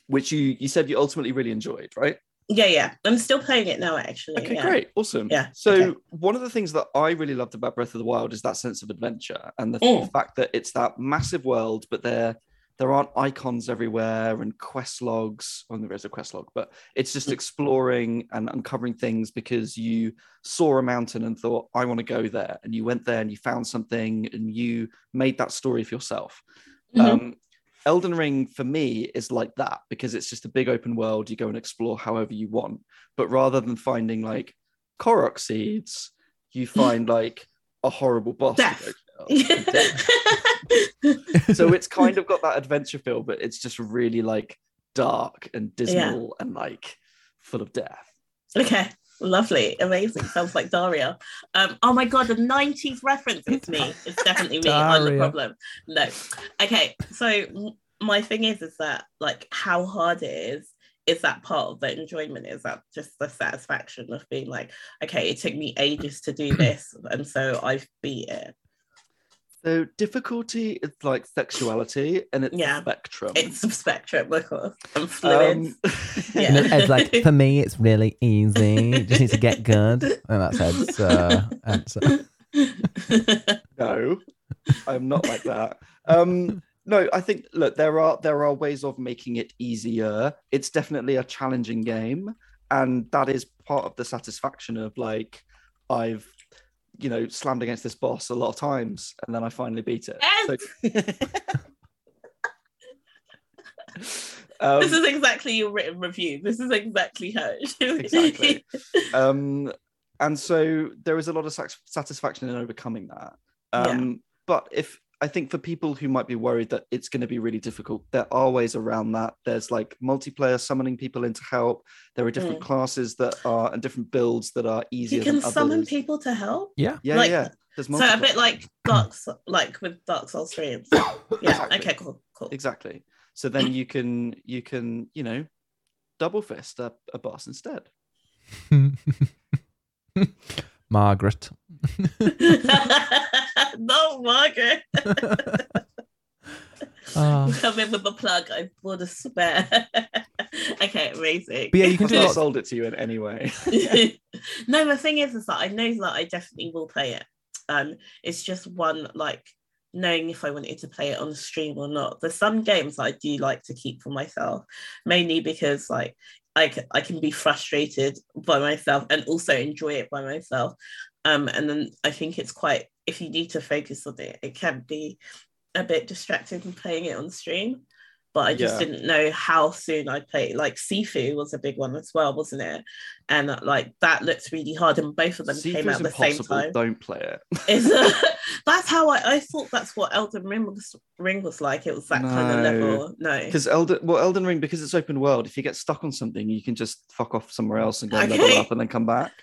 Which you you said you ultimately really enjoyed, right? Yeah, yeah. I'm still playing it now actually. Okay, yeah. great, awesome. Yeah, So okay. one of the things that I really loved about Breath of the Wild is that sense of adventure and the Mm. fact that it's that massive world, but there there aren't icons everywhere and quest logs. Well, there is a quest log, but it's just Mm. exploring and uncovering things because you saw a mountain and thought, I want to go there. And you went there and you found something and you made that story for yourself. Mhm. Um, Elden Ring for me is like that because it's just a big open world. You go and explore however you want. But rather than finding like Korok seeds, you find like a horrible boss. to go kill. So it's kind of got that adventure feel, but it's just really like dark and dismal and like full of death. okay. Lovely, amazing. Sounds like Daria. Um, oh my god, the 90s reference. It's me. It's definitely me. I'm the problem. No. Okay, so my thing is, is that like how hard it is. Is that part of the enjoyment? Is that just the satisfaction of being like, okay, it took me ages to do this, and so I've beat it. So difficulty is like sexuality and it's Yeah. a spectrum. It's a spectrum, of course. I'm fluid. Um, Yeah. And then Ed's like, for me, it's really easy. Just need to get good. And that's Ed's uh, answer. no, I'm not like that. Um, no, I think look, there are there are ways of making it easier. It's definitely a challenging game, and that is part of the satisfaction of like I've you know slammed against this boss a lot of times, and then I finally beat it. So- um, this is exactly your written review. This is exactly her. Exactly. um, and so there is a lot of satisfaction in overcoming that. Um, But if I think for people who might be worried that it's going to be really difficult, there are ways around that. There's like multiplayer summoning people in to help. There are different mm. classes that are and different builds that are easier. you can than summon others. people to help. Yeah. Yeah, like- yeah. There's So a bit like Dark, like with Dark Souls streams. Yeah. Exactly. Okay. Cool. Cool. exactly. So then you can you can you know double fist a, a boss instead. Margit. no, Margit. Oh. Come in with the plug. I bought a spare. okay, amazing. But yeah, you can I've do not sold it to you in any way. no, the thing is, is that I know that I definitely will play it. Um, it's just one like knowing if I wanted to play it on stream or not. There's some games that I do like to keep for myself, mainly because like I I can be frustrated by myself and also enjoy it by myself. Um, and then I think it's quite if you need to focus on it, it can be a bit distracting from playing it on stream. But I just Yeah. didn't know how soon I'd play. Like Sifu was a big one as well, wasn't it? And uh, like that looked really hard, and both of them came out at the same time. Don't play it. Is that's how I, I thought that's what Elden Ring was, Ring was like. It was that kind of level. No. Because Elden, well, Elden Ring, because it's open world, if you get stuck on something, you can just fuck off somewhere else and go Okay. level up and then come back.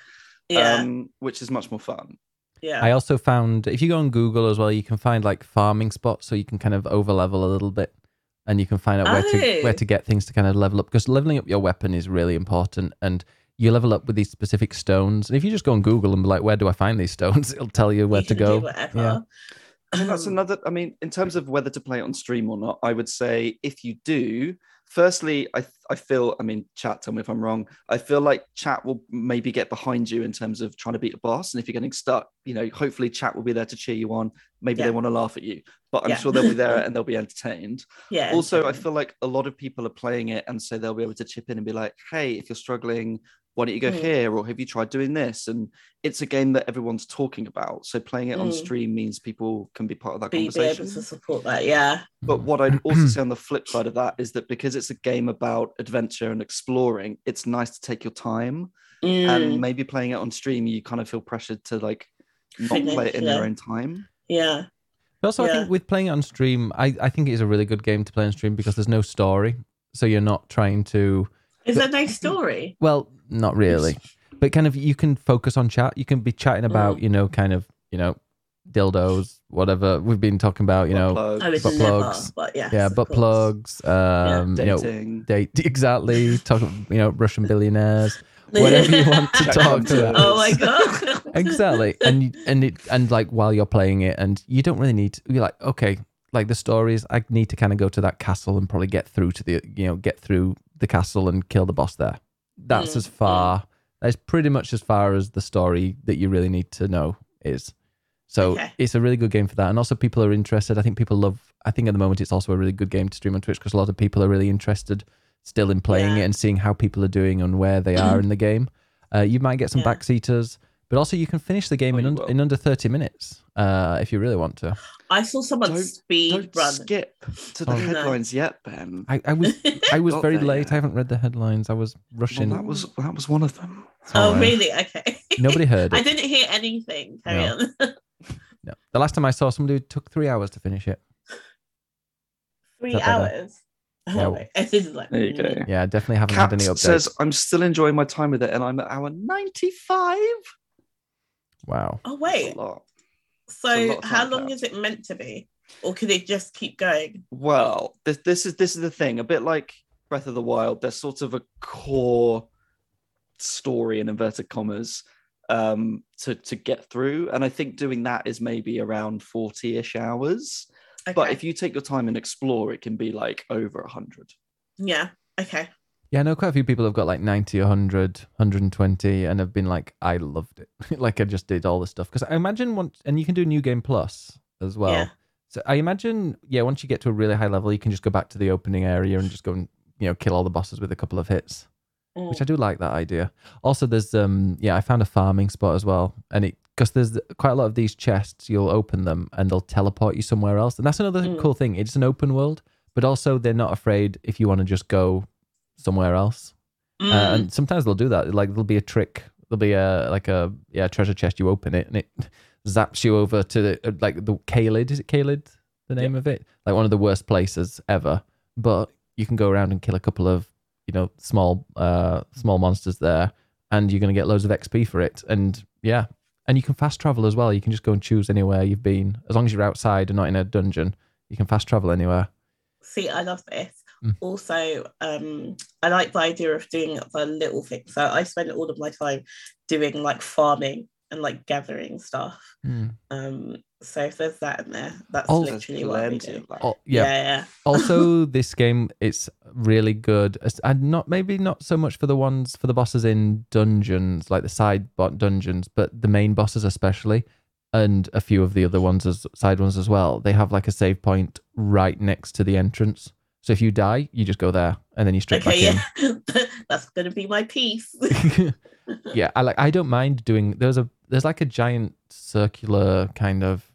Yeah. Um, which is much more fun. Yeah. I also found if you go on Google as well, you can find like farming spots, so you can kind of over level a little bit, and you can find out where to Oh. where to oh. get things to kind of level up. Because leveling up your weapon is really important, and you level up with these specific stones. And if you just go on Google and be like, "Where do I find these stones?" It'll tell you where You to can go. whatever. Yeah. I mean, that's another. I mean, in terms of whether to play it on stream or not, I would say if you do, firstly, I I feel. I mean, chat. Tell me if I'm wrong. I feel like chat will maybe get behind you in terms of trying to beat a boss, and if you're getting stuck, you know, hopefully chat will be there to cheer you on. Maybe Yeah. they want to laugh at you, but I'm Yeah. sure they'll be there and they'll be entertained. Yeah. also i feel like a lot of people are playing it and so they'll be able to chip in and be like hey if you're struggling why don't you go Mm. here or have you tried doing this and it's a game that everyone's talking about so playing it on Mm. stream means people can be part of that be, be conversation able to support that. Yeah. but what i'd also say on the flip side of that is that because it's a game about adventure and exploring it's nice to take your time and Mm, maybe playing it on stream you kind of feel pressured to like not Finish, play it in yeah. your own time yeah. But also, I think with playing it on stream, I, I think it is a really good game to play on stream because there's no story, so you're not trying to. Is there no story? Well, not really, but kind of you can focus on chat. You can be chatting about, Mm. you know, kind of, you know, dildos, whatever we've been talking about. You know, Plug, I would butt never, plugs. but yes, yeah, of butt course. plugs. Um, you know, date exactly. Talk, you know, Russian billionaires, whatever you want to talk to. oh my god. exactly and and it and like while you're playing it and you don't really need to be like okay like the stories i need to kind of go to that castle and probably get through to the you know get through the castle and kill the boss there. That's Mm, as far that's pretty much as far as the story that you really need to know is. So Okay. it's a really good game for that. And also people are interested. I think people love i think at the moment it's also a really good game to stream on twitch because a lot of people are really interested still in playing Yeah. it and seeing how people are doing and where they are in the game. Uh, you might get some Yeah. backseaters but also you can finish the game Oh, in, you under, in under 30 minutes uh, if you really want to. I saw someone Don't- speed don't run. skip to the Oh. No. headlines yet ben I, I was I was very there late. yet. I haven't read the headlines. I was Well, rushing. that was that was one of them. oh Sorry. really? Okay. Nobody heard I didn't hear anything. Carry No. on. No. The last time I saw somebody, it took three hours to finish it. Three Is that better? hours. Yeah. Oh, wait. This is like, There you go. Yeah, definitely haven't Cat had any updates. says, I'm still enjoying my time with it, and I'm at hour 95. Wow. Oh wait. a lot. So a lot how long out. is it meant to be, or could it just keep going? Well, this this is this is the thing. A bit like Breath of the Wild, there's sort of a core story in inverted commas um, to to get through, and I think doing that is maybe around forty-ish hours. Okay. But if you take your time and explore, it can be like over hundred. yeah. Okay. Yeah, I know quite a few people have got like 90, 100, 120 and have been like, I loved it. like I just did all the stuff. Because I imagine once, and you can do New Game Plus as well. Yeah. So I imagine, yeah, once you get to a really high level, you can just go back to the opening area and just go and, you know, kill all the bosses with a couple of hits, Mm. which I do like that idea. Also, there's, um, yeah, I found a farming spot as well. And it, because there's quite a lot of these chests, you'll open them and they'll teleport you somewhere else. And that's another Mm. cool thing. It's an open world, but also they're not afraid if you want to just go somewhere else. Mm. Uh, and sometimes they'll do that. Like there'll be a trick. There'll be a like a yeah treasure chest. You open it and it zaps you over to the uh, like the Caelid. Is it Caelid? The name of it? Like one of the worst places ever. But you can go around and kill a couple of you know small uh small monsters there, and you're gonna get loads of XP for it. And yeah, and you can fast travel as well. You can just go and choose anywhere you've been as long as you're outside and not in a dungeon. You can fast travel anywhere. See, I love this. Mm. Also, um, I like the idea of doing the little things. So I spend all of my time doing like farming and like gathering stuff. Um, so if there's that in there, that's There's literally what we plenty do. of that. Oh, Yeah, yeah. yeah. also this game it's really good and not maybe not so much for the ones for the bosses in dungeons like the side dungeons but the main bosses especially and a few of the other ones as side ones as well they have like a save point right next to the entrance so if you die you just go there and then you straight Okay, back yeah. that's gonna be my piece. yeah i like i don't mind doing there's a there's like a giant circular kind of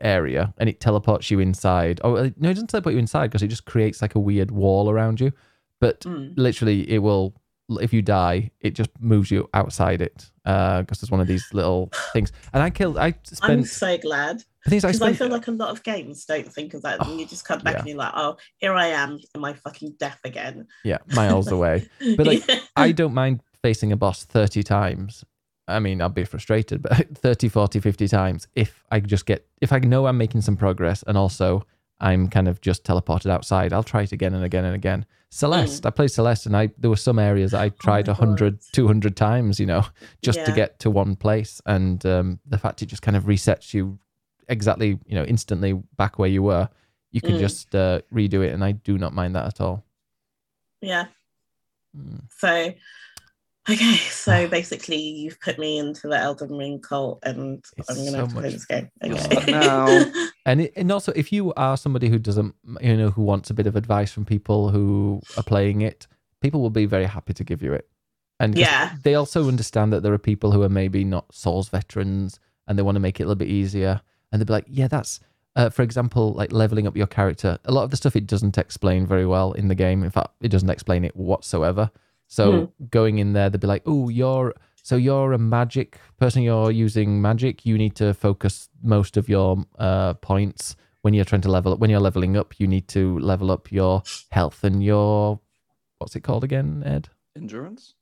area and it teleports you inside oh no it doesn't teleport you inside because it just creates like a weird wall around you but Mm. literally it will if you die it just moves you outside it uh because there's one of these little things and i killed i I'm so glad is i because I, feel like a lot of games don't think of that, and you just come back yeah. and you're like, "Oh, here I am in my fucking death again." yeah miles away But, like, Yeah. i don't mind facing a boss 30 times i mean i'll be frustrated but 30 40 50 times if i just get if i know i'm making some progress and also i'm kind of just teleported outside i'll try it again and again and again celeste i played celeste and i there were some areas i tried my 100 God. 200 times you know just to get to one place and um, the fact it just kind of resets you exactly you know instantly back where you were you can Mm. just uh, redo it and i do not mind that at all yeah. Mm. So, okay, so basically, you've put me into the Elden Ring cult, and It's I'm gonna so have to play this game. Okay. now. and it, and also if you are somebody who doesn't you know who wants a bit of advice from people who are playing it people will be very happy to give you it And Yeah. they also understand that there are people who are maybe not souls veterans and they want to make it a little bit easier and they'd be like yeah that's uh, for example like leveling up your character. A lot of the stuff it doesn't explain very well in the game. In fact it doesn't explain it whatsoever. So going in there they'd be like oh you're so you're a magic person. You're using magic. You need to focus most of your uh, points. When you're trying to level up when you're leveling up you need to level up your health and your what's it called again ed? Endurance?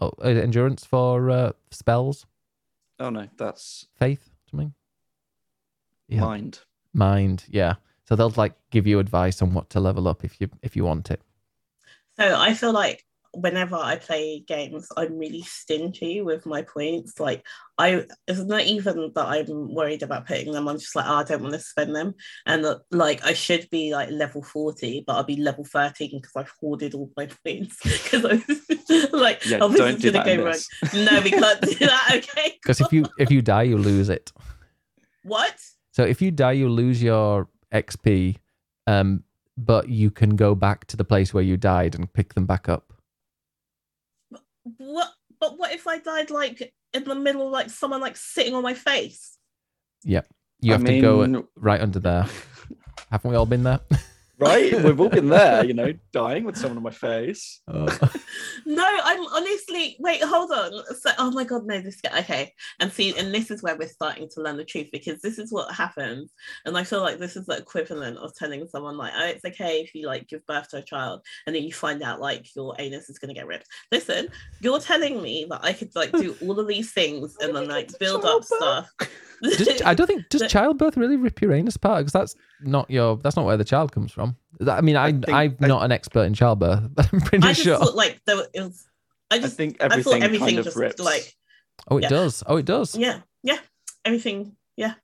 oh uh, endurance for uh, spells. Oh no, that's faith something Yeah. mind. mind yeah so they'll like give you advice on what to level up if you if you want it So I feel like whenever I play games, I'm really stingy with my points. Like I, it's not even that I'm worried about putting them. I'm just like, oh, I don't want to spend them. And uh, like I should be like level 40, but I'll be level 13 because I've hoarded all my points. Because I'm like, Yeah, oh, this don't is do gonna that in go wrong. No, we can't do that. Okay. because if you if you die you lose it What? So if you die you lose your xp um but you can go back to the place where you died and pick them back up What? But what if I died like in the middle, like someone like sitting on my face? Yeah. You I have to go right under there haven't we all been there right? We've all been there, you know, dying with someone on my face. Oh. No, I'm honestly wait, hold on. So, oh my god, no, this guy. Okay, and see, and this is where we're starting to learn the truth because this is what happens, and I feel like this is the equivalent of telling someone like, oh, it's okay if you like give birth to a child, and then you find out like your anus is gonna get ripped. Listen, you're telling me that I could like do all of these things and then like build up stuff. Does- I don't think does The- childbirth really rip your anus apart? Because that's not your that's not where the child comes from. That- I mean, I, think- I'm I- not an expert in childbirth, but I'm pretty I just sure. thought like there, it was. I I just think I everything, thought everything kind of just rips. like oh, it yeah. does. Oh, it does. yeah, yeah, everything. Yeah,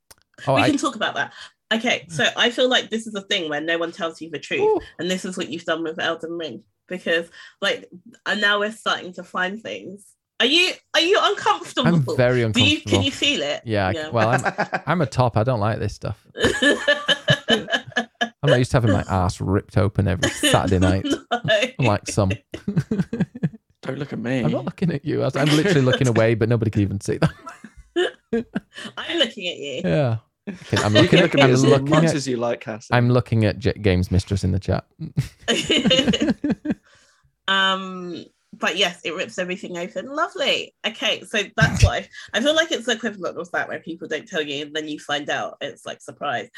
Oh, we I, can talk about that. Okay, so I feel like this is a thing where no one tells you the truth, Ooh. and this is what you've done with Elden Ring because, like, and now we're starting to find things. Are you are you uncomfortable? I'm very Do uncomfortable. you can you feel it? yeah, Yeah. Well, I'm I'm a top. I don't like this stuff. I'm not used to having my ass ripped open every Saturday night. Like some. Don't look at me. I'm not looking at you. I'm literally looking away, but nobody can even see that. I'm looking at you. Yeah. Okay, I'm You looking can at, look at me as looking much at, as you like, Cassie. I'm looking at J- Games Mistress in the chat. um but yes it rips everything open. Lovely. Okay so that's why i feel like it's the equivalent of that where people don't tell you and then you find out it's like surprise.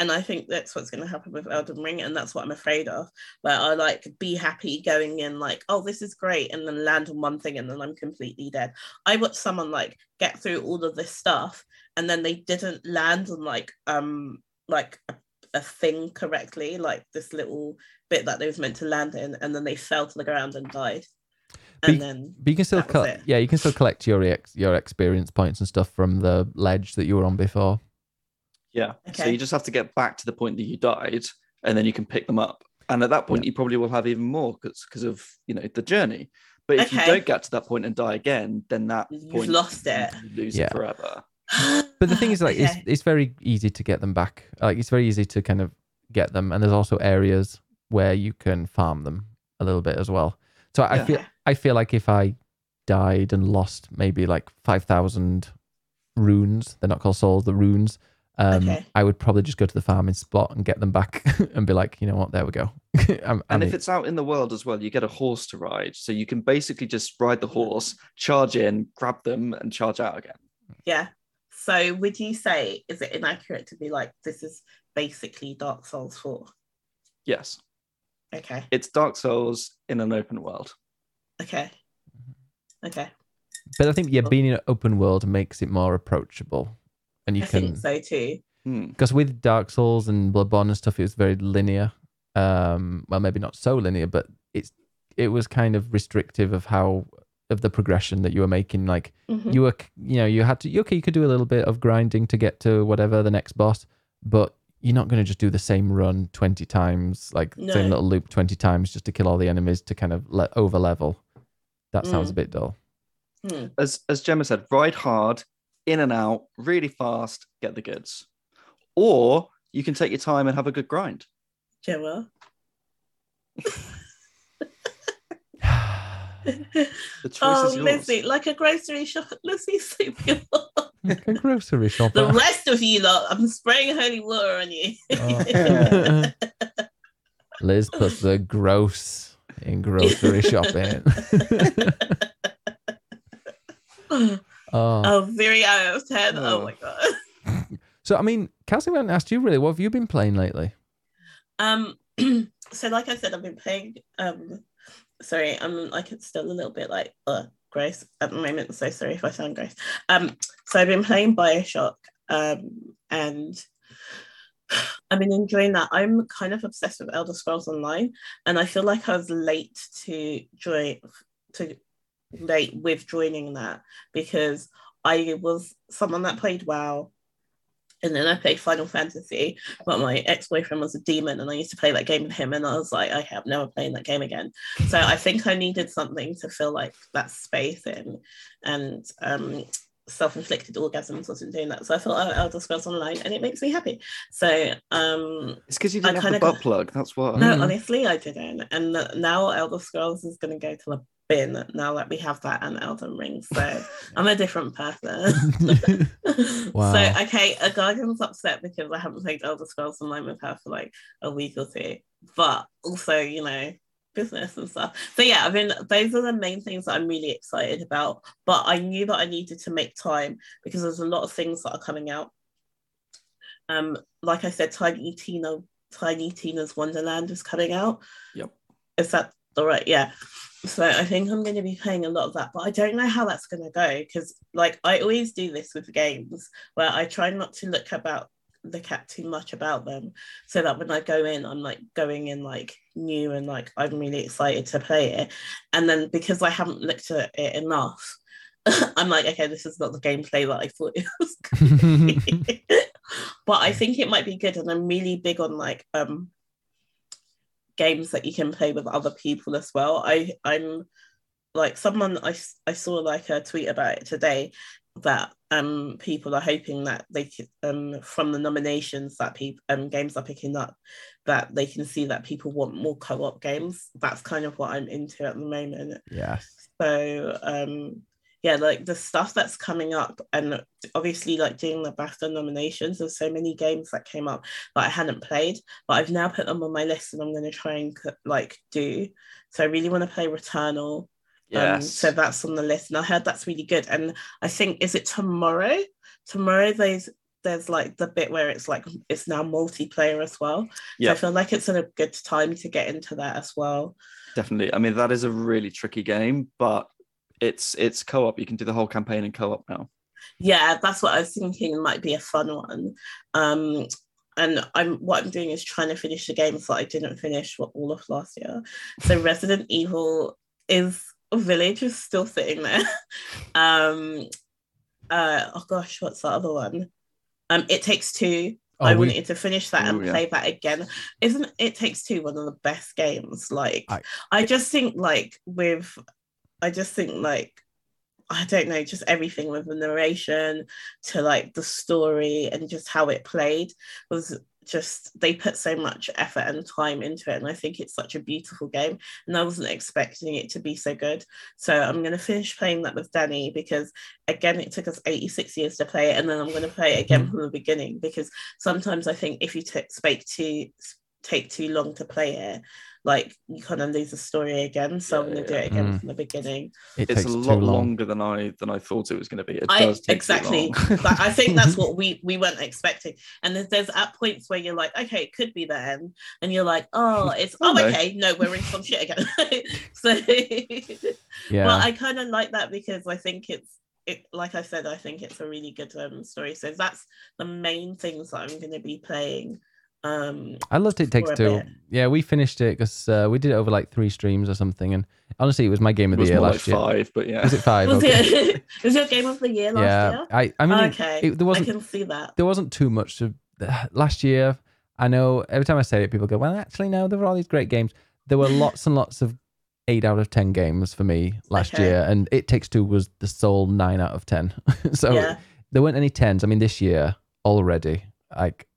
And i think that's what's going to happen with elden ring and that's what i'm afraid of where i like be happy going in like oh this is great and then land on one thing and then i'm completely dead. I watched someone like get through all of this stuff and then they didn't land on like um like a, a thing correctly like this little bit that they was meant to land in and then they fell to the ground and died and Be- then But you can still That was collect, yeah, you can still collect your ex- your experience points and stuff from the ledge that you were on before. yeah. Okay. So you just have to get back to the point that you died, and then you can pick them up. And at that point, you probably will have even more because of you know the journey. But if you don't get to that point and die again, then that You've point lost it. You lose Yeah. it forever. But the thing is, like, it's Okay. it's very easy to get them back. Like, it's very easy to kind of get them, and there's also areas where you can farm them a little bit as well. So I Yeah. feel I feel like if I died and lost maybe like five thousand runes, they're not called souls, the runes. Um, Okay. I would probably just go to the farming spot and get them back and be like, you know what, there we go. I'm, I And mean, if it's out in the world as well, you get a horse to ride. So you can basically just ride the horse, charge in, grab them, and charge out again. yeah so would you say is it inaccurate to be like this is basically dark souls 4 Yes. okay It's Dark Souls in an open world. Okay okay but I think yeah, being in an open world makes it more approachable, and you can i can think so too Hmm. because with Dark Souls and Bloodborne and stuff, it was very linear. Um, well, maybe not so linear, but it's it was kind of restrictive of how of the progression that you were making. Like Mhm. you were, you know, you had to okay, you could do a little bit of grinding to get to whatever the next boss, but you're not going to just do the same run twenty times, like No. same little loop twenty times just to kill all the enemies to kind of let over level. That sounds Mm. a bit dull. Hmm. As as Gemma said, ride hard, in and out, really fast, get the goods. Or you can take your time and have a good grind. Gemma. The choice oh is yours. lizzie like a grocery shop lizzie super Like a grocery shop. the rest of you lot i'm spraying holy water on you Oh. Liz puts the gross in grocery shopping. oh. oh very out of 10 oh Oh. my god So, I mean, Cassie, we haven't asked you really, what have you been playing lately? Um, so like I said, I've been playing. Um, sorry, I'm like it's still a little bit like uh, Grace at the moment. So sorry if I sound Grace. Um, so I've been playing Bioshock. Um, and I've been enjoying that. I'm kind of obsessed with Elder Scrolls Online, and I feel like I was late to join to late with joining that because I was someone that played WoW. And then I played Final Fantasy, but my ex-boyfriend was a demon and I used to play that game with him and I was like, okay, I'm never playing that game again. So I think I needed something to fill like that space in and um self-inflicted orgasms wasn't doing that. So I thought oh, Elder Scrolls Online and it makes me happy. So um It's because you didn't have the kinda butt plug. That's what no, Mm. honestly I didn't. And now Elder Scrolls is gonna go to the bin now that we have that and Elden Ring. So I'm a different person. Wow. So okay, a guardian's upset because I haven't played Elder Scrolls Online with her for like a week or two. but also, you know, business and stuff. So yeah, I mean, those are the main things that I'm really excited about. But I knew that I needed to make time because there's a lot of things that are coming out. Um, like I said, Tiny Tina, Tiny Tina's Wonderland is coming out. Yep. Is that all right? Yeah. So I think I'm going to be playing a lot of that, but I don't know how that's going to go because, like, I always do this with games where I try not to look about look at too much about them so that when I go in, I'm like going in like new and like I'm really excited to play it. And then because I haven't looked at it enough, I'm like, okay, this is not the gameplay that I thought it was. but I think it might be good. And I'm really big on like um games that you can play with other people as well. I I'm like someone I, I saw like a tweet about it today that um people are hoping that they can um from the nominations that people um games are picking up that they can see that people want more co-op games. That's kind of what i'm into at the moment. Yes. So um yeah like the stuff that's coming up and obviously like doing the BAFTA nominations there's so many games that came up that I hadn't played but I've now put them on my list and I'm going to try and like do. So I really want to play Returnal yes. Um, so that's on the list, and I heard that's really good. And I think is it tomorrow? Tomorrow there's there's like the bit where it's like it's now multiplayer as well. Yeah, so I feel like it's a good time to get into that as well. Definitely. I mean, that is a really tricky game, but it's it's co-op. You can do the whole campaign in co-op now. Yeah, that's what I was thinking might be a fun one. Um, and I'm what I'm doing is trying to finish the games that I didn't finish all of last year. So Resident Evil is village is still sitting there. um, uh, oh gosh, what's the other one? Um, It Takes Two. Oh, I we... wanted to finish that and play that again. Isn't It Takes Two one of the best games? Like, I, I just think like with, I just think like I don't know, just everything with the narration to like the story and just how it played was just they put so much effort and time into it and i think it's such a beautiful game and i wasn't expecting it to be so good so i'm going to finish playing that with danny because again it took us 86 years to play it and then i'm going to play it again mm-hmm. from the beginning because sometimes i think if you t- speak too take too long to play it like you kind of lose the story again. So yeah, I'm going to do it again mm. from the beginning. It it's a lot long. longer than I than I thought it was going to be. It I, exactly. but I think that's what we we weren't expecting. And there's, there's at points where you're like, okay, it could be the end, and you're like, oh, it's oh, oh okay, no, we're in some shit again. so yeah, well, I kind of like that because I think it's it, like I said, I think it's a really good um, story. So that's the main things that I'm going to be playing um, I loved It Takes Two. Bit. Yeah, we finished it because uh, we did it over like three streams or something, and honestly, it was my game of the year last like year. Five, but yeah, was it five? was, okay. it, was your game of the year last yeah, year? I, I mean, okay, it, there wasn't. I can see that. There wasn't too much to last year. I know every time I say it, people go, "Well, actually, no, there were all these great games." There were lots and lots of eight out of ten games for me last okay. year, and It Takes Two was the sole nine out of ten. so yeah. there weren't any tens. I mean, this year already, like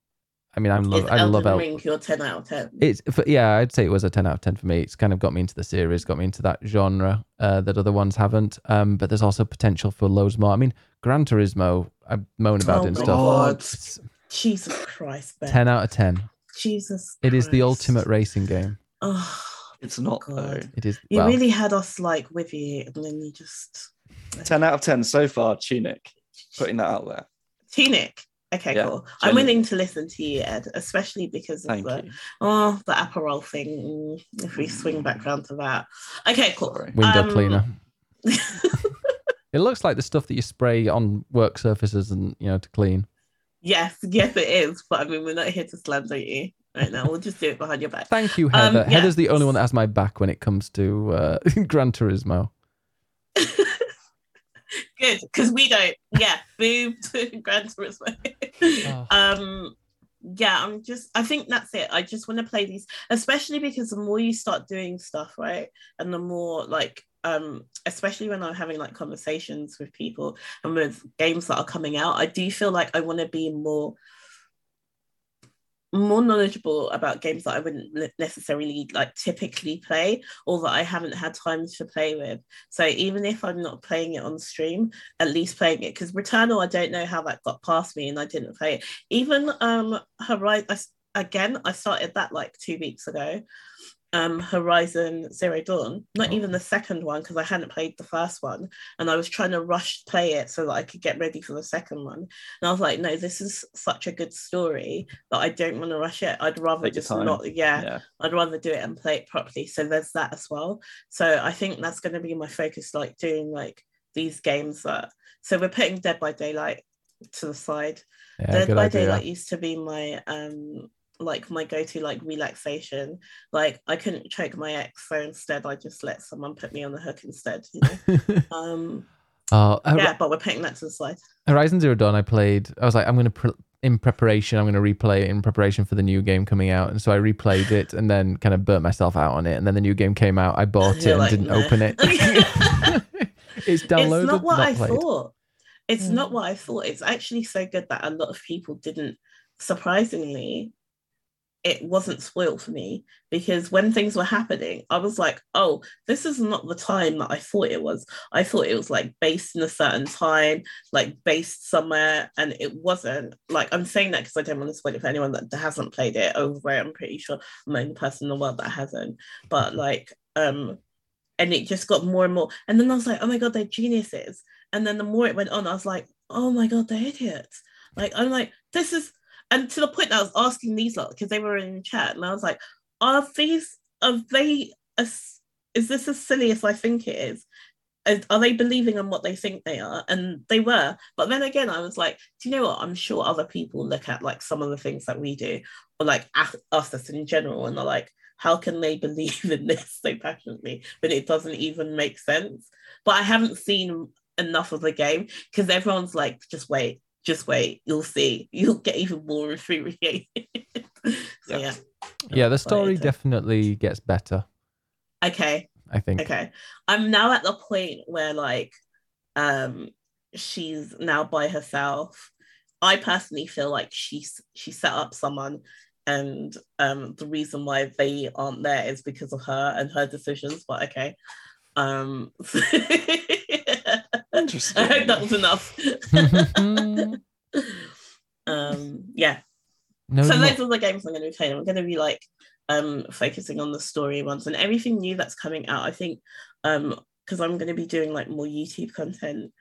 I mean, I'm love, I love Elden Ring your ten out of ten. It's yeah, I'd say it was a ten out of ten for me. It's kind of got me into the series, got me into that genre uh, that other ones haven't. Um, but there's also potential for loads more. I mean, Gran Turismo, I moan about oh it and stuff. Oh, it's Jesus Christ, Ben. ten out of ten. Jesus, it Christ. is the ultimate racing game. Oh, it's not though. It is. You well, really had us like with you, and then you just ten out of ten so far. Tunic, putting that out there. Tunic. Okay, yeah, cool. I'm willing to listen to you, Ed, especially because of Thank the you. oh the Aperol thing. If we swing back around to that. Okay, cool. Sorry. Window um, cleaner. it looks like the stuff that you spray on work surfaces and you know to clean. Yes, yes, it is. But I mean, we're not here to slander you right now. We'll just do it behind your back. Thank you, Heather. Um, Heather's the only one that has my back when it comes to uh, Gran Turismo. Good, because we don't. Yeah, boom to Gran Turismo. oh. Um, yeah, I'm just. I think that's it. I just want to play these, especially because the more you start doing stuff, right, and the more like um especially when i'm having like conversations with people and with games that are coming out i do feel like i want to be more more knowledgeable about games that I wouldn't necessarily like typically play or that I haven't had time to play with. So even if I'm not playing it on stream, at least playing it because Returnal, I don't know how that got past me and I didn't play it. Even um Horizon, again, I started that like two weeks ago. Um, Horizon Zero Dawn, not Oh. even the second one because I hadn't played the first one, and I was trying to rush play it so that I could get ready for the second one. And I was like, no, this is such a good story that I don't want to rush it. I'd rather Take just not, yeah, Yeah. I'd rather do it and play it properly. So there's that as well. So I think that's going to be my focus, like doing like these games that. So we're putting Dead by Daylight to the side. Yeah, Dead by idea. Daylight used to be my um like my go-to like relaxation. Like I couldn't choke my ex, so instead I just let someone put me on the hook instead. You know. um oh, Hor- yeah, but we're putting that to the side. Horizon Zero Dawn. I played. I was like, I'm gonna pre- in preparation. I'm gonna replay it in preparation for the new game coming out, and so I replayed it and then kind of burnt myself out on it. And then the new game came out. I bought it You're and like, didn't "No." open it. it's downloaded, it's not what I played. thought. It's Mm. not what I thought. It's actually so good that a lot of people didn't. Surprisingly, it wasn't spoiled for me because when things were happening, I was like, "Oh, this is not the time that I thought it was. I thought it was like based in a certain time, like based somewhere, and it wasn't." Like I'm saying that because I don't want to spoil it for anyone that hasn't played it over it. I'm pretty sure I'm the only person in the world that hasn't. But like, um, and it just got more and more. And then I was like, oh my god, they're geniuses. And then the more it went on, I was like, oh my god, they're idiots. Like I'm like, this is, and to the point that I was asking these lot because they were in chat, and I was like, are these are they as is this as silly as I think it is? Are they believing in what they think they are? And they were. But then again, I was like, do you know what? I'm sure other people look at like some of the things that we do, or like us us in general, and they're like, how can they believe in this so passionately when it doesn't even make sense? But I haven't seen enough of the game because everyone's like, just wait, just wait, you'll see, you'll get even more infuriated. so Yeah. yeah, Yeah, the story definitely gets better. okay, I think. okay. I'm now at the point where like, um, she's now by herself. I personally feel like she's she set up someone and um the reason why they aren't there is because of her and her decisions but okay um I hope that was enough um yeah no, so no. those are the games I'm going to be playing. I'm going to be like um focusing on the story ones and everything new that's coming out. I think um because I'm going to be doing like more YouTube content.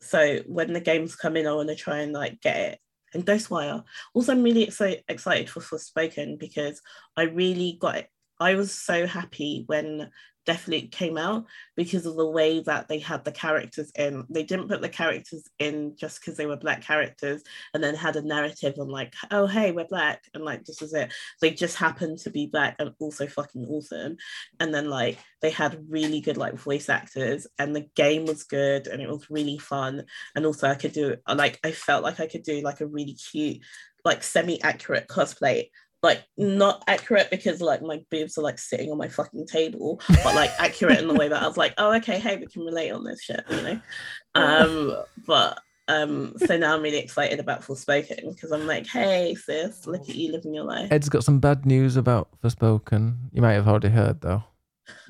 So when the games come in, I want to try and like get it. And Ghostwire. Also, I'm really excited excited for Forspoken because I really got it. I was so happy when Deathloop came out because of the way that they had the characters in. They didn't put the characters in just because they were black characters and then had a narrative on like, oh hey, we're black, and like this is it. They just happened to be black and also fucking awesome. And then like they had really good like voice actors, and the game was good and it was really fun. And also I could do like I felt like I could do like a really cute, like semi-accurate cosplay. Like not accurate because like my boobs are like sitting on my fucking table, but like accurate in the way that I was like, oh okay, hey, we can relate on this shit, you know. Um, but um, so now I'm really excited about Forspoken because I'm like, hey sis, look at you living your life. Ed's got some bad news about Forspoken. You might have already heard though.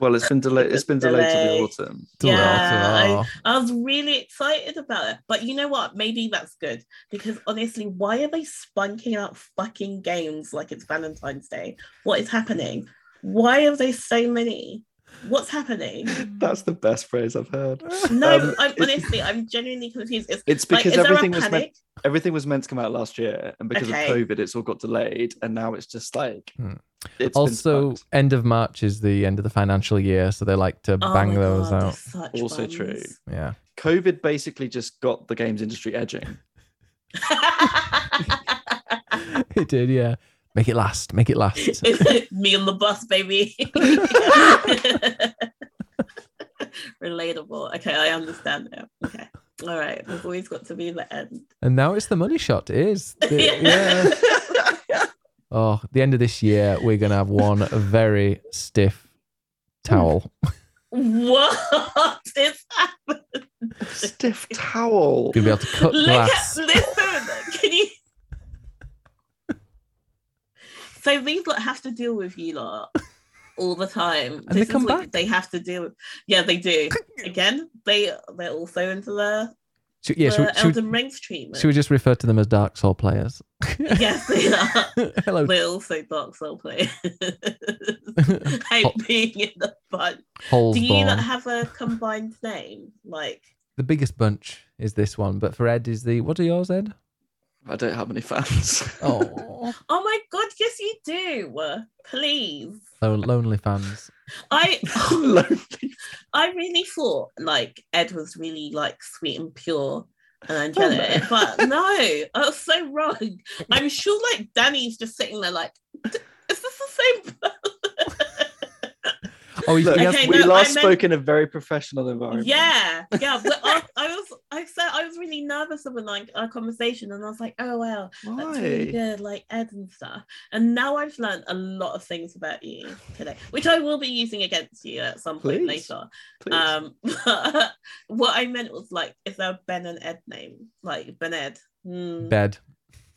Well, it's been delayed. It's been delayed to the autumn. Yeah, Oh. I was really excited about it. But you know what? Maybe that's good because honestly, why are they spunking out fucking games like it's Valentine's Day? What is happening? Why are there so many? What's happening? That's the best phrase I've heard. No, Um, I'm honestly, I'm genuinely confused. It's It's because is there a everything was meant everything was meant to come out last year, and because Okay. of COVID, it's all got delayed, and now it's just like Hmm. It's also, end of March is the end of the financial year, so they like to Oh bang my those God, they're out. such Also bums. true. Yeah. COVID basically just got the games industry edging. it did, yeah. Make it last. Make it last. Me on the bus, baby. Relatable. Okay, I understand now. Okay. All right. We've always got to be the end. and now it's the money shot. It is. The- yeah. Oh, the end of this year, we're gonna have one very stiff towel. What is happening? Stiff towel. Gonna be able to cut Look glass. at listen. Can you? So these lot have to deal with you lot all the time. And they This is come what back. They have to deal with. Yeah, they do. Again, they they're also into the Should, yeah, should, Elden Rings treatment. should we just refer to them as Dark Soul players? yes, they are. Hello, We're also Dark Soul players. Hate Hol- being in the bunch. Do you not have a combined name? Like, The biggest bunch is this one, but for Ed is the what are yours, Ed? I don't have any fans. Oh, oh my god, yes you do. Please. lonely fans. I Lonely. I really thought like Ed was really like sweet and pure and Oh, angelic, no. but no, I was so wrong. I'm sure like Danny's just sitting there like, is this the same? Oh, he, Look, he has- Okay, we no, last meant- spoke in a very professional environment. yeah, yeah. But I, I was, I said, I was really nervous of like our conversation, and I was like, oh wow, that's really good, like Ed and stuff. And now I've learned a lot of things about you today, which I will be using against you at some point Please. later. Please. Um, what I meant was like, is there a Ben and Ed name? Like Ben Ed. Hmm. bed,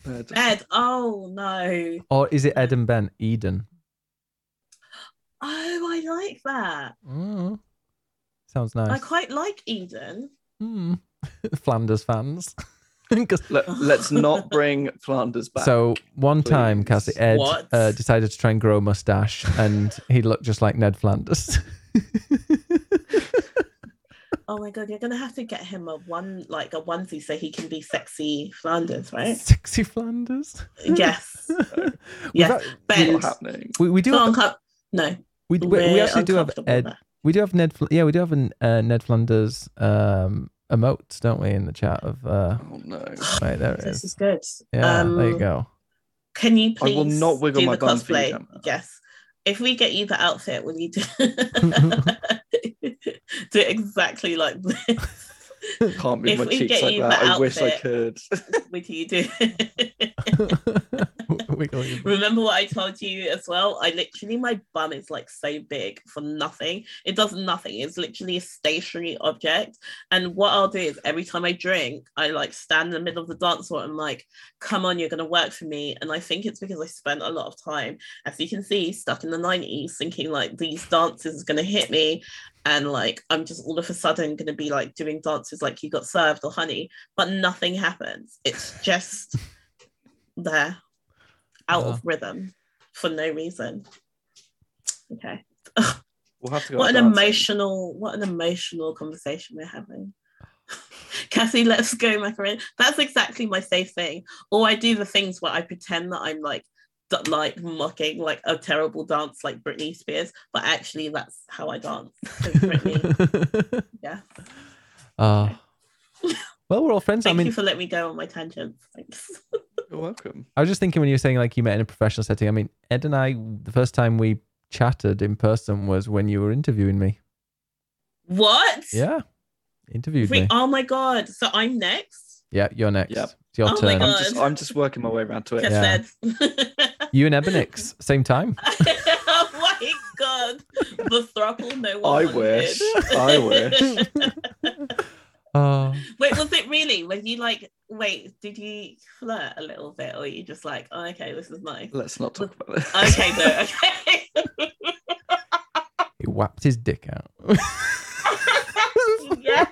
Bed. Ed. Oh no. or is it Ed and Ben? Eden. Oh, I like that. Mm. Sounds nice. I quite like Eden. Mm. Flanders fans. Let, us not bring Flanders back. so one time, please. Cassie Ed uh, decided to try and grow a mustache, and he looked just like Ned Flanders. Oh my god, you're gonna have to get him a one like a onesie so he can be sexy Flanders, right? Sexy Flanders. yes. We've Yes. got- Ben. not happening. we, we do Feel have, uncom- no. We, we, we actually do have Ed there. we do have Ned Fl- yeah we do have an uh, Ned Flanders um emotes don't we in the chat of uh Oh no. right there it This is is good. yeah there you Um, go Can you I please will not wiggle do my the bum for you, cosplay? Gemma. yes. If we get you the outfit, will you do, do exactly like this? Can't move If my cheeks like that. I wish I could. Wait till you do. Remember what I told you as well? I literally my bum is like so big for nothing. It does nothing. It's literally a stationary object. And what I'll do is every time I drink, I like stand in the middle of the dance floor and like, come on, you're gonna work for me. And I think it's because I spent a lot of time, as you can see, stuck in the 90s, thinking like these dances is gonna hit me. And like I'm just all of a sudden gonna be like doing dances like you got served or honey, but nothing happens. It's just there out Wow. of uh-huh. rhythm for no reason. Okay. We'll have to go. What an dancing. emotional, what an emotional conversation we're having. Cassie, let's go, Macarena. That's exactly my safe thing. Or I do the things where I pretend that I'm like like mocking like a terrible dance like Britney Spears, but actually that's how I dance. Britney, yeah. Uh, well, we're all friends. Thank I mean, you for letting me go on my tangents. Thanks. You're welcome. I was just thinking when you were saying like you met in a professional setting. I mean, Ed and I, the first time we chatted in person was when you were interviewing me. What? Yeah, interviewed Wait, me. oh my god. So I'm next. Yeah, you're next. Yep. It's your Oh my turn. God. I'm just, I'm just working my way around to it. Just Yeah. You and Ebonix, same time. oh my god. The thruple no one I wanted. wish. I wish. Oh, Wait, was it really? When you like wait, did you flirt a little bit or you just like, oh, okay, this is nice? Let's not talk about this. Okay, no, okay. he whapped his dick out. yes.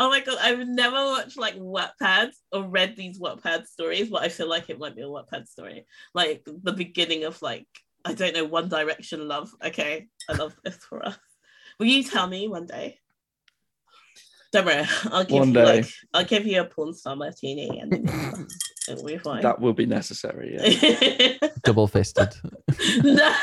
Oh my god, I've never watched like Wattpad or read these Wattpad stories, but I feel like it might be a Wattpad story. Like the beginning of like I don't know One Direction love. Okay, I love this for us. Will you tell me one day? Don't worry, I'll give One you day. like I'll give you a porn star martini and then it'll be fine. That will be necessary. Yeah. Double fisted. no.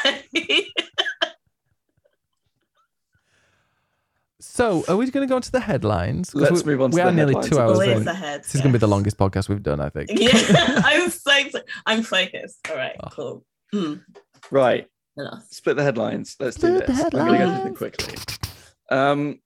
So, are we going to go on to the headlines? Let's we, move on to We the are nearly two hours Always in. ahead. This is going to be the longest podcast we've done, I think. Yeah, I'm so I'm focused. All right, Oh. cool. Mm. Right. enough. Split the headlines. Let's do Split the this. I'm going to go through them quickly. Um,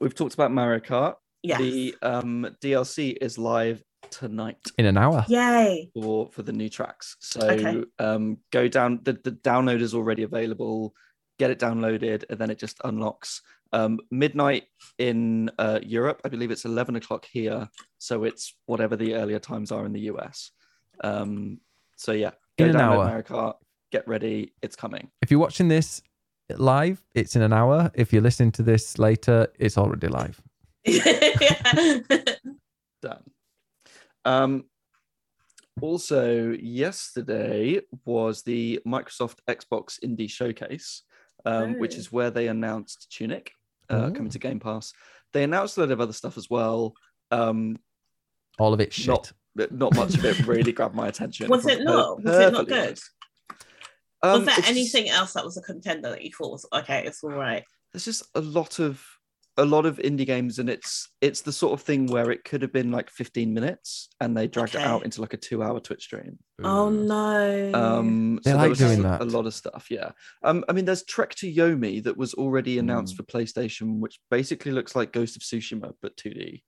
we've talked about Mario Kart. Yes. The um, DLC is live tonight In an hour. Yay. for for the new tracks. So Okay. um, go down. The, the download is already available. Get it downloaded, and then it just unlocks um, midnight in uh, Europe. I believe it's eleven o'clock here. So it's whatever the earlier times are in the US. Um, so yeah, go In an download hour. Mario Kart. Get ready. It's coming. If you're watching this live, it's in an hour. If you're listening to this later, it's already live. Done. Um, also, yesterday was the Microsoft Xbox Indie Showcase, um, which Oh. is where they announced Tunic uh, Oh. coming to Game Pass. They announced a lot of other stuff as well. Um, All of it shit. Not- but not much of it really grabbed my attention. Was it not? Was it not good? Um, was there anything else that was a contender that you thought was okay? It's all right. there's just a lot of a lot of indie games and it's it's the sort of thing where it could have been like 15 minutes and they dragged Okay. it out into like a two hour twitch stream Oh no. um They so there like was doing a, that. a lot of stuff yeah um i mean there's trek to yomi that was already announced Mm. for playstation which basically looks like ghost of tsushima but 2d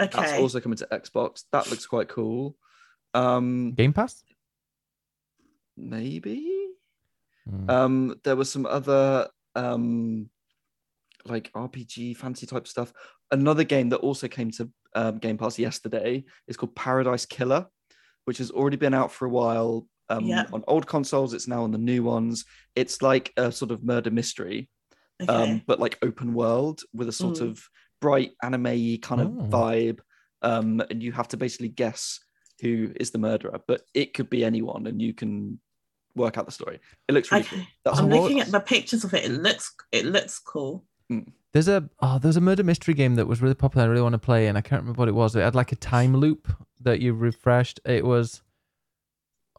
Okay. that's also coming to xbox that looks quite cool um Game Pass? maybe Mm. Um, there was some other um, like RPG fantasy type stuff. Another game that also came to um, Game Pass yesterday is called Paradise Killer, which has already been out for a while um, Yeah. on old consoles. It's now on the new ones. It's like a sort of murder mystery, okay. um, but like open world with a sort Mm. of bright anime kind of Oh. vibe. Um, and you have to basically guess who is the murderer, but it could be anyone, and you can work out the story. It looks really Okay. cool. That's I'm looking at the pictures of it. It looks it looks cool. There's a oh, there's a murder mystery game that was really popular. I really want to play, and I can't remember what it was. It had like a time loop that you refreshed. It was,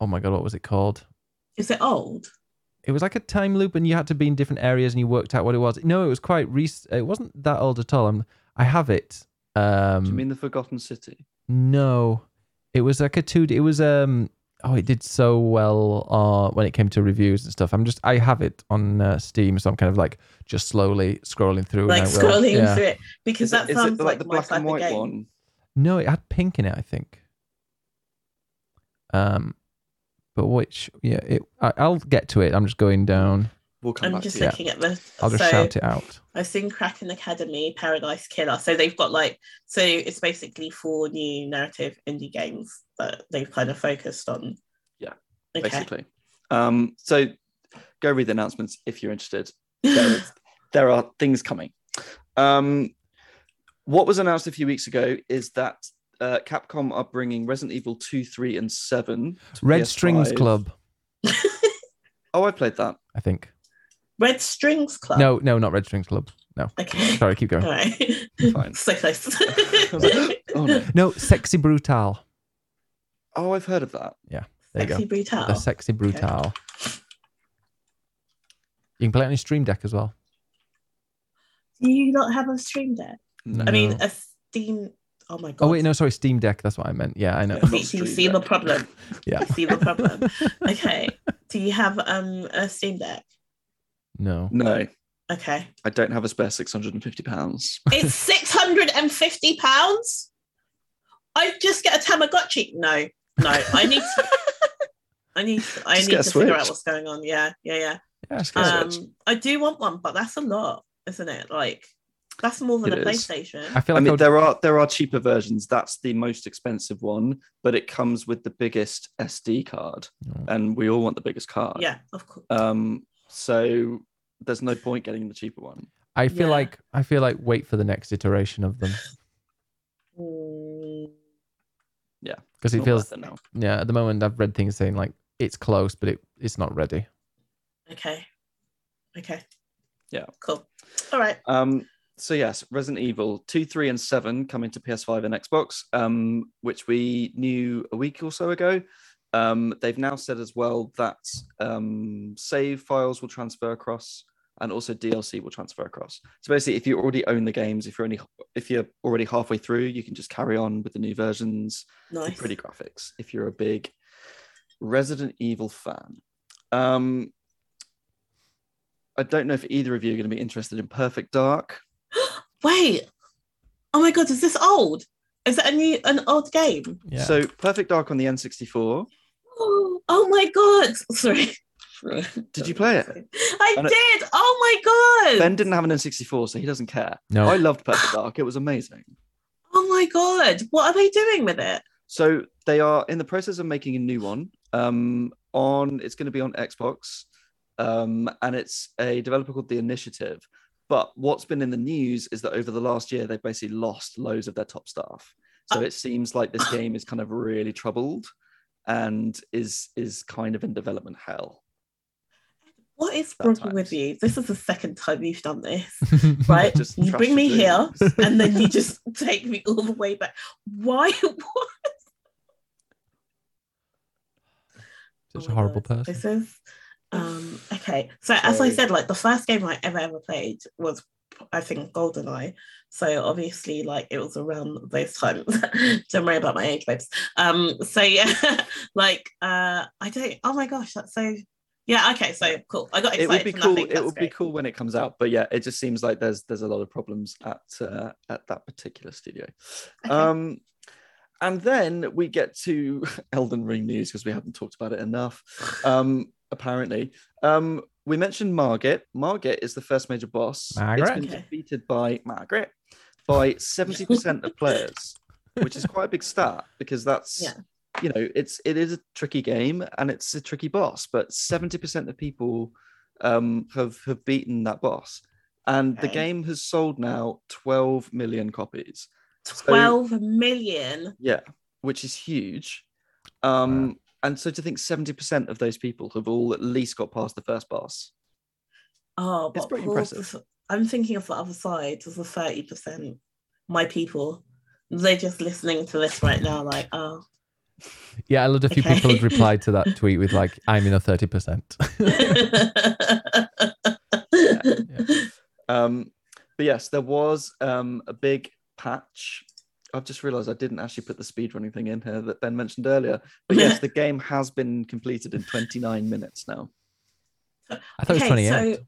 oh my god, what was it called? Is it old? It was like a time loop, and you had to be in different areas, and you worked out what it was. No, it was quite recent. It wasn't that old at all. I'm, I have it. Um, Do you mean the Forgotten City? No, it was like a two. It was um. Oh, it did so well uh, when it came to reviews and stuff. I'm just I have it on uh, Steam, so I'm kind of like just slowly scrolling through. Like and I will- scrolling yeah. through it because Is that it, is sounds it like, like the black and white game. one? No, it had pink in it, I think. Um, but which? Yeah, it. I, I'll get to it. I'm just going down. We'll come I'm back just to it. looking at the. I'll just so shout it out. I've seen Kraken Academy, Paradise Killer. So they've got like so it's basically four new narrative indie games that they've kind of focused on. Yeah, Okay. Basically. Um, so go read the announcements if you're interested. There, is, there are things coming. Um, what was announced a few weeks ago is that uh, Capcom are bringing Resident Evil 2, 3, and 7 to Red PS5. Strings Club, Oh, I played that. I think. Red Strings Club. No, no, not Red Strings Club. No, Okay. sorry, keep going. right. Fine. so close. Oh, no. No, Sexy Brutal. Oh, I've heard of that. Yeah. There you go. Sexy Brutal. The Sexy Brutal. You can play it on your Stream Deck as well. Do you not have a stream deck? No. I mean, a Steam. Oh my god. Oh wait, no, sorry, Steam Deck. That's what I meant. Yeah, I know. Yeah. See, not see, Stream the problem. Yeah. See the problem. Okay. Do you have um a Steam Deck? No. No, Okay. I don't have a spare 650 pounds. It's six hundred and fifty pounds. I just get a Tamagotchi. No, no. I need. To, I need. I Just need to a figure out what's going on. Yeah, yeah, yeah. Yeah, it's Get a good. Switch. Um, I do want one, but that's a lot, isn't it? Like that's more than It a is. PlayStation. I feel I like I mean, would, there are there are cheaper versions. That's the most expensive one, but it comes with the biggest SD card, No. and we all want the biggest card. Yeah, of course. Um. So there's no point getting the cheaper one. I feel Yeah. like I feel like wait for the next iteration of them Yeah, because it feels worth it now. yeah. At the moment, I've read things saying like it's close, but it it's not ready. okay. Okay. Yeah. Cool. All right. Um. So yes, Resident Evil two, three, and seven coming to PS5 and Xbox. Um, which we knew a week or so ago. Um, they've now said as well that um, save files will transfer across, and also DLC will transfer across. So basically, if you already own the games, if you're only if you're already halfway through, you can just carry on with the new versions. with Nice. pretty graphics if you're a big Resident Evil fan. Um, I don't know if either of you are going to be interested in Perfect Dark. Wait. Oh my god, is this old? Is it a new an old game? Yeah. So Perfect Dark on the N64. Oh, oh my god. Sorry. Did you play it? I I know- did. Oh my god. Ben didn't have an N64, so he doesn't care. no. I loved Perfect Dark. It was amazing. Oh my god. What are they doing with it? So they are in the process of making a new one. Um, on it's going to be on Xbox, um, and it's a developer called The Initiative. But what's been in the news is that over the last year, they've basically lost loads of their top staff. So it seems like this game is kind of really troubled and is is kind of in development hell. What is That wrong with you? This is the second time you've done this, right? Just you bring the me here and then you just take me all the way back. Why? What? Such Oh a horrible God. person. This is um okay. So as I said, like the first game I ever ever played was I think GoldenEye. So obviously like it was around those times. don't worry about my age, babes. Um so yeah, like uh I don't oh my gosh, that's so yeah, okay, so cool. I got excited. it would be cool. It would be cool when it comes out. But yeah, it just seems like there's there's a lot of problems at uh, at that particular studio. Okay. Um, and then we get to Elden Ring news because we haven't talked about it enough. Um, apparently, um, we mentioned Margit. Margit is the first major boss. Margaret. It's been Okay. defeated by Margaret by seventy percent of players, which is quite a big stat because that's Yeah. you know it's it is a tricky game and it's a tricky boss, but seventy percent of people um, have have beaten that boss. And the game has sold now 12 million copies. 12 million. Yeah, which is huge. Um, and so to think 70% of those people have all at least got past the first boss. Oh, It's pretty impressive. the- I'm thinking of the other side, of the 30%. My people, they're just listening to this right now, like, oh. Yeah, I loved a few Okay. people had replied to that tweet with like, "I'm in a thirty percent." Um, but yes, there was um, a big patch. I've just realized I didn't actually put the speedrunning thing in here that Ben mentioned earlier. But yes, the game has been completed in 29 minutes now. I thought it was twenty-eight.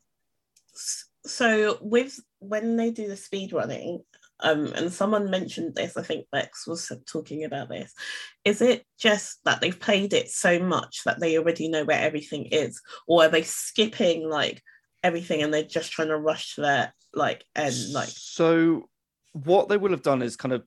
So, so with when they do the speed running, um, and someone mentioned this, I think Bex was talking about this. Is it just that they've played it so much that they already know where everything is, or are they skipping like everything and they're just trying to rush to their like end? Like, so what they will have done is kind of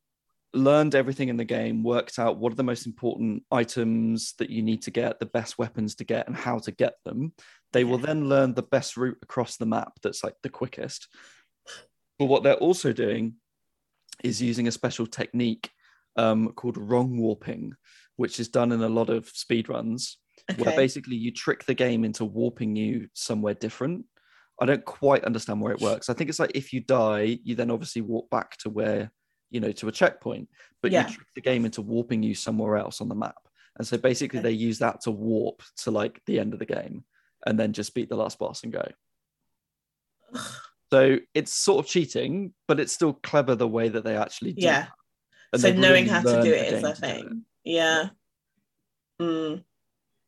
learned everything in the game worked out what are the most important items that you need to get the best weapons to get and how to get them they will then learn the best route across the map that's like the quickest but what they're also doing is using a special technique um, called wrong warping which is done in a lot of speedruns where okay, basically you trick the game into warping you somewhere different. I don't quite understand where it works. I think it's like if you die, you then obviously walk back to where, you know, to a checkpoint, but Yeah. you trick the game into warping you somewhere else on the map. And so basically Okay. they use that to warp to like the end of the game and then just beat the last boss and go. So it's sort of cheating, but it's still clever the way that they actually do. yeah. So knowing really how to do it is a thing. Yeah. Mm,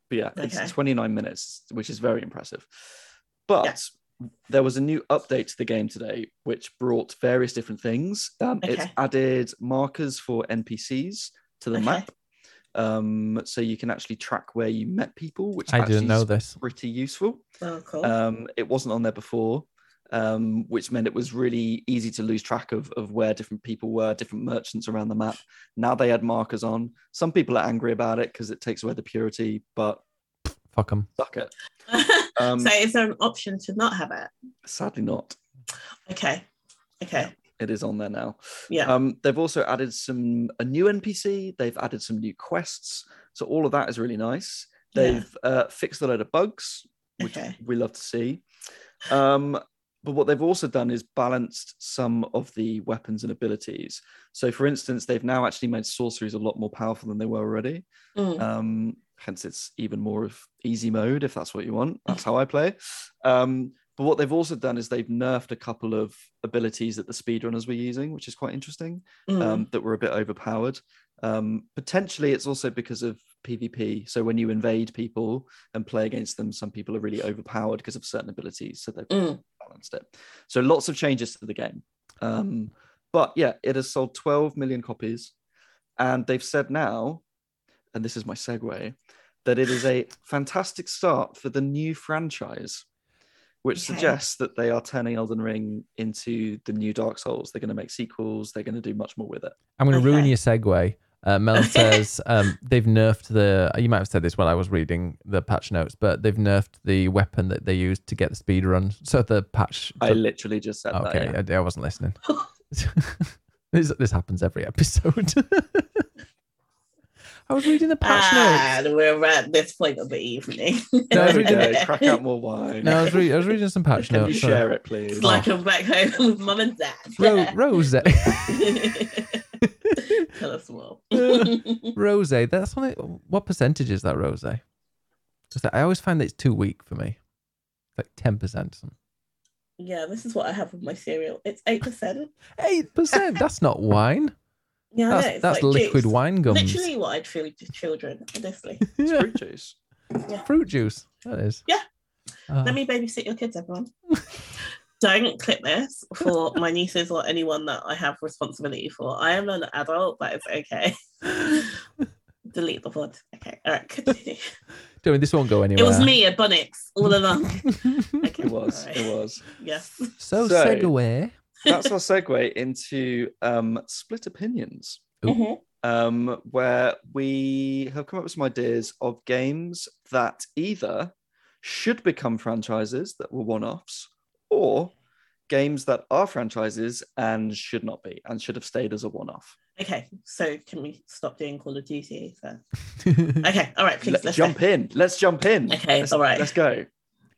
But yeah, Okay. it's 29 minutes, which is very impressive. But there was a new update to the game today, which brought various different things. Um, It's added markers for NPCs to the Okay. map. Um, so you can actually track where you met people, which I actually didn't know is this. pretty useful. oh, cool. Um, it wasn't on there before, um, which meant it was really easy to lose track of, of where different people were, different merchants around the map. Now they had markers on. Some people are angry about it because it takes away the purity, but Fuck them. Fuck it. Um, so is there an option to not have it? sadly, not. Okay. Okay. It is on there now. Yeah. Um, they've also added some a new NPC. They've added some new quests. So all of that is really nice. Yeah. They've uh, fixed a load of bugs, which Okay. we love to see. Um, but what they've also done is balanced some of the weapons and abilities. So, for instance, they've now actually made sorceries a lot more powerful than they were already. Mm. Um, hence, it's even more of easy mode if that's what you want. That's how I play. Um, but what they've also done is they've nerfed a couple of abilities that the speedrunners were using, which is quite interesting Mm. um, that were a bit overpowered. Um, potentially, it's also because of PvP. So when you invade people and play against them, some people are really overpowered because of certain abilities. So they've Mm. balanced it. So lots of changes to the game. Um, but yeah, it has sold 12 million copies, and they've said now, and this is my segue, that it is a fantastic start for the new franchise. Which Okay. suggests that they are turning Elden Ring into the new Dark Souls. They're going to make sequels. They're going to do much more with it. I'm going to ruin your segue. Uh, Mel says um, they've nerfed the. You might have said this while I was reading the patch notes, but they've nerfed the weapon that they used to get the speed run. So the patch. I literally just said okay, that. yeah. I, I wasn't listening. this, this happens every episode. I was reading the patch ah, notes. We're at this point of the evening. No, I was reading- go. Crack out more wine. No, I was, re- I was reading some patch Can you notes. sorry. share it, please? It's like I'm back home with mum and dad. Ro- Rose. Tell us more. Uh, rose, that's only what percentage is that rose? Because I always find that it's too weak for me. It's like ten percent. yeah, this is what I have with my cereal. It's eight percent. Eight percent. That's not wine. Yeah, I know, That's it's that's like liquid juice. wine gums. Literally what I'd feed to children, honestly. It's Yeah, fruit juice. fruit juice. That is. Yeah. Uh, Let me babysit your kids, everyone. Don't clip this for my nieces or anyone that I have responsibility for. I am an adult, but it's okay. Delete the pod. Okay, all right, continue. Doing this won't go anywhere. It was me at Bunnings all along. Okay, It was. all right. It was. Yes. so, So- segue. That's our segue into um, split opinions, Ooh. Mhm. um, where we have come up with some ideas of games that either should become franchises that were one-offs, or games that are franchises and should not be and should have stayed as a one-off. Okay, so can we stop doing Call of Duty? So. Okay, all right, please Let's let's jump go. in. Let's jump in. Okay, let's, all right. Let's go.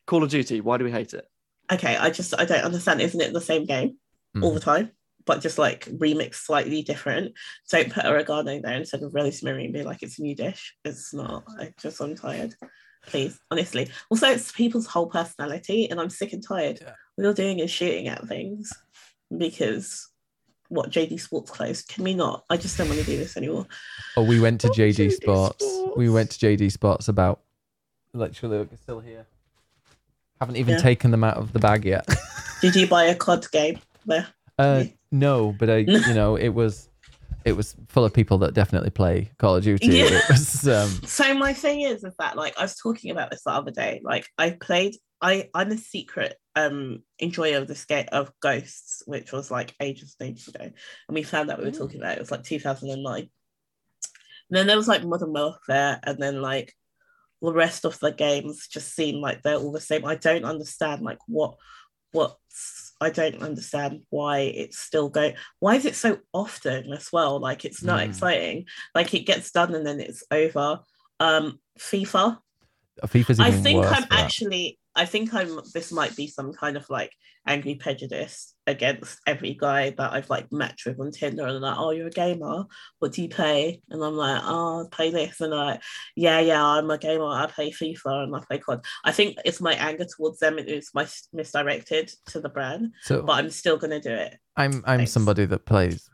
Call of Duty. Why do we hate it? Okay, I just I don't understand. Isn't it the same game all Mm. the time, but just like remix slightly different? Don't put oregano there instead of rosemary and be like it's a new dish. It's not. I just I'm tired. Please, honestly. Also, it's people's whole personality, and I'm sick and tired. Yeah. All you're doing is shooting at things because what JD Sports closed. Can we not? I just don't want to do this anymore. Oh, we went to JD JD Sports. We went to JD Sports about. Literally, it's still here. Haven't even Yeah. taken them out of the bag yet. Did you buy a COD game there? Uh, no, but I, you know, it was, it was full of people that definitely play Call of Duty. Yeah. It was, um, So my thing is, is that like I was talking about this the other day. Like I played, I I'm a secret um enjoyer of the game of Ghosts, which was like ages and ages ago, and we found out we were talking about it. It was like 2009. And then there was like Modern Warfare, and then like the rest of the games just seem like they're all the same. I don't understand like what what's I don't understand why it's still going. Why is it so often as well? Like it's not Mm. exciting. Like it gets done and then it's over. Um, FIFA. FIFA's I think I'm actually. I think I'm. This might be some kind of like angry prejudice against every guy that I've like matched with on Tinder, and like, "Oh, you're a gamer. What do you play?" And I'm like, "Oh, I play this," and like, "Yeah, yeah, I'm a gamer. I play FIFA and I play COD." I think it's my anger towards them. It's my misdirected to the brand, So but I'm still gonna do it. I'm I'm Thanks. somebody that plays.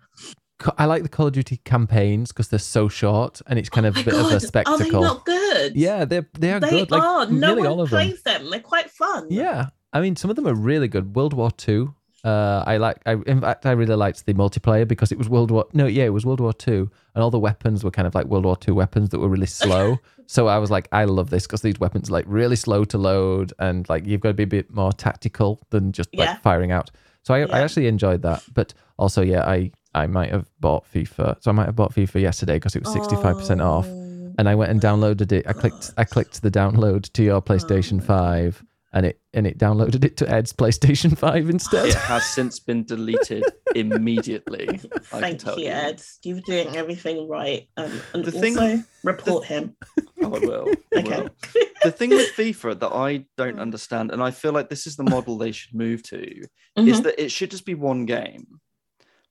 I like the Call of Duty campaigns because they're so short and it's kind of Oh a bit of a a Are they spectacle. not good? Yeah, they're they are they good. Like are. No one all of them. plays them. They're quite fun. Yeah, I mean, some of them are really good. World War Two. Uh, I like. I in fact, I really liked the multiplayer because it was World War. No, yeah, it was World War Two, and all the weapons were kind of like World War Two weapons that were really slow. so I was like, I love this because these weapons are like really slow to load, and like you've got to be a bit more tactical than just like Yeah. firing out. So I, I actually enjoyed that. But also, yeah, I I might have bought FIFA. So I might have bought FIFA yesterday because it was sixty five percent off Oh. and I went and downloaded it. I clicked I clicked the download to your PlayStation 5 and it and it downloaded it to Ed's PlayStation 5 instead. It has since been deleted immediately. I can Thank tell you, you. Ed. You're doing everything right. Um, and The also thing- report him. Oh, I will. I Okay. will. The thing with FIFA that I don't understand, and I feel like this is the model they should move to, is Mhm. that it should just be one game.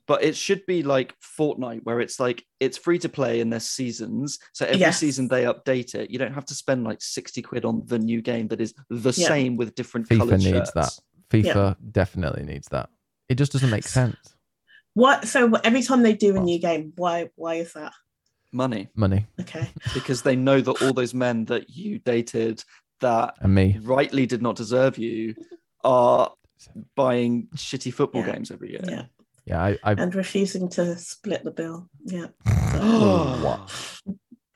But it should be like Fortnite, where it's like it's free to play and there's seasons. So every Yes. season they update it. You don't have to spend like 60 quid on the new game that is the Yeah. same with different FIFA colored needs shirts. that. FIFA definitely needs that. It just doesn't make sense. What? So every time they do a new game, why? Why is that? Money. Money Okay. Because they know that all those men that you dated that and me. rightly did not deserve you are buying shitty football Yeah. games every year. Yeah. Yeah, I, I And refusing to split the bill. Yeah. what?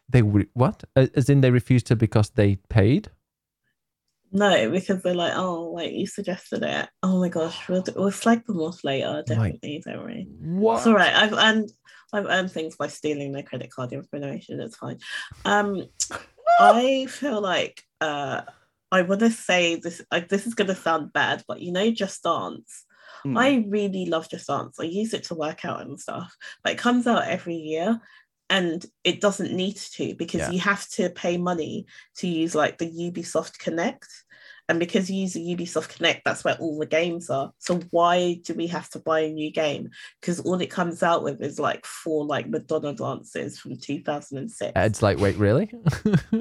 They re- what? As in they refused to because they paid? No, because they're like, oh, like you suggested it. Oh my gosh, we'll, we'll flag them off later. Definitely, don't worry. What? It's all right. I've and I've earned things by stealing their credit card information. It's fine. Um, I feel like uh, I want to say this. Like, this is going to sound bad, but you know, Just Dance. Hmm. I really love Just Dance. I use it to work out and stuff, but it comes out every year and it doesn't need to because Yeah. you have to pay money to use like the Ubisoft Connect. And because you use the Ubisoft Connect, that's where all the games are. So why do we have to buy a new game? Because all it comes out with is like four like Madonna dances from 2006. It's like, wait, really?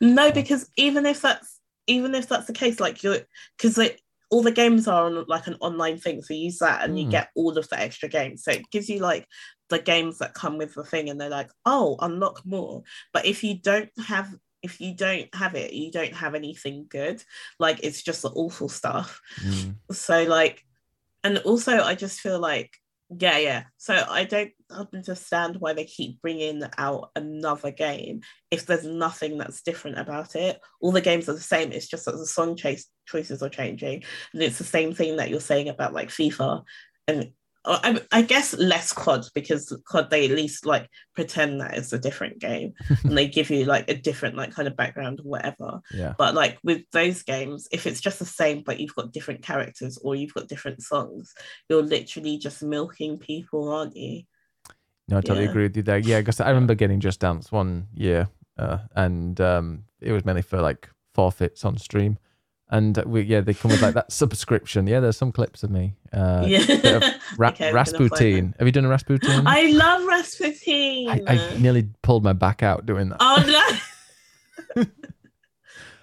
no, because even if that's even if that's the case, like you're because like all the games are on like an online thing, so you use that and you Hmm. get all of the extra games. So it gives you like the games that come with the thing, and they're like, oh, unlock more. But if you don't have if you don't have it, you don't have anything good. Like it's just the awful stuff Mm. so like and also i just feel like yeah yeah. So i don't understand why they keep bringing out another game if there's nothing that's different about it. All the games are the same it's just that the song chase choices are changing. And it's the same thing that you're saying about like fifa and I, I guess less COD because COD they at least like pretend that it's a different game and they give you like a different like kind of background or whatever Yeah. but like with those games, if it's just the same, but you've got different characters or you've got different songs, you're literally just milking people, aren't you? No, I totally Yeah. agree with you there. Yeah, because I remember getting Just Dance one year, uh, and um, it was mainly for like forfeits on stream. And we, yeah, they come with like that subscription. Yeah, there's some clips of me. Uh, of yeah. Ra- Okay, we're gonna find Rasputin. Have you done a Rasputin? I love Rasputin. I, I nearly pulled my back out doing that. Oh no.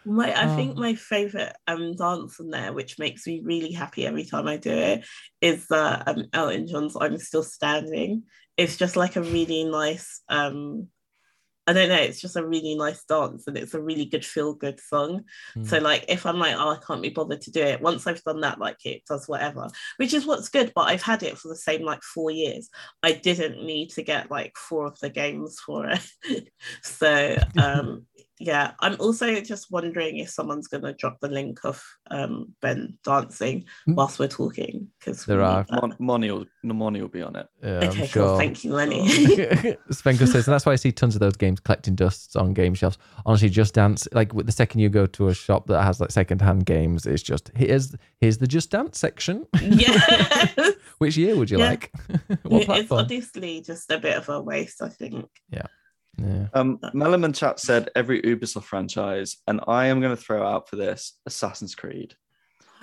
My, I think Oh. my favorite um dance in there, which makes me really happy every time I do it, is uh, um, Elton John's "I'm Still Standing." It's just like a really nice um, I don't know, it's just a really nice dance, and it's a really good feel good song. Mm. So like, if I'm like, oh, I can't be bothered to do it, once I've done that, like it does whatever, which is what's good. But I've had it for the same like four years. I didn't need to get like four of the games for it. so um, yeah, I'm also just wondering if someone's gonna drop the link of um, Ben dancing Mm. whilst we're talking because There are. Mon- Money will Money will be on it. Yeah, Okay, I'm cool. sure. Thank you, Lenny. Spenko says, and that's why I see tons of those games collecting dusts on game shelves. Honestly, Just Dance, like with the second you go to a shop that has like secondhand games, it's just here's here's the Just Dance section. yeah. Which year would you Yeah. like? what it's obviously just a bit of a waste, I think. Yeah. Um, Melon Chat said every Ubisoft franchise, and I am going to throw out for this Assassin's Creed.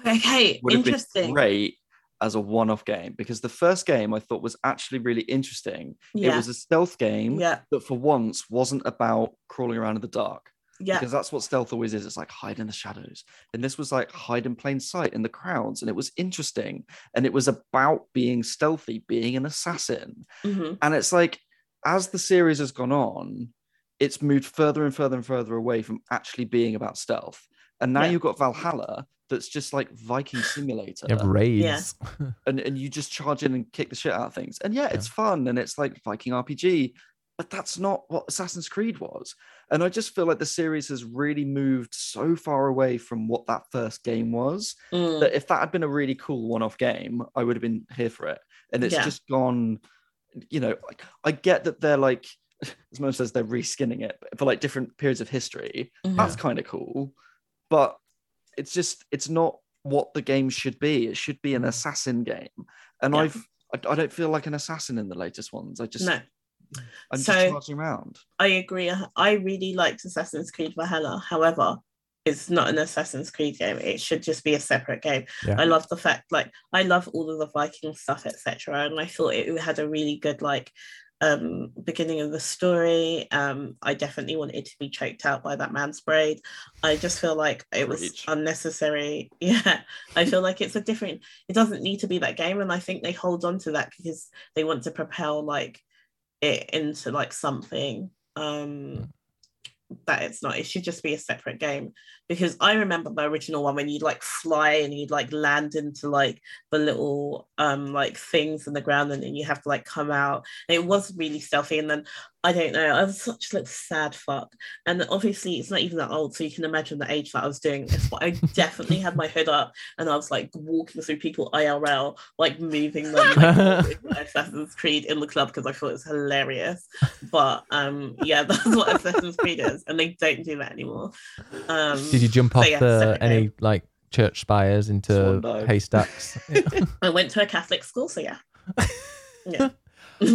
Okay, Would have been interesting. great as a one-off game because the first game I thought was actually really interesting. It was a stealth game yeah, that for once wasn't about crawling around in the dark. yeah, because that's what stealth always is. It's like hide in the shadows. And this was like hide in plain sight in the crowds. And it was interesting. And it was about being stealthy, being an assassin. mhm, And it's like, as the series has gone on, it's moved further and further and further away from actually being about stealth. And now Yeah. you've got Valhalla that's just like Viking Simulator. You have raids. and, and you just charge in and kick the shit out of things. And yeah, it's fun and it's like Viking RPG, but that's not what Assassin's Creed was. And I just feel like the series has really moved so far away from what that first game was mm, that if that had been a really cool one-off game, I would have been here for it. And it's Yeah. just gone, you know, I get that they're like, as Mo says, they're reskinning it for like different periods of history. mhm. That's kind of cool, but it's just it's not what the game should be. It should be an assassin game, and Yeah. I've I, I don't feel like an assassin in the latest ones. I just No, I'm So- just charging around. I agree. I really liked Assassin's Creed Valhalla. However, it's not an Assassin's Creed game. It should just be a separate game. Yeah. I love the fact, like, I love all of the Viking stuff, etc. And I thought it had a really good, like, um, beginning of the story. Um, I definitely wanted to be choked out by that man's braid. I just feel like it was Preach. unnecessary. Yeah, I feel like it's a different. It doesn't need to be that game, and I think they hold on to that because they want to propel like it into like something um that it's not it should just be a separate game because I remember the original one when you'd like fly and you'd like land into like the little um like things in the ground and then you have to like come out. And it was really stealthy. And then I don't know, I was such a little sad fuck. And obviously it's not even that old, so you can imagine the age that I was doing this. But I definitely had my hood up and I was like walking through people IRL, like moving them like, Assassin's Creed in the club because I thought it was hilarious. But um yeah, that's what Assassin's Creed is, and they don't do that anymore. Um Did you jump off yeah, the, any like church spires into haystacks? I went to a Catholic school, so yeah. Yeah.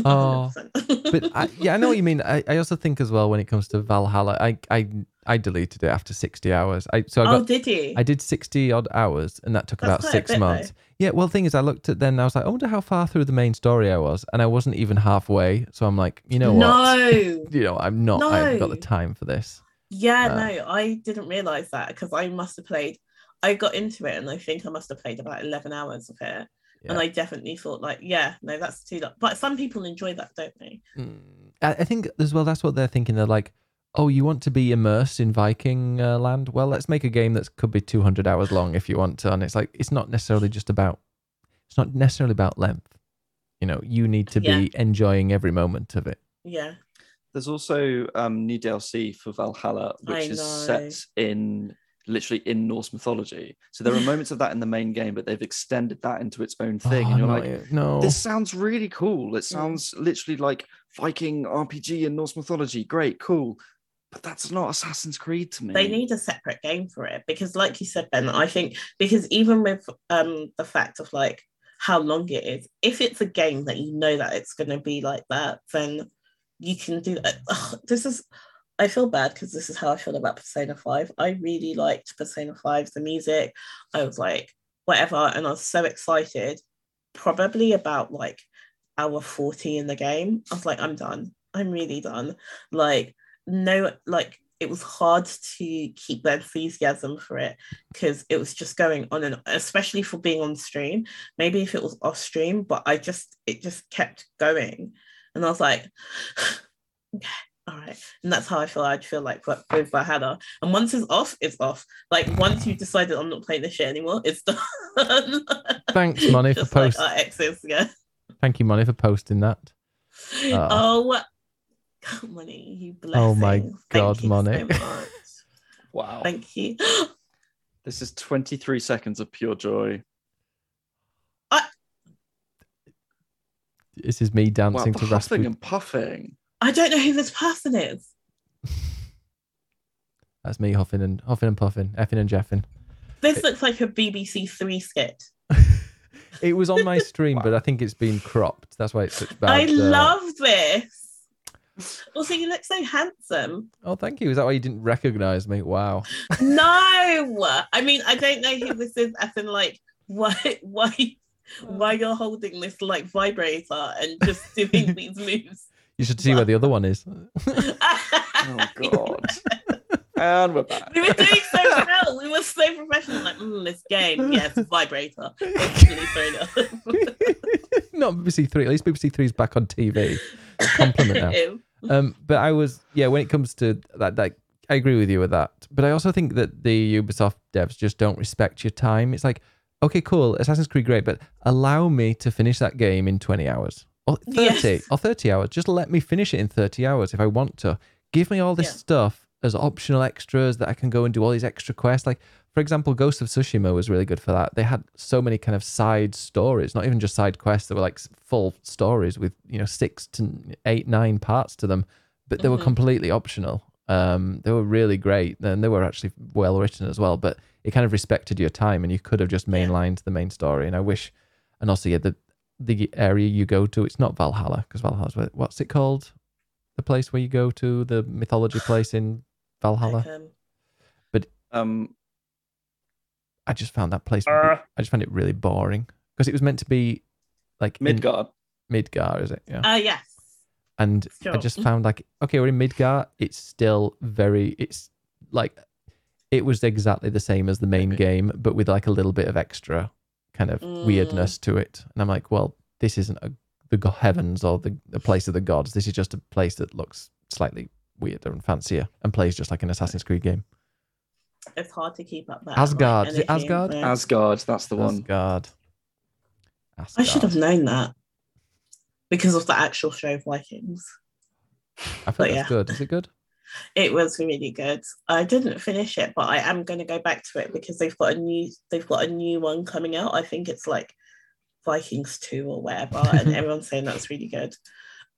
Oh, but I, yeah, I know what you mean. I, I also think as well when it comes to Valhalla, I I I deleted it after sixty hours. I so I oh, did you? I did sixty odd hours, and that took That's about six bit, months. Yeah, well, the thing is, I looked at then, and I was like, I wonder how far through the main story I was, and I wasn't even halfway. So I'm like, you know what? no. You know, I'm not. I haven't got the time for this. Yeah, Uh, no, I didn't realize that because I must have played. I got into it and I think I must have played about 11 hours of it. And I definitely thought, like, yeah, no, that's too long. But some people enjoy that, don't they? Mm, I, think as well that's what they're thinking. They're like, oh, you want to be immersed in Viking uh, land? Well, let's make a game that could be 200 hours long if you want to. And it's like it's not necessarily just about. It's not necessarily about length. You know, you need to be enjoying every moment of it. Yeah. There's also um, new DLC for Valhalla, which I is know. set in literally in Norse mythology. So there are moments of that in the main game, but they've extended that into its own thing. Oh, and you're no, like, it- no. this sounds really cool. It sounds literally like Viking RPG and Norse mythology. Great, cool. But that's not Assassin's Creed to me. They need a separate game for it because, like you said, Ben, I think because even with um the fact of like how long it is, if it's a game that you know that it's going to be like that, then you can do that. Ugh, this is, I feel bad because this is how I feel about Persona 5. I really liked Persona 5, the music. I was like, whatever. And I was so excited, probably about like hour 40 in the game. I was like, I'm done. I'm really done. Like, no, like, it was hard to keep the enthusiasm for it because it was just going on and especially for being on stream. Maybe if it was off stream, but I just it just kept going, and I was like, okay, all right. And that's how I feel. I'd feel like with with Valhalla. And once it's off, it's off. Like once you've decided I'm not playing this shit anymore, it's done. Thanks, Money, for Just like post. exes, yeah. Thank you, Money, for posting that. Uh, oh, money, you blessing. Oh my Thank God, you Money. So much. wow. Thank you. This is 23 seconds of pure joy. This is me dancing the to huffing Rasputin. and puffing. I don't know who this person is. That's me huffing and huffing and puffing, effing and jeffing. This looks like a BBC Three skit. It was on my stream, but I think it's been cropped. That's why it's such bad. I uh, love this. Also, you look so handsome. Oh, thank you. Is that why you didn't recognize me? Wow. No, I mean I don't know who this is. As in, like, why, why, why you're holding this like vibrator and just doing these moves? You should see where the other one is. Oh, God. and we're back. we were doing so well. We were so professional. Like, mm, this game, yes, vibrator. Instantly thrown up. Not BBC Three. At least BBC Three is back on TV. Compliment now. Ew. Um, but I was yeah. When it comes to that, that I agree with you with that. But I also think that the Ubisoft devs just don't respect your time. It's like, okay, cool, Assassin's Creed, great, but allow me to finish that game in twenty hours or thirty Yes. or thirty hours. Just let me finish it in thirty hours if I want to. Give me all this Yeah. stuff as optional extras that I can go and do all these extra quests. Like for example, Ghost of Tsushima was really good for that. They had so many kind of side stories, not even just side quests. That were like full stories with you know six to eight, nine parts to them, but they were Mhm. completely optional. Um, they were really great, and they were actually well written as well. But it kind of respected your time, and you could have just Yeah. mainlined the main story. And I wish, and also yeah, the the area you go to, it's not Valhalla because Valhalla's where, what's it called? The place where you go to the mythology place in Valhalla. Like, um, Um, I just found that place. uh, I just found it really boring because it was meant to be like in Midgard. Midgar, is it? Yeah. uh, yes. And I just found like okay, we're in Midgar. It's still very. It's like it was exactly the same as the main Maybe. game, but with like a little bit of extra kind of Mm. weirdness to it. And I'm like, well, this isn't a, the heavens or the, the place of the gods. This is just a place that looks slightly weirder and fancier and plays just like an Assassin's Creed game. it's hard to keep up that. Asgard. Like, Is it Asgard? yeah. Asgard, that's the one. Asgard. I should have known that because of the actual show of Vikings. I but think yeah. that's good. Is it good? It was really good. I didn't finish it, but I am going to go back to it because they've got a new they've got a new one coming out. I think it's like Vikings 2 or whatever and everyone's saying that's really good.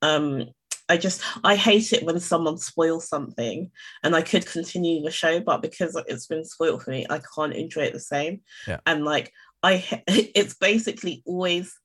Um I just I hate it when someone spoils something and I could continue the show but because it's been spoiled for me I can't enjoy it the same. Yeah. And like I it's basically always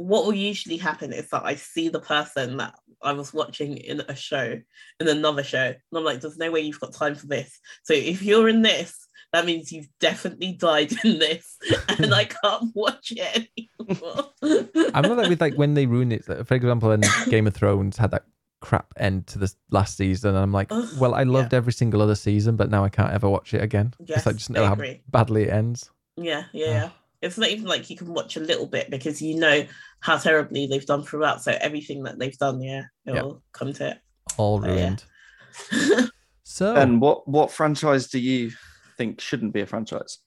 what will usually happen is that I see the person that I was watching in a show, in another show, and I'm like, there's no way you've got time for this. So if you're in this, that means you've definitely died in this, and I can't watch it anymore. I'm not like with like when they ruin it. like, For example, when Game of Thrones had that crap end to the last season, and I'm like, Ugh, well, I loved every single other season, but now I can't ever watch it again. Yes, like just know how badly it ends. yeah, yeah, yeah. It's not even like you can watch a little bit because you know how terribly they've done throughout. So everything that they've done, yeah, it Yeah. will come to All Oh, yeah. ruined. it. So, And what what franchise do you think shouldn't be a franchise?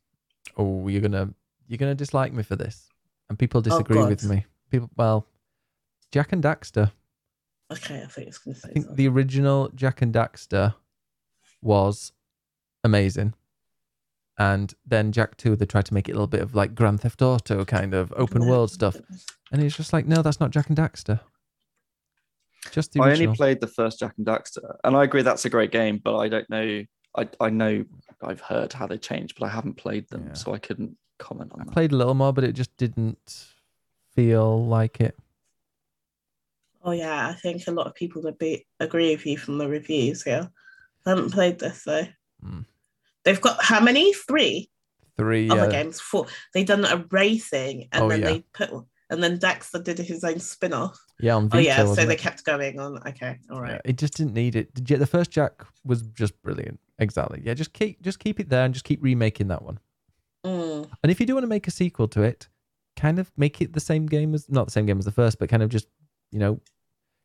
oh, you're gonna you're gonna dislike me for this, and people oh, disagree with me. People, well, Jak and Daxter. okay, I think it's going to say I think something. the original Jak and Daxter was amazing. And then Jak 2, they tried to make it a little bit of like Grand Theft Auto kind of open world stuff. And it's just like, no, that's not Jak and Daxter. Just the I original. only played the first Jak and Daxter, and I agree that's a great game, but I don't know. I, I know I've heard how they changed, but I haven't played them, Yeah. so I couldn't comment on I that. played a little more, but it just didn't feel like it. Oh yeah, I think a lot of people would be agree with you from the reviews here. I haven't played this though. Hmm. They've got how many? Three Three. other games. Four. They done a racing and Oh, then yeah. they put and then Daxter did his own spin-off. Yeah, on Vita. Oh yeah, so wasn't they kept going on. Okay, all right. Yeah, it just didn't need it. The- The first Jak was just brilliant. Exactly. Yeah, just keep just keep it there and just keep remaking that one. Mm, And if you do want to make a sequel to it, kind of make it the same game as not the same game as the first, but kind of just you know,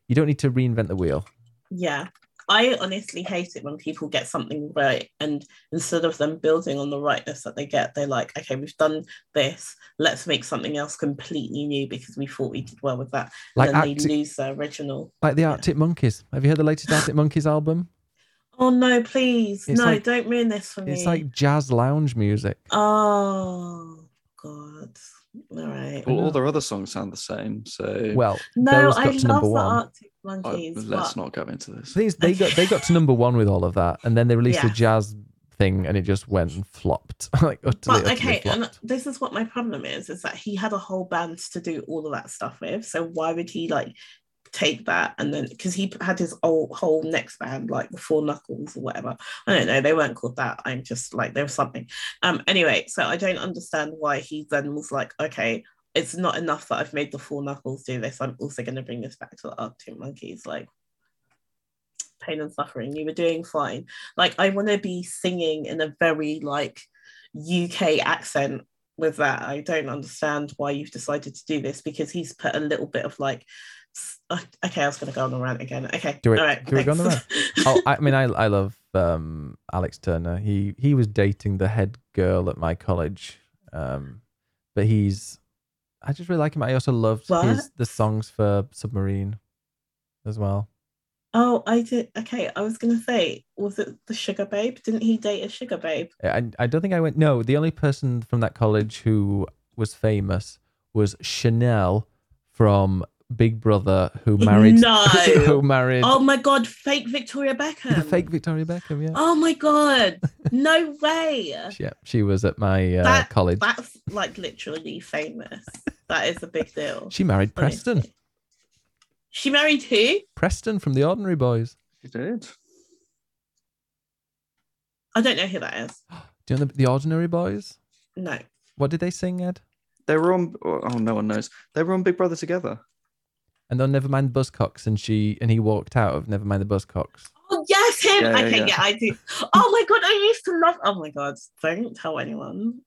you don't need to reinvent the wheel. yeah. I honestly hate it when people get something right and instead of them building on the rightness that they get, they're like, okay, we've done this, let's make something else completely new because we thought we did well with that. Like and then Arctic, they lose the original. like the yeah. Arctic Monkeys. Have you heard the latest Arctic Monkeys album? Oh no, please. It's no, like- don't ruin this for me. It's like jazz lounge music. Oh God. All right. All, all their other songs sound the same, so Well, No, those I got to love number the one. Arctic I- let's but- not go into this. The they got they got to number one with all of that, and then they released a Yeah. jazz thing, and it just went and flopped, like utterly, But utterly okay, and this is what my problem is: is that he had a whole band to do all of that stuff with. So why would he like take that and then because he had his old, whole next band like the Four Knuckles or whatever? I don't know. They weren't called that. I'm just like there was something. Um. Anyway, so I don't understand why he then was like, okay, it's not enough that I've made the Four Knuckles do this. I'm also going to bring this back to the Arctic Monkeys. Like pain and suffering. You were doing fine. Like I want to be singing in a very like UK accent with that. I don't understand why you've decided to do this because he's put a little bit of like. Okay, I was going to go on the rant again. Okay, Do it. All right, Do it, go on the thanks. oh, I mean, I I love um, Alex Turner. He he was dating the head girl at my college, um, but he's I just really like him. I also loved his the songs for Submarine as well. oh, I did. Okay, I was going to say, was it the Sugababe? Didn't he date a Sugababe? I I don't think I went. No, the only person from that college who was famous was Chantelle from Big Brother, who married No. who married Oh my God, fake Victoria Beckham. the fake Victoria Beckham. Yeah, Oh my God, no way. yeah, she was at my uh, That- college. That's like literally famous. That is a big deal. She married Preston. honestly. She married who? Preston from the Ordinary Boys. She did. I don't know who that is. Do you know the, the Ordinary Boys? No. What did they sing, Ed? They were on. Oh, no one knows. They were on Big Brother together. And then Nevermind the Buzzcocks, and she and he walked out of Nevermind the Buzzcocks. Oh yes, him. Yeah, yeah, okay, yeah. yeah. I do. Oh my god, I used to love. Oh my god, don't tell anyone.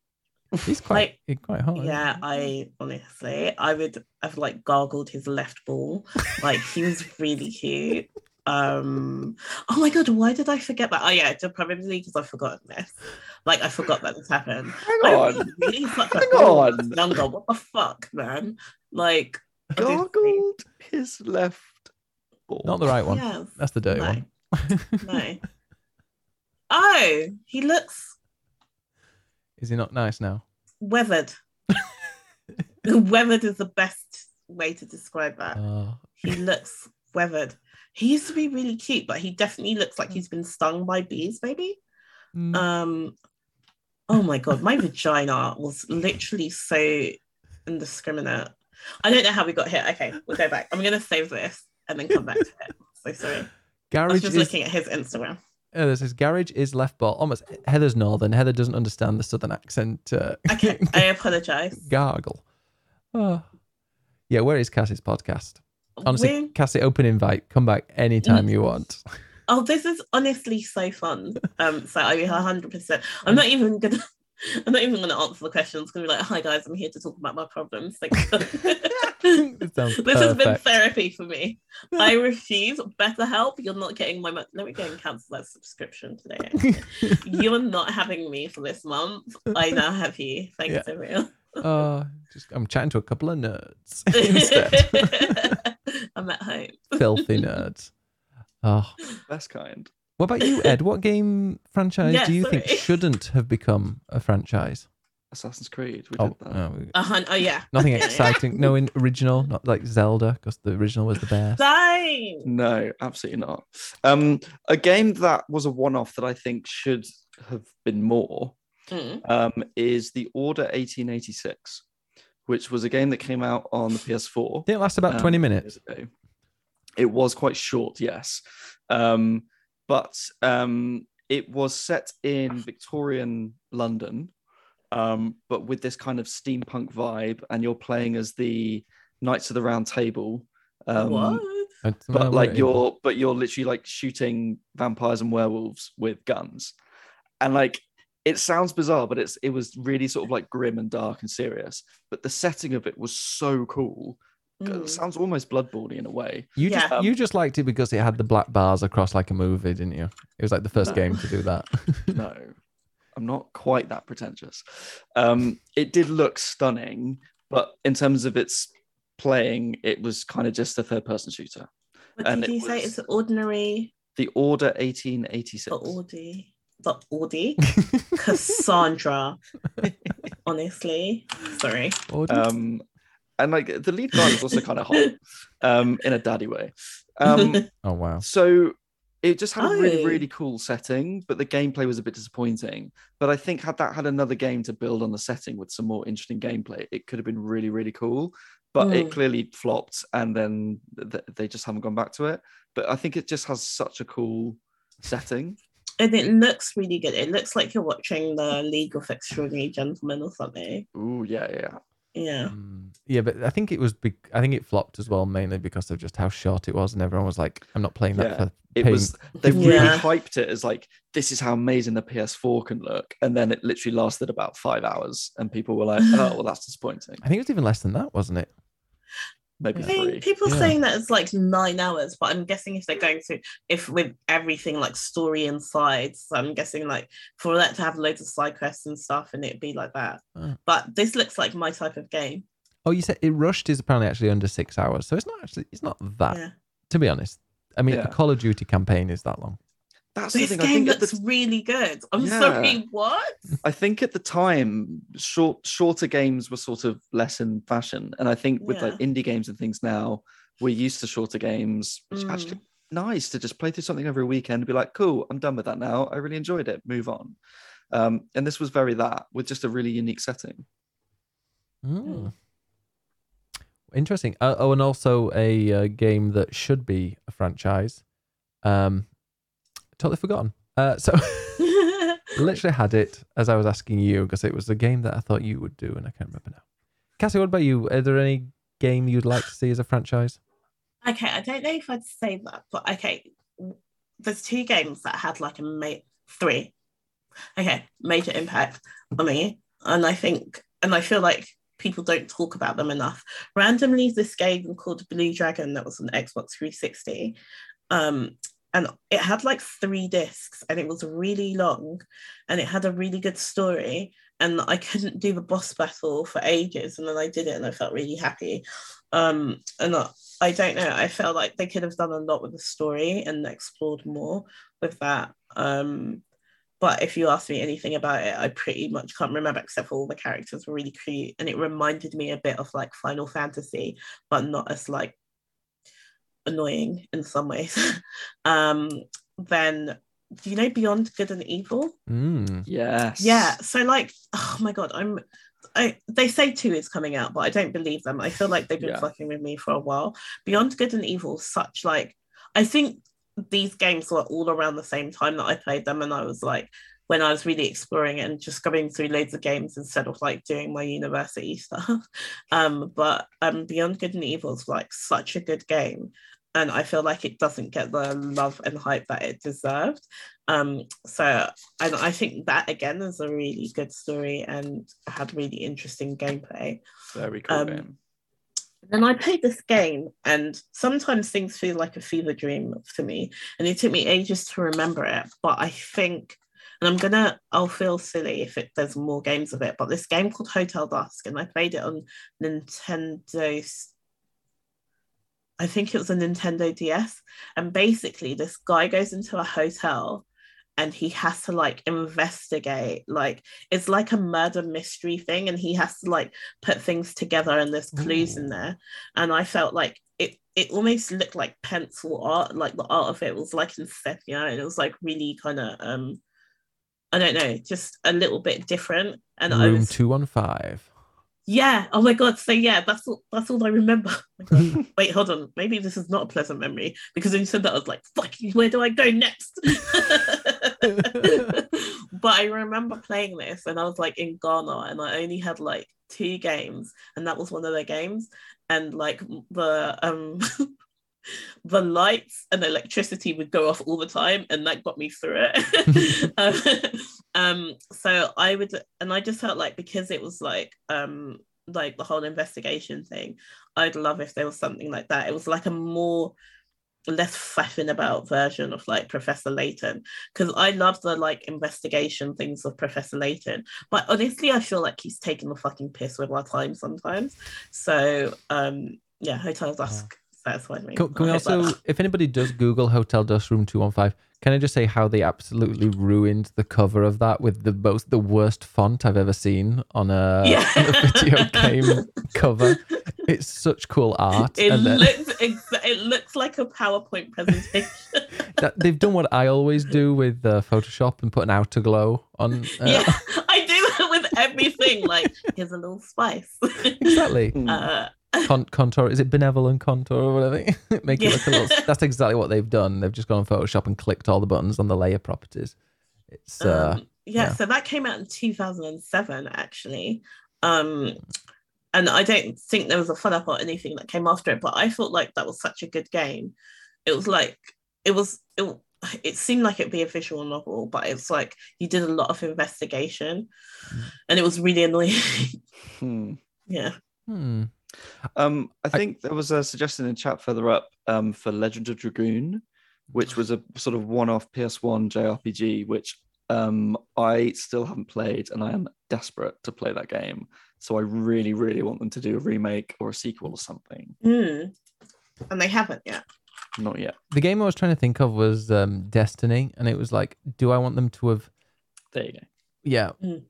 He's quite Like, he's quite hot. Yeah. I honestly, I would have like gargled his left ball. Like he was really cute. Um. Oh my god, why did I forget that? Oh yeah, probably because I've forgotten this. Like I forgot that this happened. Hang I on. was really Hang fool when I on. Younger. What the fuck, man? Like I did- Gargled his left ball. Not the right one. Yes. That's the dirty No. one. No. Oh, he looks Is he not nice now? weathered. weathered is the best way to describe that. Oh, He looks weathered. He used to be really cute, but he definitely looks like he's been stung by bees, maybe. mm. Um oh my god, my vagina was literally so indiscriminate. I don't know how we got here. Okay, we'll go back. I'm gonna save this and then come back to it. So sorry. I was just is. looking at his Instagram. Oh, this is garage is left ball. Almost Heather's northern. Heather doesn't understand the southern accent. Uh, Okay, I apologize. gargle. Oh. Yeah, where is Cassie's podcast? Honestly, We- Cassie, open invite. Come back anytime you want. Oh, this is honestly so fun. Um, so I 100%. I'm not even gonna. I'm not even gonna answer the questions. Gonna be like, "Hi guys, I'm here to talk about my problems." Thank you. It sounds this has been therapy for me. I refuse. Better help. You're not getting my. money. Let me go and cancel that subscription today. You're not having me for this month. I now have you. Thanks, Yeah. everyone. Oh, uh, just I'm chatting to a couple of nerds instead. I'm at home. Filthy nerds. Ah. Oh, Best kind. What about you, Ed? What game franchise Yeah, do you think shouldn't have become a franchise? Assassin's Creed. We Oh, did that. no, we- Uh, hun- oh yeah. nothing Yeah, yeah. exciting. No in original, not like Zelda, because the original was the best. Same. No, absolutely not. Um, a game that was a one-off that I think should have been more Mm. um, is the Order 1886, which was a game that came out on the PS4. Didn't last about um, 20 minutes. It was quite short, yes, um, but um, it was set in Victorian London, um, but with this kind of steampunk vibe, and you're playing as the Knights of the Round Table. Um, what? But, but like you're but you're literally like shooting vampires and werewolves with guns and like it sounds bizarre but it's it was really sort of like grim and dark and serious but the setting of it was so cool it Mm. sounds almost bloodborne in a way You Yeah. just you just liked it because it had the black bars across like a movie, didn't you? It was like the first No. game to do that. no i'm not quite that pretentious um it did look stunning but in terms of its playing it was kind of just a third person shooter What and did it you say? It's an ordinary the order 1886 the Audi. The Audi. Cassandra. Honestly. Sorry. um and like the lead guy was also kind of hot um in a daddy way um oh wow. so it just had a really Oh. really cool setting but the gameplay was a bit disappointing but i think had that had another game to build on the setting with some more interesting gameplay it could have been really really cool but it Mm. clearly flopped and then th- they just haven't gone back to it but i think it just has such a cool setting And it looks really good. It looks like you're watching the League of Extraordinary Gentlemen or something. Ooh, yeah yeah Yeah. Mm, yeah, but I think it was. Be- I think it flopped as well, mainly because of just how short it was, and everyone was like, "I'm not playing that Yeah. for." it paying- was they really Yeah. hyped it as like this is how amazing the ps4 can look and then it literally lasted about five hours and people were like oh well that's disappointing I think it was even less than that, wasn't it? Maybe I mean, three people Yeah. saying that it's like nine hours, but I'm guessing if they're going through, if with everything like story inside, so I'm guessing like for that to have loads of side quests and stuff, and it'd be like that. Oh. But this looks like my type of game. Oh, you said it rushed is apparently actually under six hours, so it's not actually. It's not that. Yeah. To be honest, I mean, Yeah. the Call of Duty campaign is that long. That's the This thing i game think looks the, really good. I'm Yeah. sorry, what? i think at the time short shorter games were sort of less in fashion and i think with like indie games and things now we're used to shorter games which Mm. actually nice to just play through something every weekend and be like cool i'm done with that now i really enjoyed it move on um, and this was very that with just a really unique setting Mm. Interesting. Uh, oh, and also a uh, game that should be a franchise. Um, totally forgotten. Uh, so literally had it as I was asking you because it was a game that I thought you would do, and I can't remember now. Cassie, what about you? Are there any game you'd like to see as a franchise? okay, I don't know if I'd say that, but okay, there's two games that had like a ma- three. Okay, major impact on me, and I think, and I feel like people don't talk about them enough. Randomly, this game called Blue Dragon that was on Xbox 360. Um, and it had like three discs and it was really long and it had a really good story and I couldn't do the boss battle for ages and then I did it and I felt really happy. Um and I, I don't know I felt like they could have done a lot with the story and explored more with that. Um but if you ask me anything about it I pretty much can't remember except for all the characters were really cute and it reminded me a bit of like Final Fantasy but not as like annoying in some ways um then do you know Beyond Good and Evil Mm. Yes. yeah. So like, oh my god, I'm. I, they say two is coming out, but I don't believe them. I feel like they've been Yeah. fucking with me for a while. Beyond Good and Evil, such like, I think these games were all around the same time that I played them, and I was like, when I was really exploring it and just going through loads of games instead of like doing my university stuff. um, but um, Beyond Good and Evil is like such a good game, and I feel like it doesn't get the love and hype that it deserved. Um, so and I think that again is a really good story and had really interesting gameplay. Very cool Um, game. Then I played this game, and sometimes things feel like a fever dream to me, and it took me ages to remember it. But I think, and I'm gonna, I'll feel silly if it, there's more games of it. But this game called Hotel Dusk, and I played it on Nintendo. I think it was a Nintendo DS, and basically this guy goes into a hotel and he has to like investigate like it's like a murder mystery thing and he has to like put things together and there's clues in there. And i felt like it it almost looked like pencil art like the art of it was like in sepia and it was like really kind of um i don't know just a little bit different. And i Room was two one five. Yeah. Oh my god. So yeah that's all that's all i remember. Oh wait hold on. Maybe this is not a pleasant memory because when you said that i was like fuck where do i go next? But I remember playing this and I was like in Ghana and I only had like two games and that was one of their games. And like the um the lights and electricity would go off all the time and that got me through it. Um, um so I would and I just felt like because it was like um like the whole investigation thing I'd love if there was something like that. It was like a more less faffing about version of like Professor Layton because I love the like investigation things of Professor Layton, but honestly, I feel like he's taking the fucking piss with our time sometimes. So, um, yeah, Hotel Dusk satisfied me. Can, can we also, that- if anybody does Google Hotel Dusk Room Two One Five, can I just say how they absolutely ruined the cover of that with the most the worst font I've ever seen on a, Yeah. a video game cover. It's such cool art, It and then looks exa- it looks like a PowerPoint presentation. that, they've done what I always do with uh, Photoshop and put an outer glow on. Uh, yeah, I do that with everything. Like, here's a little spice. exactly. Uh, Con- contour is it benevolent contour or whatever? Make it look a little. That's exactly what they've done. They've just gone on Photoshop and clicked all the buttons on the layer properties. It's uh, um, yeah, yeah. so that came out in 2007 actually um and i don't think there was a follow-up or anything that came after it but i felt like that was such a good game it was like it was it, it seemed like it'd be a visual novel but it's like you did a lot of investigation Mm. and it was really annoying Hmm. yeah hmm. Um, I think there was a suggestion in chat further up um, for Legend of Dragoon, which was a sort of one-off PS1 JRPG, which um, I still haven't played, and I am desperate to play that game. So I really, really want them to do a remake or a sequel or something. Mm. and they haven't yet Not yet. The game I was trying to think of was um, Destiny, and it was like, do I want them to have? There you go. Yeah. Mm.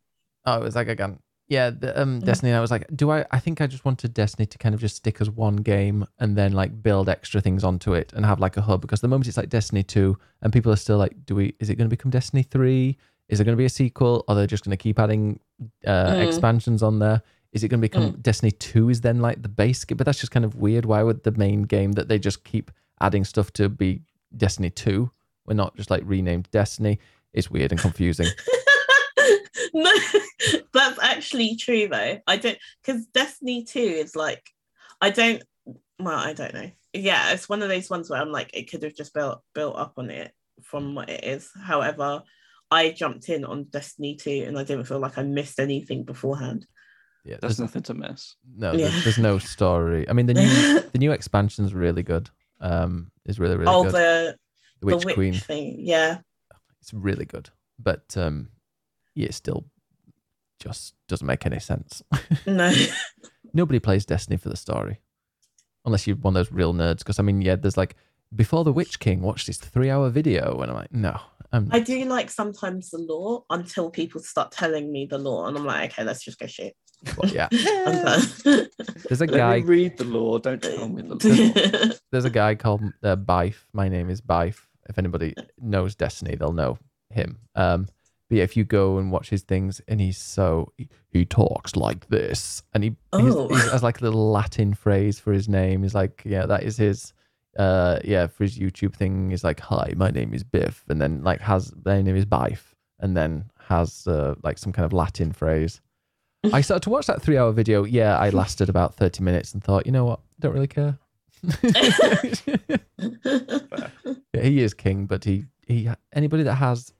Oh, it was like again. Yeah, the, um, Mm. Destiny. And I was like, do I? I think I just wanted Destiny to kind of just stick as one game and then like build extra things onto it and have like a hub. Because the moment it's like Destiny two, and people are still like, do we? Is it going to become Destiny three? Is there going to be a sequel? Are they're just going to keep adding uh, Mm. expansions on there? Is it going to become Destiny two? Is then like the base game? But that's just kind of weird. Why would the main game that they just keep adding stuff to be Destiny two? We're not just like renamed Destiny. It's weird and confusing. no, that's actually true though. I don't because Destiny 2 is like I don't well, I don't know. Yeah, it's one of those ones where I'm like, it could have just built built up on it from what it is. However, I jumped in on Destiny 2 and I didn't feel like I missed anything beforehand. Yeah, There's there's nothing to miss. No, Yeah. there's, there's no story. I mean, the new the new expansion's really good. Um, is really really oh, good. the The Witch, the witch Queen. thing. Yeah. It's really good, but um, yeah, it still just doesn't make any sense. No. Nobody plays Destiny for the story, unless you're one of those real nerds. Because I mean, yeah, there's like before the Witch King, watch this three-hour video, and I'm like, no, I'm I do like sometimes the lore until people start telling me the lore, and I'm like, okay, let's just go shit. well, yeah. There's a Let guy. me read the lore. Don't tell me the lore. there's a guy called uh, Byf. My name is Byf. If anybody knows Destiny, they'll know him. Um, but yeah, if you go and watch his things, and he's so he, he talks like this, and he Oh. he has like a little Latin phrase for his name. He's like, yeah, that is his. Uh, yeah, for his YouTube thing, he's like, "Hi, my name is Byf," and then like has my name is Byf, and then has uh, like some kind of Latin phrase. I started to watch that three-hour video. Yeah, I lasted about thirty minutes and thought, you know what, don't really care. Yeah, he is king, but he he anybody that has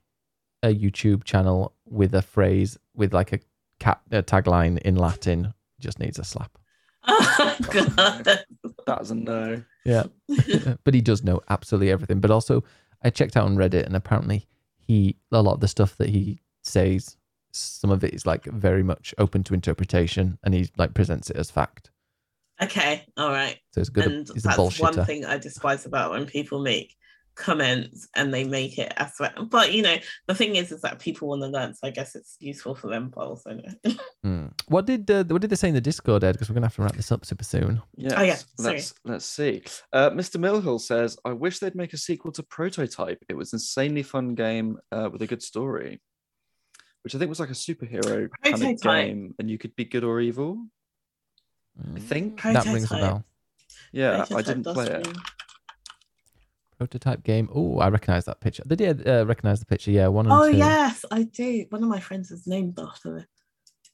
a YouTube channel with a phrase with like a cat a tagline in Latin just needs a slap. oh, God. That's a no. Yeah, but he does know absolutely everything. But also, I checked out on Reddit, and apparently, he a lot of the stuff that he says, some of it is like very much open to interpretation, and he like presents it as fact. Okay, all right. So it's good. and a that's one thing I despise about when people make comments and they make it as well. But you know, the thing is, is that people want to learn, so I guess it's useful for them both. I know. Hmm. What did uh, what did they say in the Discord, Ed? Because we're gonna have to wrap this up super soon. Yes. Oh, yeah, sorry. Let's let's see. Uh, Mr. Millhill says, "I wish they'd make a sequel to Prototype. It was an insanely fun game uh, with a good story, which I think was like a superhero kind of game, and you could be good or evil. I think. that rings a bell. Yeah, I didn't play it. ring- Prototype game. Oh, I recognize that picture. They did uh, recognize the picture. Yeah, one Oh two. yes, I do. One of my friends is named after it.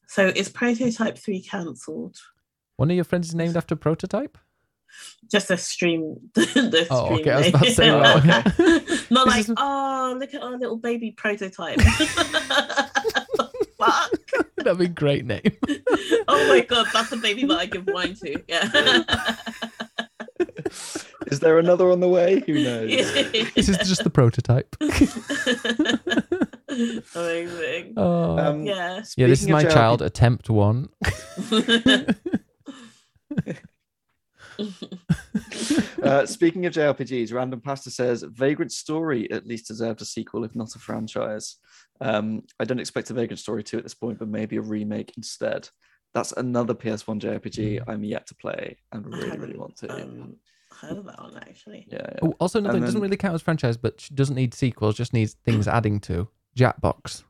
So is Prototype Three cancelled? One of your friends is named after Prototype. Just a stream. the Oh, stream okay. I was name. about to say, well, okay. Not like, is- oh, look at our little baby prototype. Fuck. That'd be a great name. Oh my god, that's the baby that I give wine to. Yeah. Is there another on the way? Who knows? this is just the prototype. Amazing. Oh. Um, Yeah. yeah, this is my of JRPG child. Attempt one. Uh, speaking of JRPGs, Random Pasta says Vagrant Story at least deserved a sequel, if not a franchise. Um, I don't expect a Vagrant Story 2 at this point, but maybe a remake instead. That's another PS1 JRPG I'm yet to play and really, really want to. Um, heard of that one actually. yeah, yeah. Oh, also, another And doesn't then- really count as franchise, but sh- doesn't need sequels. Just needs things adding to. Jackbox.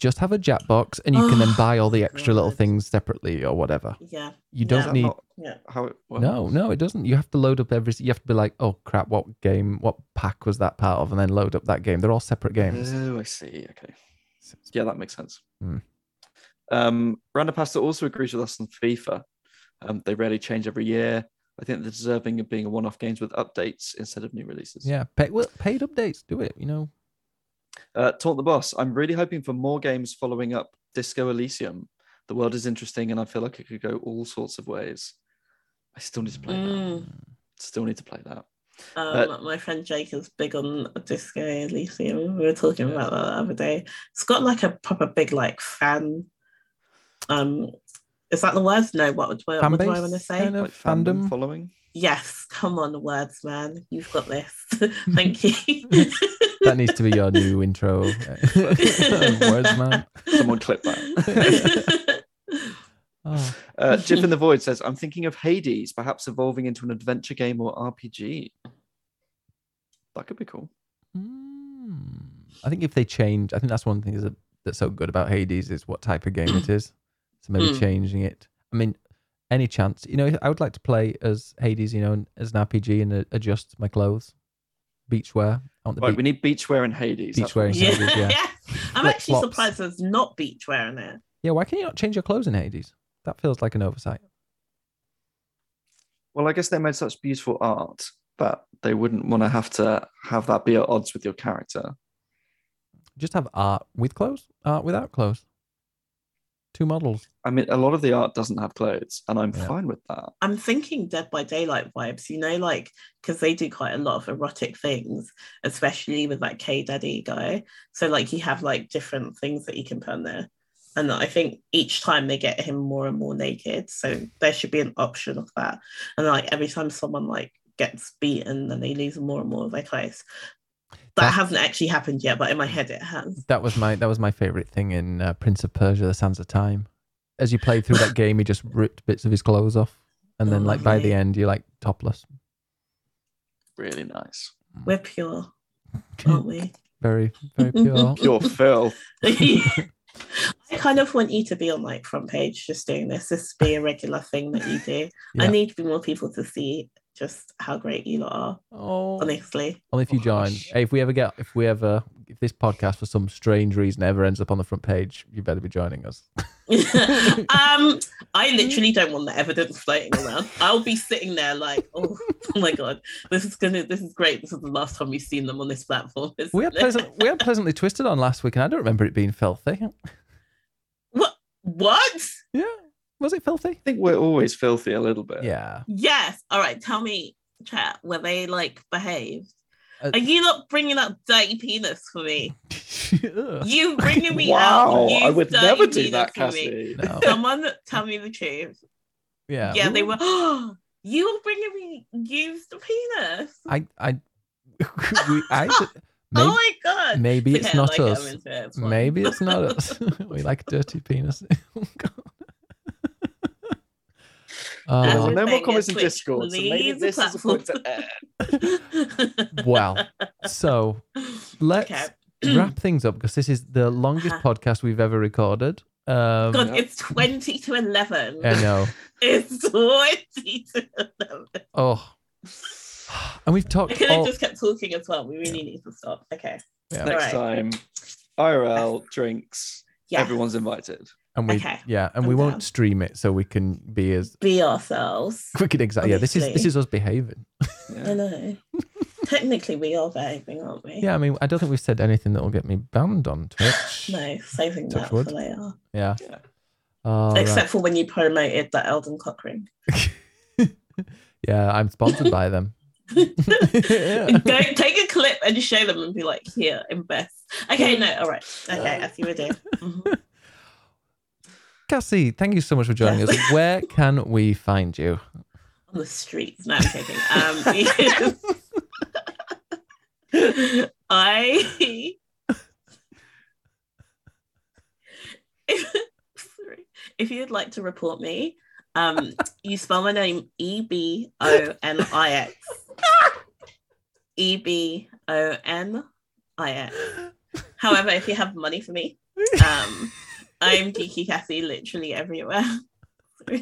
Just have a Jackbox, and you can then Oh, buy all the extra little things separately or whatever. Yeah. You don't that need. Yeah. how it works? No, no, it doesn't. You have to load up every. You have to be like, oh crap, what game, what pack was that part of, and then load up that game. They're all separate games. Oh, I see. Okay. Yeah, that makes sense. Hmm. Um, Random Pasta also agrees with us on FIFA. Um, they rarely change every year. I think they're deserving of being a one-off games with updates instead of new releases. Yeah, pay, well, paid updates. Do it. You know. Uh, Taunt the Boss. I'm really hoping for more games following up Disco Elysium. The world is interesting, and I feel like it could go all sorts of ways. I still need to play that. Mm. Still need to play that. Um, Uh, my friend Jake is big on Disco Elysium. We were talking about that the other day. It's got like a proper big like fan. Um, is that the word? No. What would what, what do I want to say? kind of Like fandom fandom. following. Yes. Come on, words, man. You've got this. Thank you. That needs to be your new intro. Words, man. Someone clip that. Oh, Uh, Jip in the Void says, I'm thinking of Hades, perhaps evolving into an adventure game or RPG. That could be cool. Hmm. I think if they change, I think that's one thing that's so good about Hades is what type of game it is. So maybe Mm. changing it. I mean, any chance, you know, I would like to play as Hades, you know, as an RPG and uh, adjust my clothes, beachwear. I want the Right, beach- we need beachwear and Hades. Beachwear we and yeah. Hades, yeah. I'm Flip actually flops. surprised there's not beachwear in there. yeah. Why can you not change your clothes in Hades? That feels like an oversight. Well, I guess they made such beautiful art that they wouldn't want to have to have that be at odds with your character. Just have art with clothes, art without clothes. Two models. I mean, a lot of the art doesn't have clothes, and I'm Yeah. fine with that. I'm thinking Dead by Daylight vibes, you know, like because they do quite a lot of erotic things, especially with that K Daddy guy. So like you have like different things that you can put on there. And I think each time they get him more and more naked. So there should be an option of that. And like every time someone like gets beaten, then they lose more and more of their clothes. That That- hasn't actually happened yet, but in my head it has. That was my that was my favorite thing in uh, Prince of Persia: The Sands of Time. As you played through that game, he just ripped bits of his clothes off, and then Oh, like by the end, you're like topless. Really nice. We're pure, aren't we? very very pure. Pure Phil. I kind of want you to be on like front page just doing this. This be a regular thing that you do. I Yeah. need more people to see just how great you lot are, Oh, honestly. only if you Oh, join. Hey, if we ever get, if we ever, if this podcast for some strange reason ever ends up on the front page, you better be joining us. um, I literally don't want the evidence floating around. I'll be sitting there like, oh, oh my god, this is gonna, this is great. This is the last time we've seen them on this platform. We had pleasant, we had pleasantly twisted on last week, and I don't remember it being filthy. what? What? Yeah, was it filthy? I think we're always filthy a little bit. Yeah. Yes. All right. Tell me, chat, were they like behaved? Uh, Are you not bringing up dirty penis for me? Ugh. You bringing me Wow, out? I would never do that, for me. Cassie. No. Someone tell me the truth. Yeah. Yeah, they were. Oh, you were bringing me used penis. I, I, we, I, oh my god. maybe it's Okay, not like us. it, it's. Maybe it's not us. we like dirty penis. Oh, As Well, no more comments in Twitch, Discord, so maybe please, this is a point to platform. air. well, so let's Okay. wrap things up because this is the longest Uh-huh. podcast we've ever recorded. Um, God, Yeah. it's 20 to 11. I know. It's 20 to 11. Oh, and we've I talked could have all. just kept talking as well. We really need to stop. Okay. Yeah. Next Alright. time, IRL drinks. Yeah. Everyone's invited. And we, Okay. yeah, and I'm we down. won't stream it so we can be as Be ourselves. quick exactly. Yeah, this is this is us behaving. I know. Technically, we are behaving, aren't we? Yeah, I mean, I don't think we've said anything that will get me banned on Twitch. No, saving Touch that wood. for later. Yeah. Yeah. Oh, right. Except for when you promoted that Elden cock ring. yeah, I'm sponsored by them. Go take a clip and show them and be like, here, invest. Okay, no, all right. Okay, I see what we're doing. Mhm. Cassie, thank you so much for joining Yes. us. Where can we find you? On the streets. No, I'm kidding. Um, I. if, sorry. if you'd like to report me, um, you spell my name E B O N I X. E B O N I X. However, if you have money for me, um, I'm Geeky Cassie literally everywhere.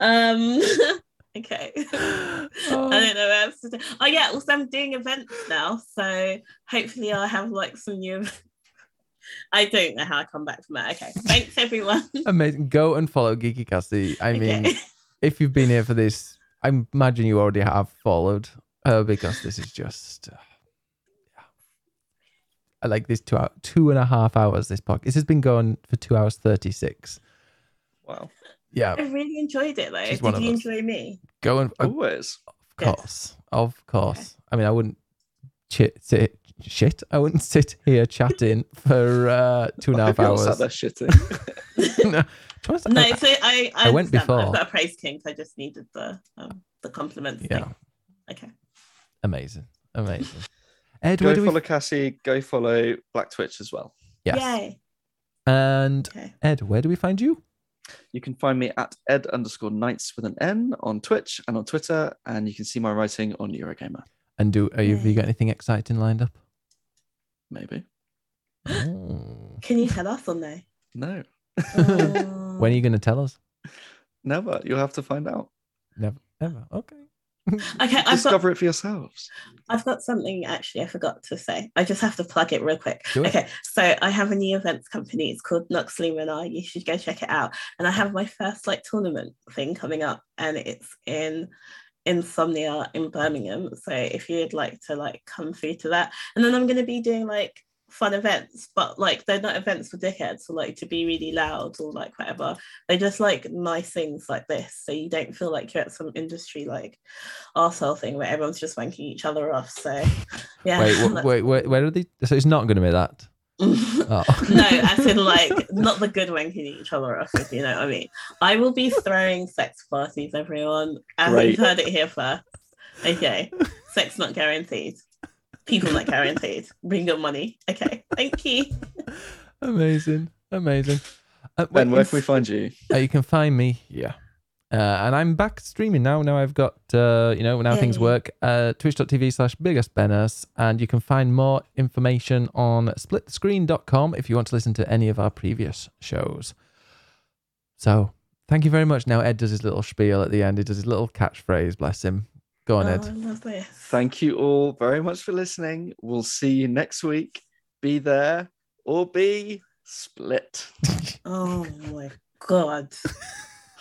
um, okay. I Oh, don't know what else to do. Oh yeah, also I'm doing events now, so hopefully I'll have like some new. I don't know how I come back from that. Okay, thanks everyone. amazing. Go and follow Geeky Cassie. I mean, Okay. if you've been here for this, I imagine you already have followed her because this is just. Uh, yeah. I like this two hour, two and a half hours. This podcast. This has been going for two hours thirty six. Wow. Yeah, I really enjoyed it though. She's Did you enjoy me? go and of Always. Yes. course, of course. I mean, I wouldn't chit, sit shit. I wouldn't sit here chatting for uh, two and a I half hope you're not hours. Sat there shitting. no, to honest, No, I, so I, I, I went before. I've got a praise kink. I just needed the um, the compliments. yeah, thing. Okay. amazing, amazing. Ed, go where do follow we? Cassie. Go follow Black Twitch as well. Yes. Yay. And Okay. Ed, where do we find you? You can find me at ed underscore knights with an N on Twitch and on Twitter, and you can see my writing on Eurogamer. And do are you, have you got anything exciting lined up? Maybe. Oh. Can you tell us or no? No. Oh. when are you going to tell us? Never. You'll have to find out. Never, never. Okay. Okay, I've got Discover it for yourselves. I've got something actually I forgot to say. I just have to plug it real quick. It. Okay, so I have a new events company. It's called Nux Lumina. You should go check it out. And I have my first like tournament thing coming up, and it's in Insomnia in Birmingham. So if you'd like to like come through to that, and then I'm going to be doing like fun events, but like they're not events for dickheads or like to be really loud or like whatever. They're just like nice things like this. So you don't feel like you're at some industry like arsehole thing where everyone's just wanking each other off. So yeah. Wait, wh- wait, wait, where are they? So it's not going to be that. Oh. no, as in like not the good wanking each other off, if you know what I mean. I will be throwing sex parties, everyone. And Great. you've heard it here first. Okay. Sex not guaranteed. People not guaranteed. Bring your money. Okay. Thank you. Amazing, amazing. Uh, Ben, where can we find you? Uh, you can find me here. Uh, and I'm back streaming now. Now I've got, uh, you know, now things Yay. work. Uh, Twitch.tv slash biggestbenners. And you can find more information on splitscreen.com if you want to listen to any of our previous shows. So thank you very much. Now Ed does his little spiel at the end. He does his little catchphrase. Bless him. Go on, Oh, Ed. I love this. Thank you all very much for listening. We'll see you next week. Be there or be split. Oh my god.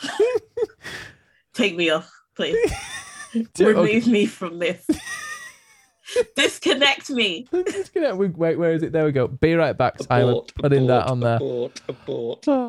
Take me off, please. Remove me from this. Disconnect me. Disconnect. gonna- Wait, where is it? There we go. Be right back. Simon. Abort, Putting that on there. Abort, abort. Oh.